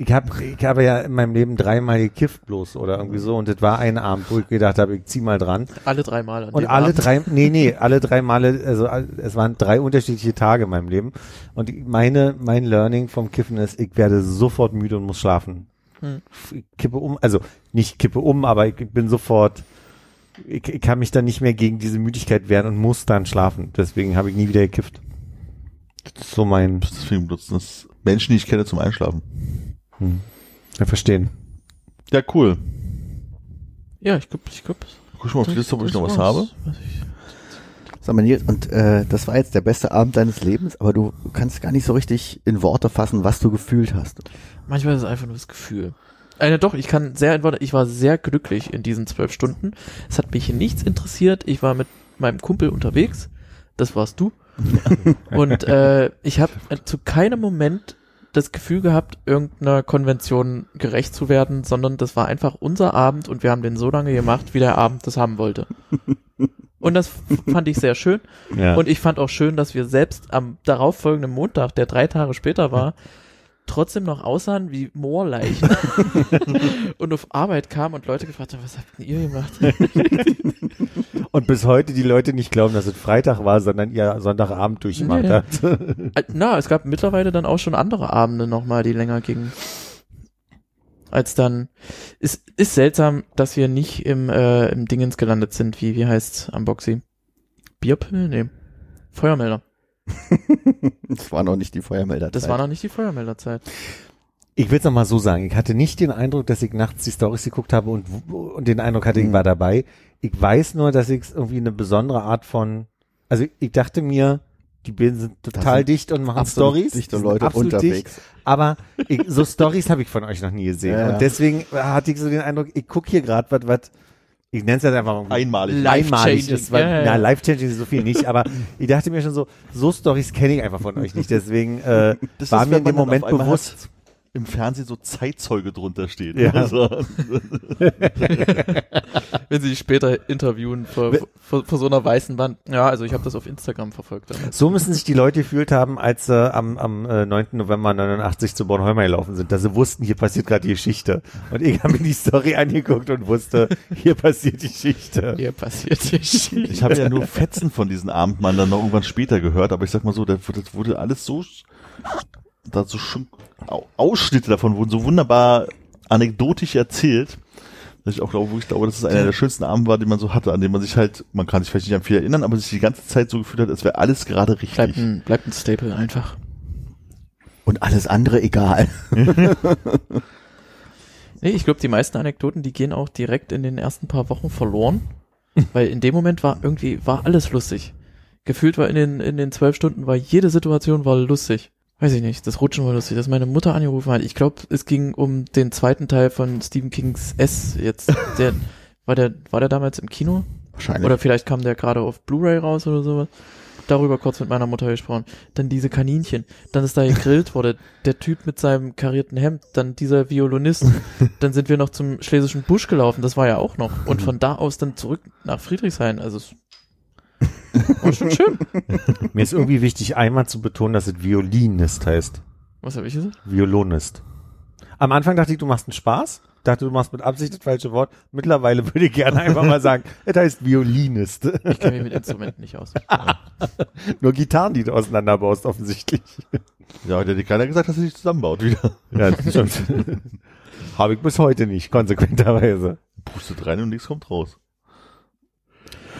Ich habe ich habe ja in meinem Leben dreimal gekifft bloß oder irgendwie so und das war ein Abend, wo ich gedacht habe, ich zieh mal dran. Alle drei Mal an Und dem alle Abend. drei, nee, nee, alle drei Male, also es waren drei unterschiedliche Tage in meinem Leben. Und meine, mein Learning vom Kiffen ist, ich werde sofort müde und muss schlafen. Hm. Ich kippe um, also nicht kippe um, aber ich bin sofort, ich, ich kann mich dann nicht mehr gegen diese Müdigkeit wehren und muss dann schlafen. Deswegen habe ich nie wieder gekifft. Das ist so mein, Deswegen benutzen das Menschen, die ich kenne, zum Einschlafen. Hm, ja, verstehen. Ja, cool. Ja, ich glaube, ich glaube. Guck mal auf die Liste, ob ich noch was habe. Sag mal, Nils, und äh, das war jetzt der beste Abend deines Lebens, aber du kannst gar nicht so richtig in Worte fassen, was du gefühlt hast. Manchmal ist es einfach nur das Gefühl. Äh, doch, ich kann sehr in Worte, ich war sehr glücklich in diesen zwölf Stunden. Es hat mich nichts interessiert. Ich war mit meinem Kumpel unterwegs. Das warst du. Und äh, ich habe zu keinem Moment das Gefühl gehabt, irgendeiner Konvention gerecht zu werden, sondern das war einfach unser Abend und wir haben den so lange gemacht, wie der Abend das haben wollte. Und das fand ich sehr schön. Ja. Und ich fand auch schön, dass wir selbst am darauffolgenden Montag, der drei Tage später war, trotzdem noch aussahen wie Moorleichen und auf Arbeit kamen und Leute gefragt haben, was habt denn ihr gemacht? Und bis heute die Leute nicht glauben, dass es Freitag war, sondern ihr Sonntagabend durchgemacht Nee. habt. Na, es gab mittlerweile dann auch schon andere Abende nochmal, die länger gingen. Als dann, es ist seltsam, dass wir nicht im, äh, im Dingens gelandet sind, wie, wie heißt's am Boxy? Bierpill? Nee. Feuermelder. Das war noch nicht die Feuermelder. Das war noch nicht die Feuermelderzeit. Ich will es nochmal so sagen. Ich hatte nicht den Eindruck, dass ich nachts die Stories geguckt habe und, und den Eindruck hatte, ich war dabei. Ich weiß nur, dass ich irgendwie eine besondere Art von, also ich dachte mir, die beiden sind total sind dicht und machen Stories. dichte Leute unterwegs. Dicht, aber ich, so Stories habe ich von euch noch nie gesehen. Ja, ja. Und deswegen hatte ich so den Eindruck, ich guck hier gerade was, was, ich nenne es jetzt einfach mal Einmalig. Einmalig ist, weil, Ja, ja, na, life-changing ist so viel nicht, aber ich dachte mir schon so, so Stories kenne ich einfach von euch nicht, deswegen äh, Das war ist, mir in dem Moment bewusst, im Fernsehen so Zeitzeuge drunter steht. Ja. Also, Wenn sie später interviewen vor, vor, vor so einer weißen Wand. Ja, also ich habe das auf Instagram verfolgt. damals. So müssen sich die Leute gefühlt haben, als sie am, am äh, 9. November 89 zu Bornholmer gelaufen sind, dass sie wussten, hier passiert gerade die Geschichte. Und ich habe mir die Story angeguckt und wusste, hier passiert die Geschichte. Hier passiert hier Shit. ich habe ja nur Fetzen von diesen Abendmann dann noch irgendwann später gehört, aber ich sag mal so, das wurde, alles so, da so schon Ausschnitte davon wurden so wunderbar anekdotisch erzählt, dass ich auch glaube, wo ich glaube, dass es einer der schönsten Abende war, den man so hatte, an dem man sich halt, man kann sich vielleicht nicht an viel erinnern, aber sich die ganze Zeit so gefühlt hat, als wäre alles gerade Bleibt richtig. ein, bleibt ein Staple einfach. Und alles andere egal. Nee, ich glaube, die meisten Anekdoten, die gehen auch direkt in den ersten paar Wochen verloren. weil in dem Moment war irgendwie, war alles lustig. Gefühlt war in den, in den zwölf Stunden war jede Situation war lustig. Weiß ich nicht, das Rutschen war lustig, dass meine Mutter angerufen hat. Ich glaube, es ging um den zweiten Teil von Stephen Kings S jetzt. Der, war der, war der damals im Kino? Wahrscheinlich. Oder vielleicht kam der gerade auf Blu-ray raus oder sowas. Darüber kurz mit meiner Mutter gesprochen. Dann diese Kaninchen. Dann ist da gegrillt wurde. Der Typ mit seinem karierten Hemd. Dann dieser Violinist. Dann sind wir noch zum Schlesischen Busch gelaufen. Das war ja auch noch. Und von da aus dann zurück nach Friedrichshain. Also es war schon schön. Mir ist irgendwie wichtig, einmal zu betonen, dass es Violinist heißt. Was habe ich gesagt? Violonist. Am Anfang dachte ich, du machst einen Spaß. Dachte, du machst mit Absicht das falsche Wort. Mittlerweile würde ich gerne einfach mal sagen, es heißt Violinist. Ich kenne mich mit Instrumenten nicht aus. Nur Gitarren, die du auseinanderbaust, offensichtlich. Ja, hat dir keiner gesagt, dass er sich zusammenbaut wieder. Ja, das stimmt. Habe ich bis heute nicht, konsequenterweise. Pustet rein und nichts kommt raus.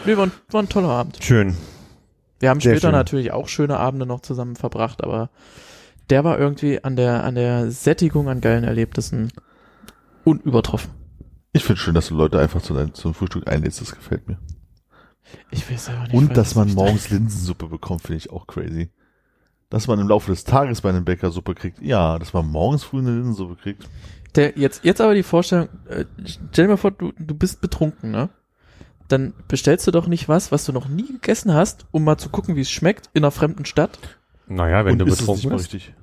Nee, war, ein- war ein toller Abend. Schön. Wir haben Sehr später schön. natürlich auch schöne Abende noch zusammen verbracht, aber der war irgendwie an der, an der Sättigung an geilen Erlebnissen unübertroffen. Ich finde schön, dass du Leute einfach zu deinem, zum Frühstück einlädst, das gefällt mir. Ich weiß aber nicht. Und dass man morgens Linsensuppe bekommt, finde ich auch crazy. Dass man im Laufe des Tages bei einem Bäcker Suppe kriegt. Ja, dass man morgens früh eine Linsensuppe kriegt. Der, jetzt, jetzt aber die Vorstellung, äh, stell dir mal vor, du, du bist betrunken, ne? Dann bestellst du doch nicht was, was du noch nie gegessen hast, um mal zu gucken, wie es schmeckt in einer fremden Stadt. Naja, wenn und du ist es nicht betrunken mal bist. richtig.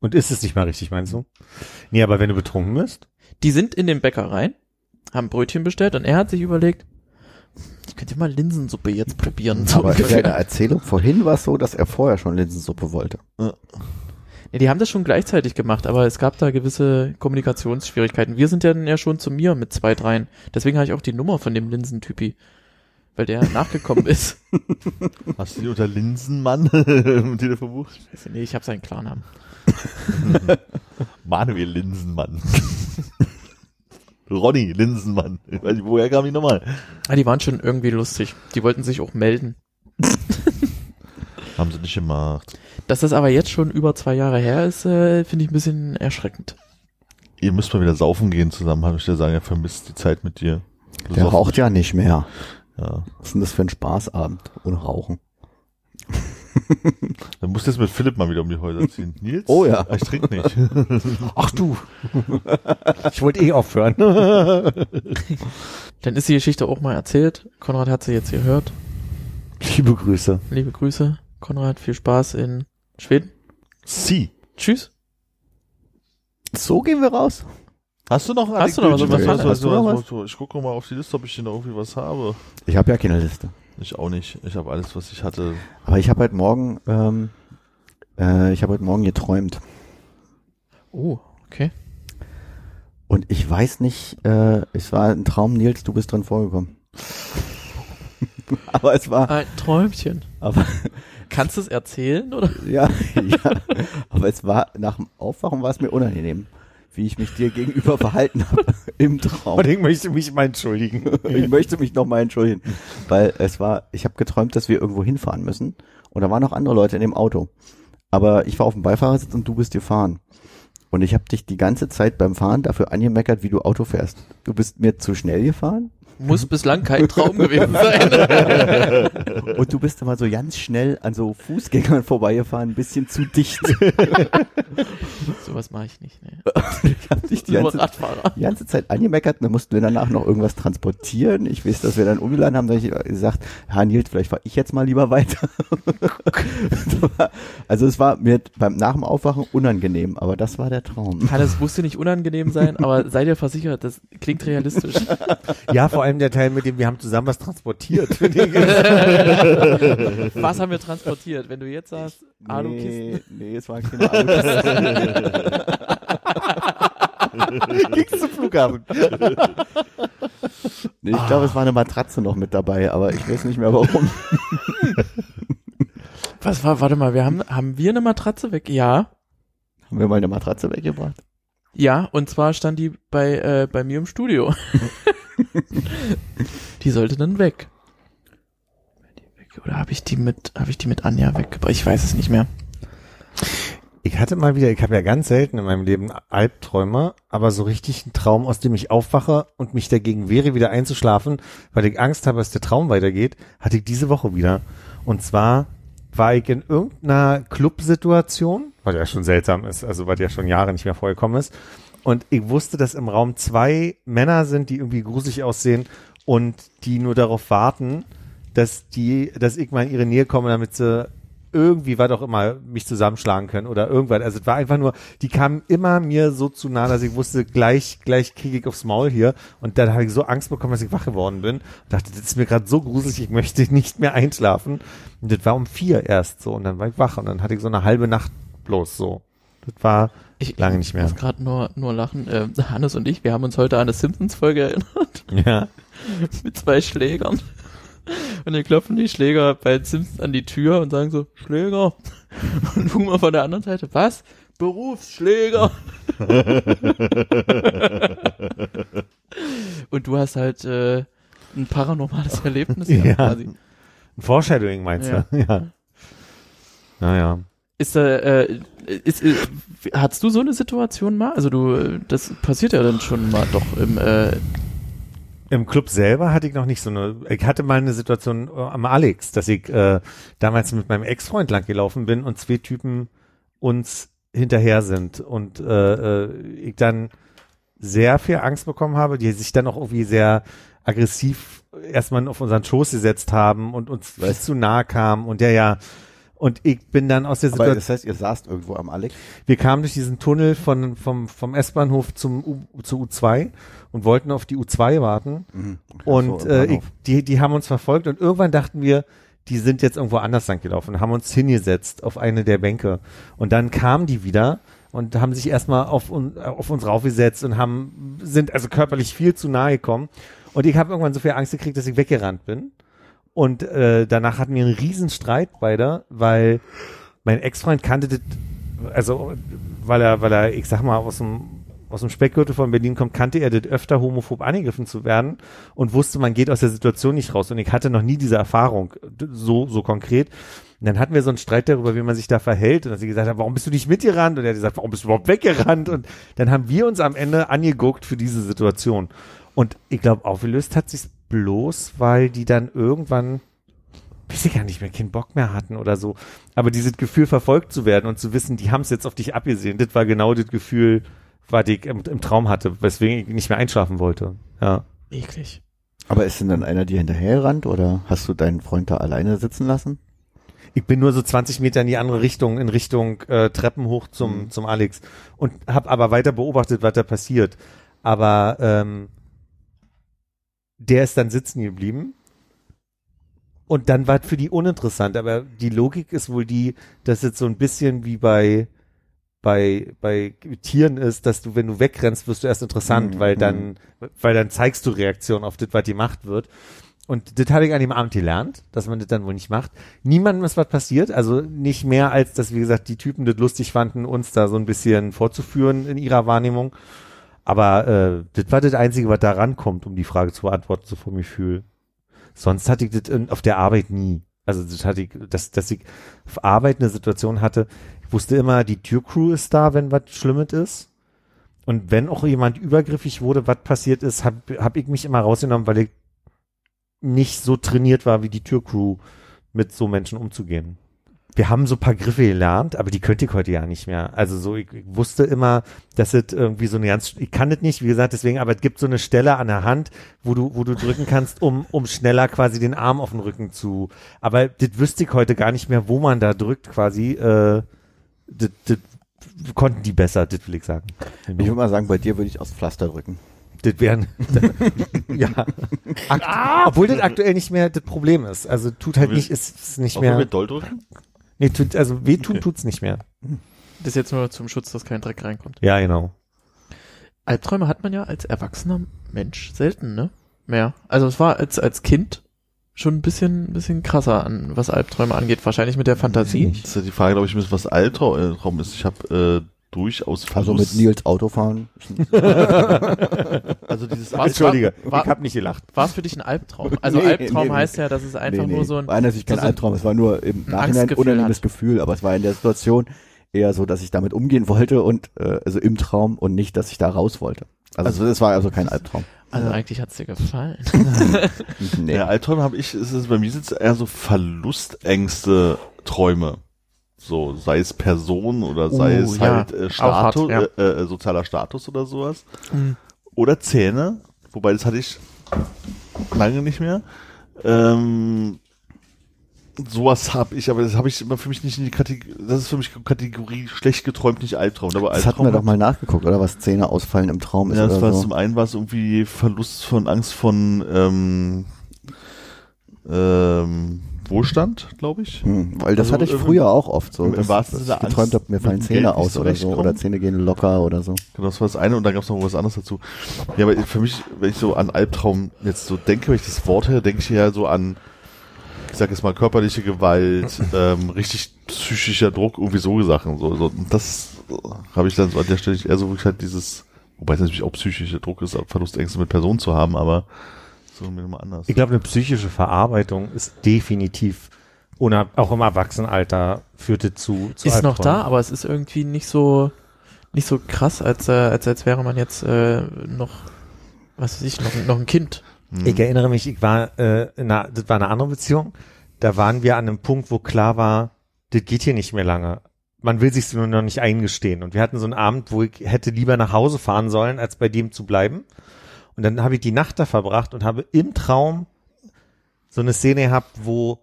Und ist es nicht mal richtig, meinst du? Nee, aber wenn du betrunken bist? Die sind in den Bäcker rein, haben Brötchen bestellt und er hat sich überlegt, ich könnte mal Linsensuppe jetzt probieren. So Aber in seiner Erzählung vorhin war es so, dass er vorher schon Linsensuppe wollte. Ja, die haben das schon gleichzeitig gemacht, aber es gab da gewisse Kommunikationsschwierigkeiten. Wir sind ja dann ja schon zu mir mit zwei, dreien. Deswegen habe ich auch die Nummer von dem Linsentypi, weil der nachgekommen ist. Hast du die unter Linsenmann im Telefon bucht? Also, nee, ich habe seinen Klarnamen. Manuel Linsenmann. Ronny Linsenmann. Ich weiß nicht, woher kam die nochmal? Ah, die waren schon irgendwie lustig. Die wollten sich auch melden. Haben sie nicht gemacht. Dass das aber jetzt schon über zwei Jahre her ist, äh, finde ich ein bisschen erschreckend. Ihr müsst mal wieder saufen gehen zusammen, habe ich dir sagen, er vermisst die Zeit mit dir. Du Der raucht ja nicht mehr. Ja. Was ist denn das für ein Spaßabend ohne Rauchen? Dann musst du jetzt mit Philipp mal wieder um die Häuser ziehen. Nils? Oh ja. Ich trinke nicht. Ach du. ich wollte eh aufhören. Dann ist die Geschichte auch mal erzählt. Konrad hat sie jetzt gehört. Liebe Grüße. Liebe Grüße, Konrad. Viel Spaß in Schweden. Sie. Tschüss. So gehen wir raus. Hast du noch Hast du noch was? Was- Was- hast du noch was- was- Ich gucke mal auf die Liste, ob ich hier noch irgendwie was habe. Ich habe ja keine Liste. Ich auch nicht. Ich habe alles, was ich hatte. Aber ich habe heute Morgen, ähm, äh, ich habe heute Morgen geträumt. Oh, okay. Und ich weiß nicht, äh, es war ein Traum, Nils, du bist drin vorgekommen. aber es war, Ein Träumchen. aber Kannst du es erzählen, oder? ja, ja, aber es war nach dem Aufwachen war es mir unangenehm, wie ich mich dir gegenüber verhalten habe im Traum. Und ich möchte mich mal entschuldigen. Ich möchte mich nochmal entschuldigen, weil es war, ich habe geträumt, dass wir irgendwo hinfahren müssen und da waren noch andere Leute in dem Auto. Aber ich war auf dem Beifahrersitz und du bist gefahren. Und ich habe dich die ganze Zeit beim Fahren dafür angemeckert, wie du Auto fährst. Du bist mir zu schnell gefahren Muss bislang kein Traum gewesen sein. und du bist immer so ganz schnell an so Fußgängern vorbeigefahren, ein bisschen zu dicht. Sowas mache ich nicht. Nee. ich habe dich die ganze, die ganze Zeit angemeckert und dann mussten wir danach noch irgendwas transportieren. Ich weiß, dass wir dann umgeladen haben, da ich gesagt, Herr Nils, vielleicht fahre ich jetzt mal lieber weiter. also es war mir beim nach dem Aufwachen unangenehm, aber das war der Traum. Kann es musste nicht unangenehm sein, aber sei dir versichert, das klingt realistisch. Ja, vor allem der Teil mit dem, wir haben zusammen was transportiert. Was haben wir transportiert? Wenn du jetzt sagst, Alukisten. Nee, nee, es war keine Alukisten. Ging's zum Flughafen. Nee, ich glaube, es war eine Matratze noch mit dabei, aber ich weiß nicht mehr warum. Was war, warte mal, wir haben, haben wir eine Matratze weg? Ja. Haben wir mal eine Matratze weggebracht? Ja, und zwar stand die bei, äh, bei mir im Studio. die sollte dann weg. Oder habe ich die mit, habe ich die mit Anja weggebracht? Ich weiß es nicht mehr. Ich hatte mal wieder, ich habe ja ganz selten in meinem Leben Albträume, aber so richtig einen Traum, aus dem ich aufwache und mich dagegen wehre, wieder einzuschlafen, weil ich Angst habe, dass der Traum weitergeht, hatte ich diese Woche wieder. Und zwar war ich in irgendeiner Clubsituation, was ja schon seltsam ist, also was ja schon Jahre nicht mehr vorgekommen ist. Und ich wusste, dass im Raum zwei Männer sind, die irgendwie gruselig aussehen und die nur darauf warten, dass die, dass ich mal in ihre Nähe komme, damit sie irgendwie, was auch immer, mich zusammenschlagen können oder irgendwas. Also es war einfach nur, die kamen immer mir so zu nah, dass ich wusste, gleich, gleich kriege ich aufs Maul hier. Und dann habe ich so Angst bekommen, dass ich wach geworden bin. Und dachte, das ist mir gerade so gruselig, ich möchte nicht mehr einschlafen. Und das war um vier erst so. Und dann war ich wach und dann hatte ich so eine halbe Nacht bloß so. Das war Ich Lange nicht mehr. muss gerade nur, nur lachen. Äh, Hannes und ich, wir haben uns heute an eine Simpsons-Folge erinnert Ja. mit zwei Schlägern. Und dann klopfen die Schläger bei Simpsons an die Tür und sagen so, Schläger. Und Boomer von der anderen Seite, was? Berufsschläger. und du hast halt äh, ein paranormales Erlebnis Ja. quasi. Ein Foreshadowing meinst Ja. du? Ja. Naja. Ist da, äh, ist, äh, hattest du so eine Situation mal? Also du, äh, das passiert ja dann schon mal doch im, äh, Im Club selber hatte ich noch nicht so eine, ich hatte mal eine Situation äh, am Alex, dass ich äh, damals mit meinem Ex-Freund lang gelaufen bin und zwei Typen uns hinterher sind und äh, äh, ich dann sehr viel Angst bekommen habe, die sich dann auch irgendwie sehr aggressiv erstmal auf unseren Schoß gesetzt haben und uns viel zu nahe kamen und ja, ja. Und ich bin dann aus der Aber Situation, das heißt, ihr saßt irgendwo am Alex. wir kamen durch diesen Tunnel von, vom, vom S-Bahnhof zum U, zu U2 und wollten auf die U2 warten. Mhm. Und so, äh, ich, die, die haben uns verfolgt und irgendwann dachten wir, die sind jetzt irgendwo anders lang gelaufen, haben uns hingesetzt auf eine der Bänke. Und dann kamen die wieder und haben sich erstmal auf, auf uns raufgesetzt und haben, sind also körperlich viel zu nahe gekommen. Und ich habe irgendwann so viel Angst gekriegt, dass ich weggerannt bin. Und äh, danach hatten wir einen riesen Streit beide, weil mein Ex-Freund kannte das, also weil er, weil er, ich sag mal, aus dem aus dem Speckgürtel von Berlin kommt, kannte er das öfter homophob angegriffen zu werden und wusste, man geht aus der Situation nicht raus. Und ich hatte noch nie diese Erfahrung so, so konkret. Und dann hatten wir so einen Streit darüber, wie man sich da verhält. Und dass sie gesagt hat, warum bist du nicht mitgerannt? Und er hat gesagt, warum bist du überhaupt weggerannt? Und dann haben wir uns am Ende angeguckt für diese Situation. Und ich glaube, aufgelöst hat sich's bloß, weil die dann irgendwann weiß ich gar nicht mehr, keinen Bock mehr hatten oder so. Aber dieses Gefühl, verfolgt zu werden und zu wissen, die haben es jetzt auf dich abgesehen, das war genau das Gefühl, was ich im, im Traum hatte, weswegen ich nicht mehr einschlafen wollte. Ja. eklig. Aber ist denn dann einer dir hinterhergerannt oder hast du deinen Freund da alleine sitzen lassen? Ich bin nur so 20 Meter in die andere Richtung, in Richtung äh, Treppen hoch zum, Mhm. zum Alex und habe aber weiter beobachtet, was da passiert. Aber ähm, der ist dann sitzen geblieben. Und dann war es für die uninteressant. Aber die Logik ist wohl die, dass es so ein bisschen wie bei bei bei Tieren ist, dass du, wenn du wegrennst, wirst du erst interessant, Mhm, weil dann weil dann zeigst du Reaktion auf das, was gemacht wird. Und das habe ich an dem Abend gelernt, dass man das dann wohl nicht macht. Niemandem ist was passiert, also nicht mehr als, dass, wie gesagt, die Typen das lustig fanden, uns da so ein bisschen vorzuführen in ihrer Wahrnehmung. Aber äh, das war das Einzige, was da rankommt, um die Frage zu beantworten, so vom Gefühl. Sonst hatte ich das auf der Arbeit nie. Also das hatte ich, dass, dass ich auf Arbeit eine Situation hatte, ich wusste immer, die Türcrew ist da, wenn was Schlimmes ist. Und wenn auch jemand übergriffig wurde, was passiert ist, habe hab ich mich immer rausgenommen, weil ich nicht so trainiert war wie die Türcrew, mit so Menschen umzugehen. Wir haben so ein paar Griffe gelernt, aber die könnte ich heute ja nicht mehr. Also so, ich, ich wusste immer, dass es irgendwie so eine ganz, ich kann das nicht, wie gesagt, deswegen, aber es gibt so eine Stelle an der Hand, wo du, wo du drücken kannst, um, um schneller quasi den Arm auf den Rücken zu. Aber das wüsste ich heute gar nicht mehr, wo man da drückt quasi. Äh, das, das konnten die besser, das will ich sagen. Ich würde mal sagen, bei dir würde ich aufs Pflaster drücken. Das wären, ja. Akt, Obwohl das aktuell nicht mehr das Problem ist. Also tut halt nicht, ist, ist nicht mehr. doll drücken? Nee, tut, also weh tun Okay. tut's nicht mehr. Das ist jetzt nur zum Schutz, dass kein Dreck reinkommt. Ja, genau. Albträume hat man ja als erwachsener Mensch selten, ne? Mehr. Also es war als, als Kind schon ein bisschen, bisschen krasser an, was Albträume angeht. Wahrscheinlich mit der Fantasie. Das ist ja die Frage, glaube ich, was Albtraum ist. Ich habe äh, durchaus Also mit Verlust- Nils Autofahren. Also dieses Was- Entschuldige, war- ich hab nicht gelacht. War es für dich ein Albtraum? Also Nee, Albtraum nee, heißt ja, dass es einfach Nee, nee. nur so ein, War einerseits kein so ein- Albtraum, es war nur im ein Nachhinein Angstgefühl unangenehmes. Gefühl, aber es war in der Situation eher so, dass ich damit umgehen wollte und äh, also im Traum und nicht, dass ich da raus wollte. Also es war also kein Albtraum. also eigentlich hat's dir gefallen. Nee. Ja, Albträume habe ich, ist es bei mir sind es eher so Verlustängste, Träume. So, sei es Person oder sei Uh, es ja. halt äh, Status, hart, äh, äh, sozialer Status oder sowas. Mhm. Oder Zähne, wobei das hatte ich lange nicht mehr. Ähm, sowas habe ich, aber das habe ich immer für mich nicht in die Kategorie, das ist für mich Kategorie schlecht geträumt, nicht Albtraum. Aber Das hatten wir Albtraum doch mal nachgeguckt, oder was Zähne ausfallen im Traum ist ja, das war so. zum einen war es irgendwie Verlust von Angst von ähm, ähm, Wohlstand, glaube ich. Hm, weil das Also hatte ich früher auch oft so. im- im dass, dass ich geträumt habe, mir fallen Geld Zähne nicht aus oder so. zurechtkommen. Oder Zähne gehen locker oder so. Genau, das war das eine und dann gab es noch was anderes dazu. Ja, aber für mich, wenn ich so an Albtraum jetzt so denke, wenn ich das Wort höre, denke ich ja so an, ich sag jetzt mal, körperliche Gewalt, ähm, richtig psychischer Druck, irgendwie so Sachen. So, so. Und das habe ich dann so an der Stelle eher so wirklich halt dieses, wobei es natürlich auch psychischer Druck ist, Verlustängste mit Personen zu haben, aber nochmal anders. Ich glaube, eine psychische Verarbeitung ist definitiv, unab auch im Erwachsenenalter, führte zu, zu ist noch Albträumen. da, aber es ist irgendwie nicht so nicht so krass, als äh, als als wäre man jetzt äh, noch was weiß ich noch noch ein Kind. Hm. Ich erinnere mich, ich war, äh, in einer, das war eine andere Beziehung. Da waren wir an einem Punkt, wo klar war, das geht hier nicht mehr lange. Man will sich nur noch nicht eingestehen. Und wir hatten so einen Abend, wo ich hätte lieber nach Hause fahren sollen, als bei dem zu bleiben. Und dann habe ich die Nacht da verbracht und habe im Traum so eine Szene gehabt, wo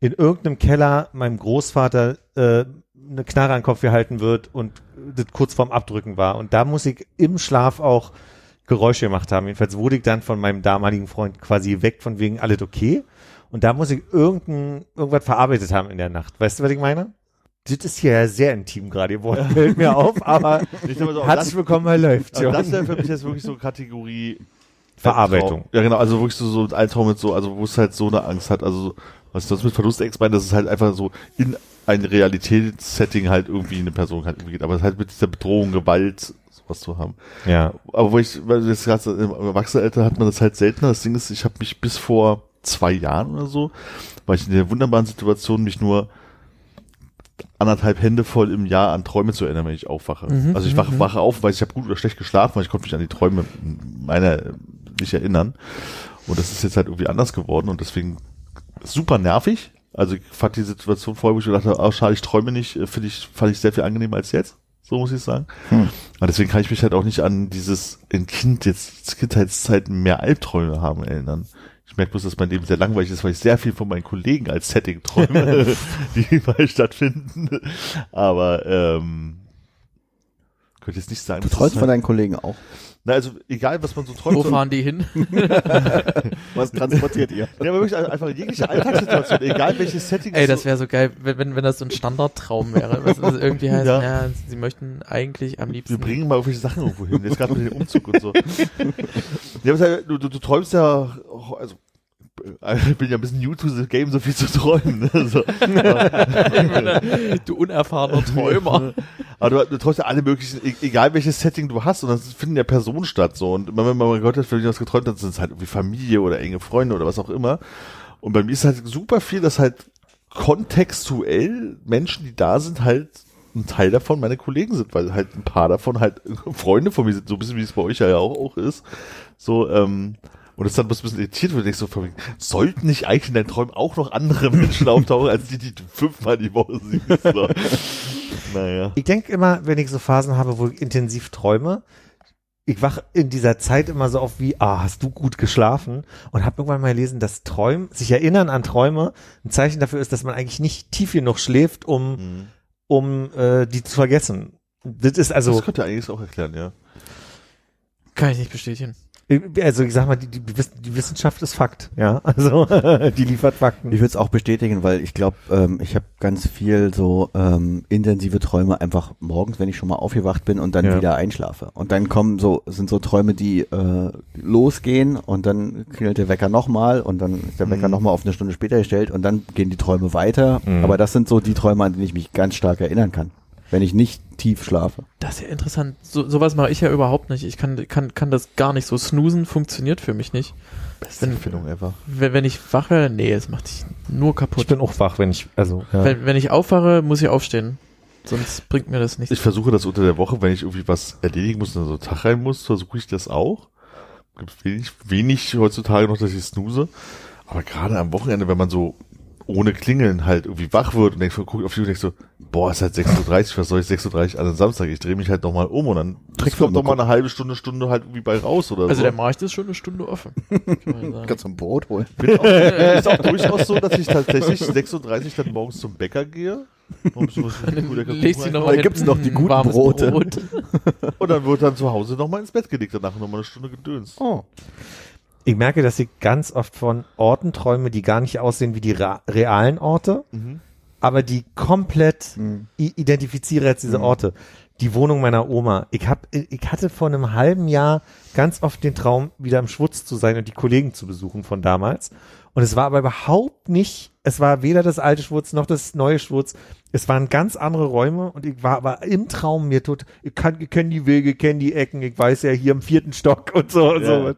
in irgendeinem Keller meinem Großvater äh, eine Knarre an den Kopf gehalten wird und das kurz vorm Abdrücken war. Und da muss ich im Schlaf auch Geräusche gemacht haben. Jedenfalls wurde ich dann von meinem damaligen Freund quasi geweckt von wegen alles okay. Und da muss ich irgendein, irgendwas verarbeitet haben in der Nacht. Weißt du, was ich meine? Das ist hier ja sehr intim gerade geworden, fällt mir auf, aber so, herzlich willkommen, Herr Läuft. Also das wäre für mich jetzt wirklich so Kategorie Verarbeitung. Ja, genau, also wirklich so, so ein Albtraum mit so, also wo es halt so eine Angst hat, also so, was ich sonst mit Verlustängst meine, dass es halt einfach so in ein Realitätssetting halt irgendwie eine Person halt geht, aber halt mit dieser Bedrohung, Gewalt, sowas zu haben. Ja. Aber wo ich, weil du jetzt gerade so, im Erwachsenenalter hat man das halt seltener. Das Ding ist, ich habe mich bis vor zwei Jahren oder so, war ich in der wunderbaren Situation, mich nur anderthalb Hände voll im Jahr an Träume zu erinnern, wenn ich aufwache. Mhm, also ich wache, mhm. wache auf, weil ich habe gut oder schlecht geschlafen, weil ich konnte mich an die Träume meiner nicht erinnern. Und das ist jetzt halt irgendwie anders geworden und deswegen super nervig. Also ich fand die Situation vorher, wo ich gedacht habe, oh, schade, ich träume nicht, äh, finde ich, fand ich sehr viel angenehmer als jetzt. So muss ich sagen. Hm. Aber deswegen kann ich mich halt auch nicht an dieses in Kind jetzt Kindheitszeiten mehr Albträume haben erinnern. Ich merke bloß, dass mein Leben sehr langweilig ist, weil ich sehr viel von meinen Kollegen als Setting träume, die überall stattfinden. Aber ähm, könnte jetzt nicht sagen. Du träumst von deinen Kollegen auch. Na, also egal, was man so träumt. Wo fahren die hin? Was transportiert ihr? ja, aber wirklich einfach jegliche Alltagssituation, egal welches Setting. Ey, das so- wäre so geil, wenn, wenn, wenn das so ein Standardtraum wäre. Was was irgendwie heißt, Ja. ja. sie möchten eigentlich am Wir liebsten. bringen mal irgendwelche Sachen irgendwo hin. Jetzt gerade mit dem Umzug und so. ja, aber du, du, du träumst ja, also ich bin ja ein bisschen new to the game, so viel zu träumen. Ne? So. du unerfahrener Träumer. Aber du, du träumst ja alle möglichen, e- egal welches Setting du hast, und das finden ja Personen statt. So. Und wenn man mal gehört hat, wenn ich was geträumt hat, sind es halt irgendwie Familie oder enge Freunde oder was auch immer. Und bei mir ist halt super viel, dass halt kontextuell Menschen, die da sind, halt ein Teil davon meine Kollegen sind, weil halt ein paar davon halt Freunde von mir sind, so ein bisschen wie es bei euch ja auch, auch ist. So, ähm, und das dann ein bisschen irritiert, wenn ich so wegen, sollten nicht eigentlich in deinen Träumen auch noch andere Menschen auftauchen, als die, die du fünfmal die Woche siehst? So. Naja. Ich denke immer, wenn ich so Phasen habe, wo ich intensiv träume, ich wach in dieser Zeit immer so auf wie, ah, hast du gut geschlafen? Und habe irgendwann mal gelesen, dass Träumen, sich erinnern an Träume, ein Zeichen dafür ist, dass man eigentlich nicht tief genug schläft, um, Mhm. um äh, die zu vergessen. Das ist also, das könnte eigentlich auch erklären, ja. Kann ich nicht bestätigen. Also ich sag mal, die, die, die Wissenschaft ist Fakt, ja. Also die liefert Fakten. Ich würde es auch bestätigen, weil ich glaube, ähm, ich habe ganz viel so ähm, intensive Träume einfach morgens, wenn ich schon mal aufgewacht bin und dann Ja. wieder einschlafe. Und dann kommen so, sind so Träume, die äh, losgehen und dann klingelt der Wecker nochmal und dann ist der Wecker Mhm. nochmal auf eine Stunde später gestellt und dann gehen die Träume weiter. Mhm. Aber das sind so die Träume, an die ich mich ganz stark erinnern kann, wenn ich nicht tief schlafe. Das ist ja interessant. So, sowas mache ich ja überhaupt nicht. Ich kann, kann, kann das gar nicht so. Snoosen funktioniert für mich nicht. Beste Wenn- Empfindung ever. Wenn, wenn ich wache, nee, es macht dich nur Ich kaputt. bin auch wach, wenn ich, also, ja. Wenn, wenn ich aufwache, muss ich aufstehen. Sonst bringt mir das nichts. Ich versuche das unter der Woche, wenn ich irgendwie was erledigen muss und so Tag rein muss, versuche ich das auch. Gibt wenig, wenig heutzutage noch, dass ich snooze. Aber gerade am Wochenende, wenn man so ohne Klingeln halt irgendwie wach wird und denkt, guckt auf die Uhr und denkt so, boah, es ist halt 6.30 Uhr, was soll ich 6.30 Uhr an einem Samstag? Ich drehe mich halt nochmal um und dann Trickfilm kommt noch mal eine halbe Stunde, Stunde halt irgendwie bei raus oder Also so. der Markt ist schon eine Stunde offen. Kann. Kannst du ein Brot holen? Bin auch, ist auch durchaus so, dass ich tatsächlich 6.30 Uhr dann morgens zum Bäcker gehe. So was Dann cool lecker legst du noch mal gibt's noch die guten Brote. Brot. Und dann wird dann zu Hause nochmal ins Bett gelegt, danach nochmal eine Stunde gedöns. Oh. Ich merke, dass ich ganz oft von Orten träume, die gar nicht aussehen wie die realen Orte, Mhm. aber die komplett Mhm. identifiziere jetzt diese Orte. Die Wohnung meiner Oma. Ich hab, ich hatte vor einem halben Jahr ganz oft den Traum, wieder im Schwutz zu sein und die Kollegen zu besuchen von damals. Und es war aber überhaupt nicht, es war weder das alte Schwurz noch das neue Schwurz. Es waren ganz andere Räume und ich war aber im Traum mir tot, ich kann, ich kenne die Wege, kenne die Ecken, ich weiß ja hier im vierten Stock und so und Ja. so.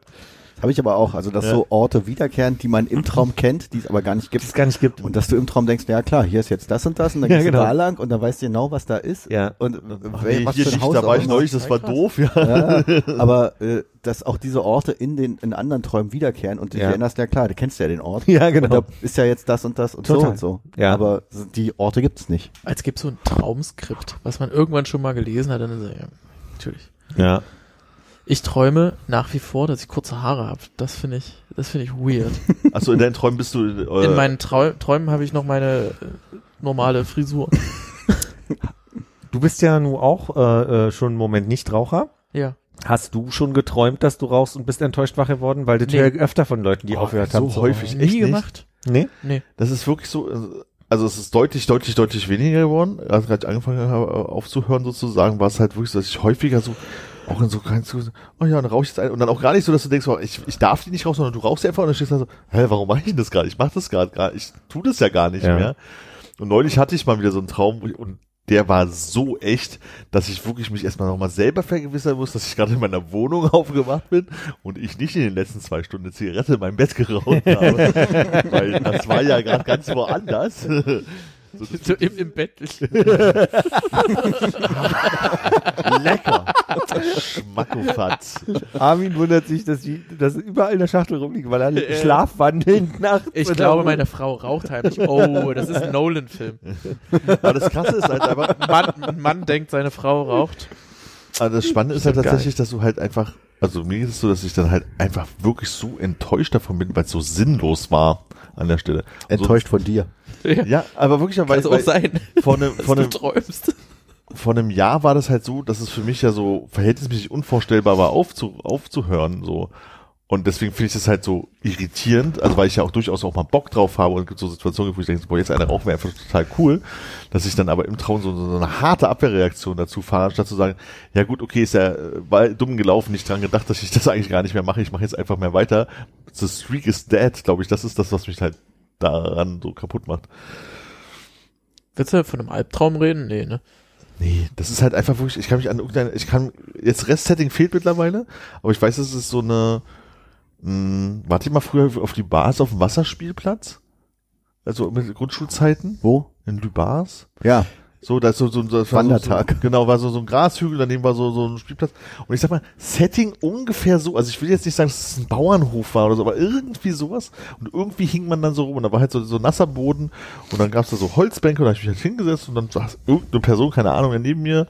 Habe ich aber auch. Also, dass Ja. so Orte wiederkehren, die man im Traum kennt, die es aber gar nicht Die gibt. es gar nicht gibt. Und dass du im Traum denkst, ja klar, hier ist jetzt das und das und dann Ja, gehst du genau. da lang und dann weißt du genau, was da ist. Ja. Und Ach, wel- nee, was hier für ein nicht, Haus da war ich neulich, das war Krass. doof, ja. Ja, aber äh, dass auch diese Orte in den in anderen Träumen wiederkehren und dich Ja. erinnerst, ja klar, du kennst ja den Ort. Ja, genau. Und da ist ja jetzt das und das und so Total. und so. Ja. Aber die Orte gibt's nicht. Als gibt so ein Traumskript, was man irgendwann schon mal gelesen hat, dann ist er, ja, natürlich. Ja. Ich träume nach wie vor, dass ich kurze Haare habe. Das finde ich, das finde ich weird. Achso, in deinen Träumen bist du. Äh, In meinen Trau Träumen habe ich noch meine äh, normale Frisur. Du bist ja nun auch äh, äh, schon einen Moment Nichtraucher. Ja. Hast du schon geträumt, dass du rauchst und bist enttäuscht wach geworden? Weil das Nee. höre öfter von Leuten, die Oh, aufgehört so haben. zu häufig. Nie echt nicht? gemacht. Nee? Nee. Das ist wirklich so, äh, also es ist deutlich, deutlich, deutlich weniger geworden. Als ich angefangen habe aufzuhören sozusagen, war es halt wirklich so, dass ich häufiger so, auch in so ganz oh ja, dann rauche ich jetzt ein. Und dann auch gar nicht so, dass du denkst, oh, ich, ich darf die nicht rauchen, sondern du rauchst einfach und dann stehst du da so, hä, warum mache ich denn das gerade? Ich mache das gerade gar ich tu das ja gar nicht Ja. mehr. Und neulich hatte ich mal wieder so einen Traum ich- und der war so echt, dass ich wirklich mich erstmal nochmal selber vergewissern muss, dass ich gerade in meiner Wohnung aufgewacht bin und ich nicht in den letzten zwei Stunden eine Zigarette in meinem Bett geraucht habe. Weil das war ja gerade ganz woanders. So, das So im, im Bett. lecker. Schmackofatz. Armin wundert sich, dass, die, dass überall in der Schachtel rumliegt, weil er Äh. schlafwandelnd nachts. Ich glaube, meine Frau raucht heimlich. Oh, das ist ein Nolan-Film. Aber das Krasse ist halt einfach, Ein Mann, ein Mann denkt, seine Frau raucht. also das Spannende ist halt Geil. tatsächlich, dass du halt einfach, also mir ist es so, dass ich dann halt einfach wirklich so enttäuscht davon bin, weil es so sinnlos war an der Stelle. Enttäuscht von dir. So, ja, aber wirklich, weil, Kann es auch weil sein, vor einem, vor du einem, träumst. vor einem Jahr war das halt so, dass es für mich ja so verhältnismäßig unvorstellbar war, aufzu, aufzuhören, so. Und deswegen finde ich das halt so irritierend, also weil ich ja auch durchaus auch mal Bock drauf habe und es gibt so Situationen, wo ich denke, boah, jetzt eine rauchen wäre einfach total cool, dass ich dann aber im Traum so, so eine harte Abwehrreaktion dazu fahre, anstatt zu sagen, ja gut, okay, ist ja war dumm gelaufen, nicht dran gedacht, dass ich das eigentlich gar nicht mehr mache, ich mache jetzt einfach mehr weiter. The streak is dead, glaube ich, das ist das, was mich halt daran so kaputt macht. Willst du von einem Albtraum reden? Nee, ne? Nee, das ist halt einfach wirklich, ich kann mich an irgendeine, ich kann, jetzt Restsetting fehlt mittlerweile, aber ich weiß, es ist so eine, mh, warte ich mal früher auf die Bars auf dem Wasserspielplatz? Also mit Grundschulzeiten Wo? in Lübars. Ja. So, da ist so, so, war Wandertag. So, so, genau, war so, so ein Grashügel, daneben war so, so ein Spielplatz. Und ich sag mal, Setting ungefähr so, also ich will jetzt nicht sagen, dass es ein Bauernhof war oder so, aber irgendwie sowas. Und irgendwie hing man dann so rum und da war halt so, so nasser Boden und dann gab's da so Holzbänke und da hab ich mich halt hingesetzt und dann saß irgendeine Person, keine Ahnung, neben mir,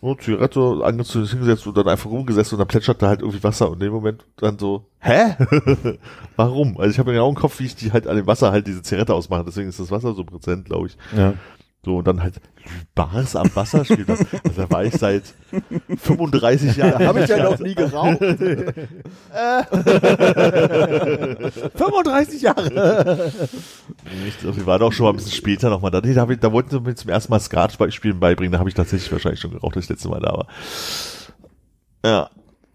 so Zigarette angezündet, hingesetzt und dann einfach rumgesessen und dann plätscherte halt irgendwie Wasser und in dem Moment dann so, hä? Warum? Also ich habe mir genau im Kopf, wie ich die halt an dem Wasser halt diese Zigarette ausmache, deswegen ist das Wasser so präsent, glaube ich. Ja. So, und dann halt Bars am Wasser spielen. Also da war ich seit 35 Jahren. Habe ich ja noch nie geraucht. 35 Jahre. Wir waren auch schon mal ein bisschen später nochmal da. Nee, da, ich, da wollten sie mir zum ersten Mal Skat spielen beibringen. Da habe ich tatsächlich wahrscheinlich schon geraucht, als ich das letzte Mal da war. Ja.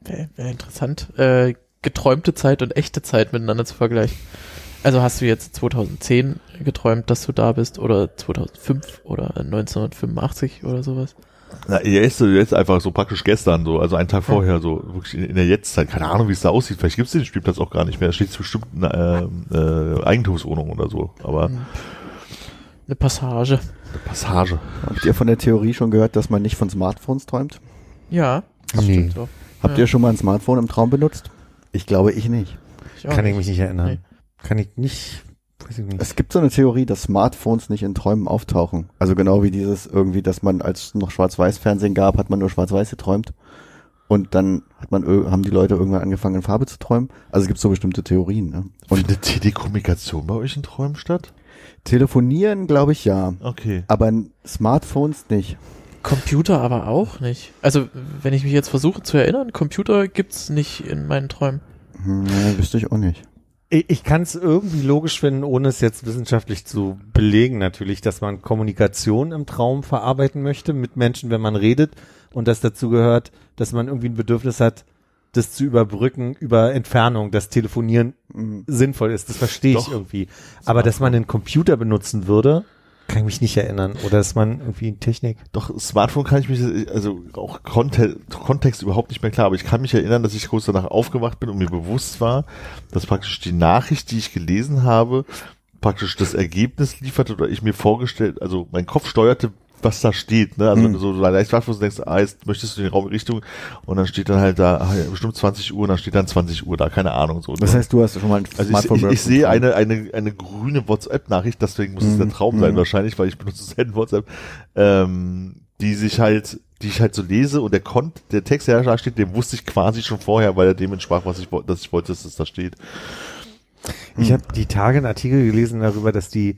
Wäre wär interessant, äh, geträumte Zeit und echte Zeit miteinander zu vergleichen. Also hast du jetzt 2010 geträumt, dass du da bist oder 2005 oder 1985 oder sowas? Na, jetzt, jetzt einfach so praktisch gestern, so, also einen Tag vorher, so wirklich in, in der Jetztzeit. Keine Ahnung, wie es da aussieht. Vielleicht gibt es den Spielplatz auch gar nicht mehr. Da steht bestimmt eine äh, äh, Eigentumswohnung oder so. Aber Hm. Eine Passage. Passage. Habt ihr von der Theorie schon gehört, dass man nicht von Smartphones träumt? Ja, das Nee. stimmt so. Habt Ja. ihr schon mal ein Smartphone im Traum benutzt? Ich glaube, ich nicht. Ich Kann ich nicht. mich nicht erinnern. Nee. Kann ich nicht. Weiß ich nicht. Es gibt so eine Theorie, dass Smartphones nicht in Träumen auftauchen. Also genau wie dieses irgendwie, dass man als es noch Schwarz-Weiß-Fernsehen gab, hat man nur Schwarz-Weiß geträumt. Und dann hat man, haben die Leute irgendwann angefangen in Farbe zu träumen. Also es gibt so bestimmte Theorien. Ne? Und Findet hier die Kommunikation bei euch in Träumen statt? telefonieren, glaube ich, ja. Okay. Aber Smartphones nicht. Computer aber auch nicht. Also, wenn ich mich jetzt versuche zu erinnern, Computer gibt's nicht in meinen Träumen. Hm, wüsste ich auch nicht. Ich, ich kann es irgendwie logisch finden, ohne es jetzt wissenschaftlich zu belegen natürlich, dass man Kommunikation im Traum verarbeiten möchte mit Menschen, wenn man redet und das dazu gehört, dass man irgendwie ein Bedürfnis hat, das zu überbrücken über Entfernung, dass Telefonieren Mhm. sinnvoll ist. Das verstehe ich irgendwie. Aber dass man einen Computer benutzen würde, kann ich mich nicht erinnern. Oder dass man irgendwie Technik. Doch, Smartphone kann ich mich, also auch Konte Kontext überhaupt nicht mehr klar, aber ich kann mich erinnern, dass ich kurz danach aufgewacht bin und mir bewusst war, dass praktisch die Nachricht, die ich gelesen habe, praktisch das Ergebnis lieferte oder ich mir vorgestellt, also mein Kopf steuerte, was da steht, ne? Also wenn du so leicht wach wirst und denkst, ah, jetzt möchtest du in die Raumrichtung und dann steht dann halt da, ah, bestimmt 20 Uhr und dann steht dann 20 Uhr da, keine Ahnung, so. Das ne? heißt, du hast schon mal ein Also ich, Smartphone ich, ich sehe eine, eine, eine grüne WhatsApp-Nachricht, deswegen muss es der Mhm. Traum sein Mhm. wahrscheinlich, weil ich benutze selten WhatsApp, ähm, die sich halt, die ich halt so lese und der Kont, der Text, der da steht, den wusste ich quasi schon vorher, weil er dem entsprach, was ich wollte, dass ich wollte, dass es da steht. Ich habe die Tage einen Artikel gelesen darüber, dass die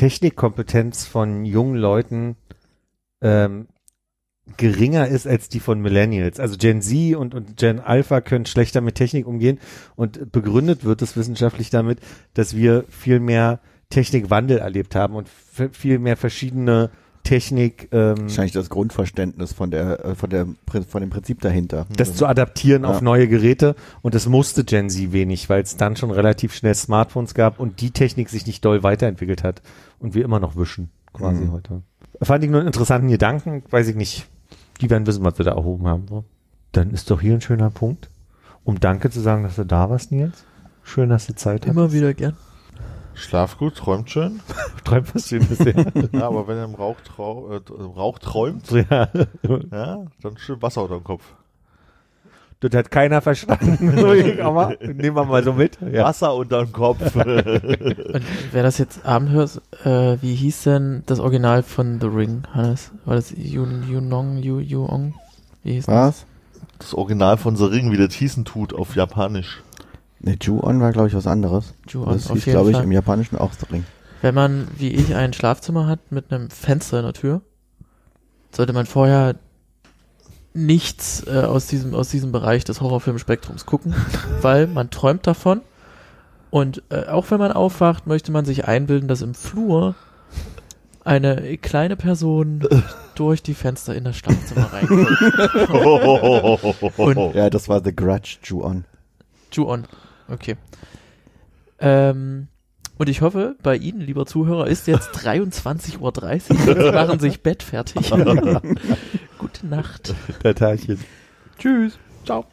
Technikkompetenz von jungen Leuten ähm, geringer ist als die von Millennials. Also Gen Z und, und Gen Alpha können schlechter mit Technik umgehen und begründet wird es wissenschaftlich damit, dass wir viel mehr Technikwandel erlebt haben und viel mehr verschiedene Technik, ähm, Wahrscheinlich das Grundverständnis von der, äh, von der, von dem Prinzip dahinter. das zu adaptieren auf Ja. neue Geräte und das musste Gen Z wenig, weil es dann schon relativ schnell Smartphones gab und die Technik sich nicht doll weiterentwickelt hat und wir immer noch wischen quasi Mhm. heute. Fand ich nur einen interessanten Gedanken, weiß ich nicht. Die werden wissen, was wir da erhoben haben. So. Dann ist doch hier ein schöner Punkt, um Danke zu sagen, dass du da warst, Nils. Schön, dass du Zeit hast. Immer wieder gern. Schlaf gut, träumt schön. Träumt was Schönes. ja, aber wenn er im Rauch, trau, äh, im Rauch träumt, ja. ja, dann schön Wasser unter dem Kopf. Das hat keiner verstanden. aber nehmen wir mal so mit. Ja. Wasser unter dem Kopf. Und wer das jetzt Abend hört, äh, wie hieß denn das Original von The Ring, Hannes? War das Yun, Yunong, Yu, Yuong? Wie hieß das? Was? Das Original von The Ring, wie der Thiessen tut, auf Japanisch. Ne, Ju-On war, glaube ich, was anderes. Ju-On, das hieß, glaube ich, Fall. im Japanischen auch Ring. Wenn man, wie ich, ein Schlafzimmer hat mit einem Fenster in der Tür, sollte man vorher nichts äh, aus diesem aus diesem Bereich des Horrorfilmspektrums gucken, weil man träumt davon und äh, auch wenn man aufwacht, möchte man sich einbilden, dass im Flur eine kleine Person durch die Fenster in das Schlafzimmer reinguckt. Und Ja, das war The Grudge, Ju-On. Ju-On. Okay. Ähm, und ich hoffe, bei Ihnen, lieber Zuhörer, ist jetzt 23.30 Uhr und Sie machen sich bettfertig. Gute Nacht. Der Teilchen. Tschüss. Ciao.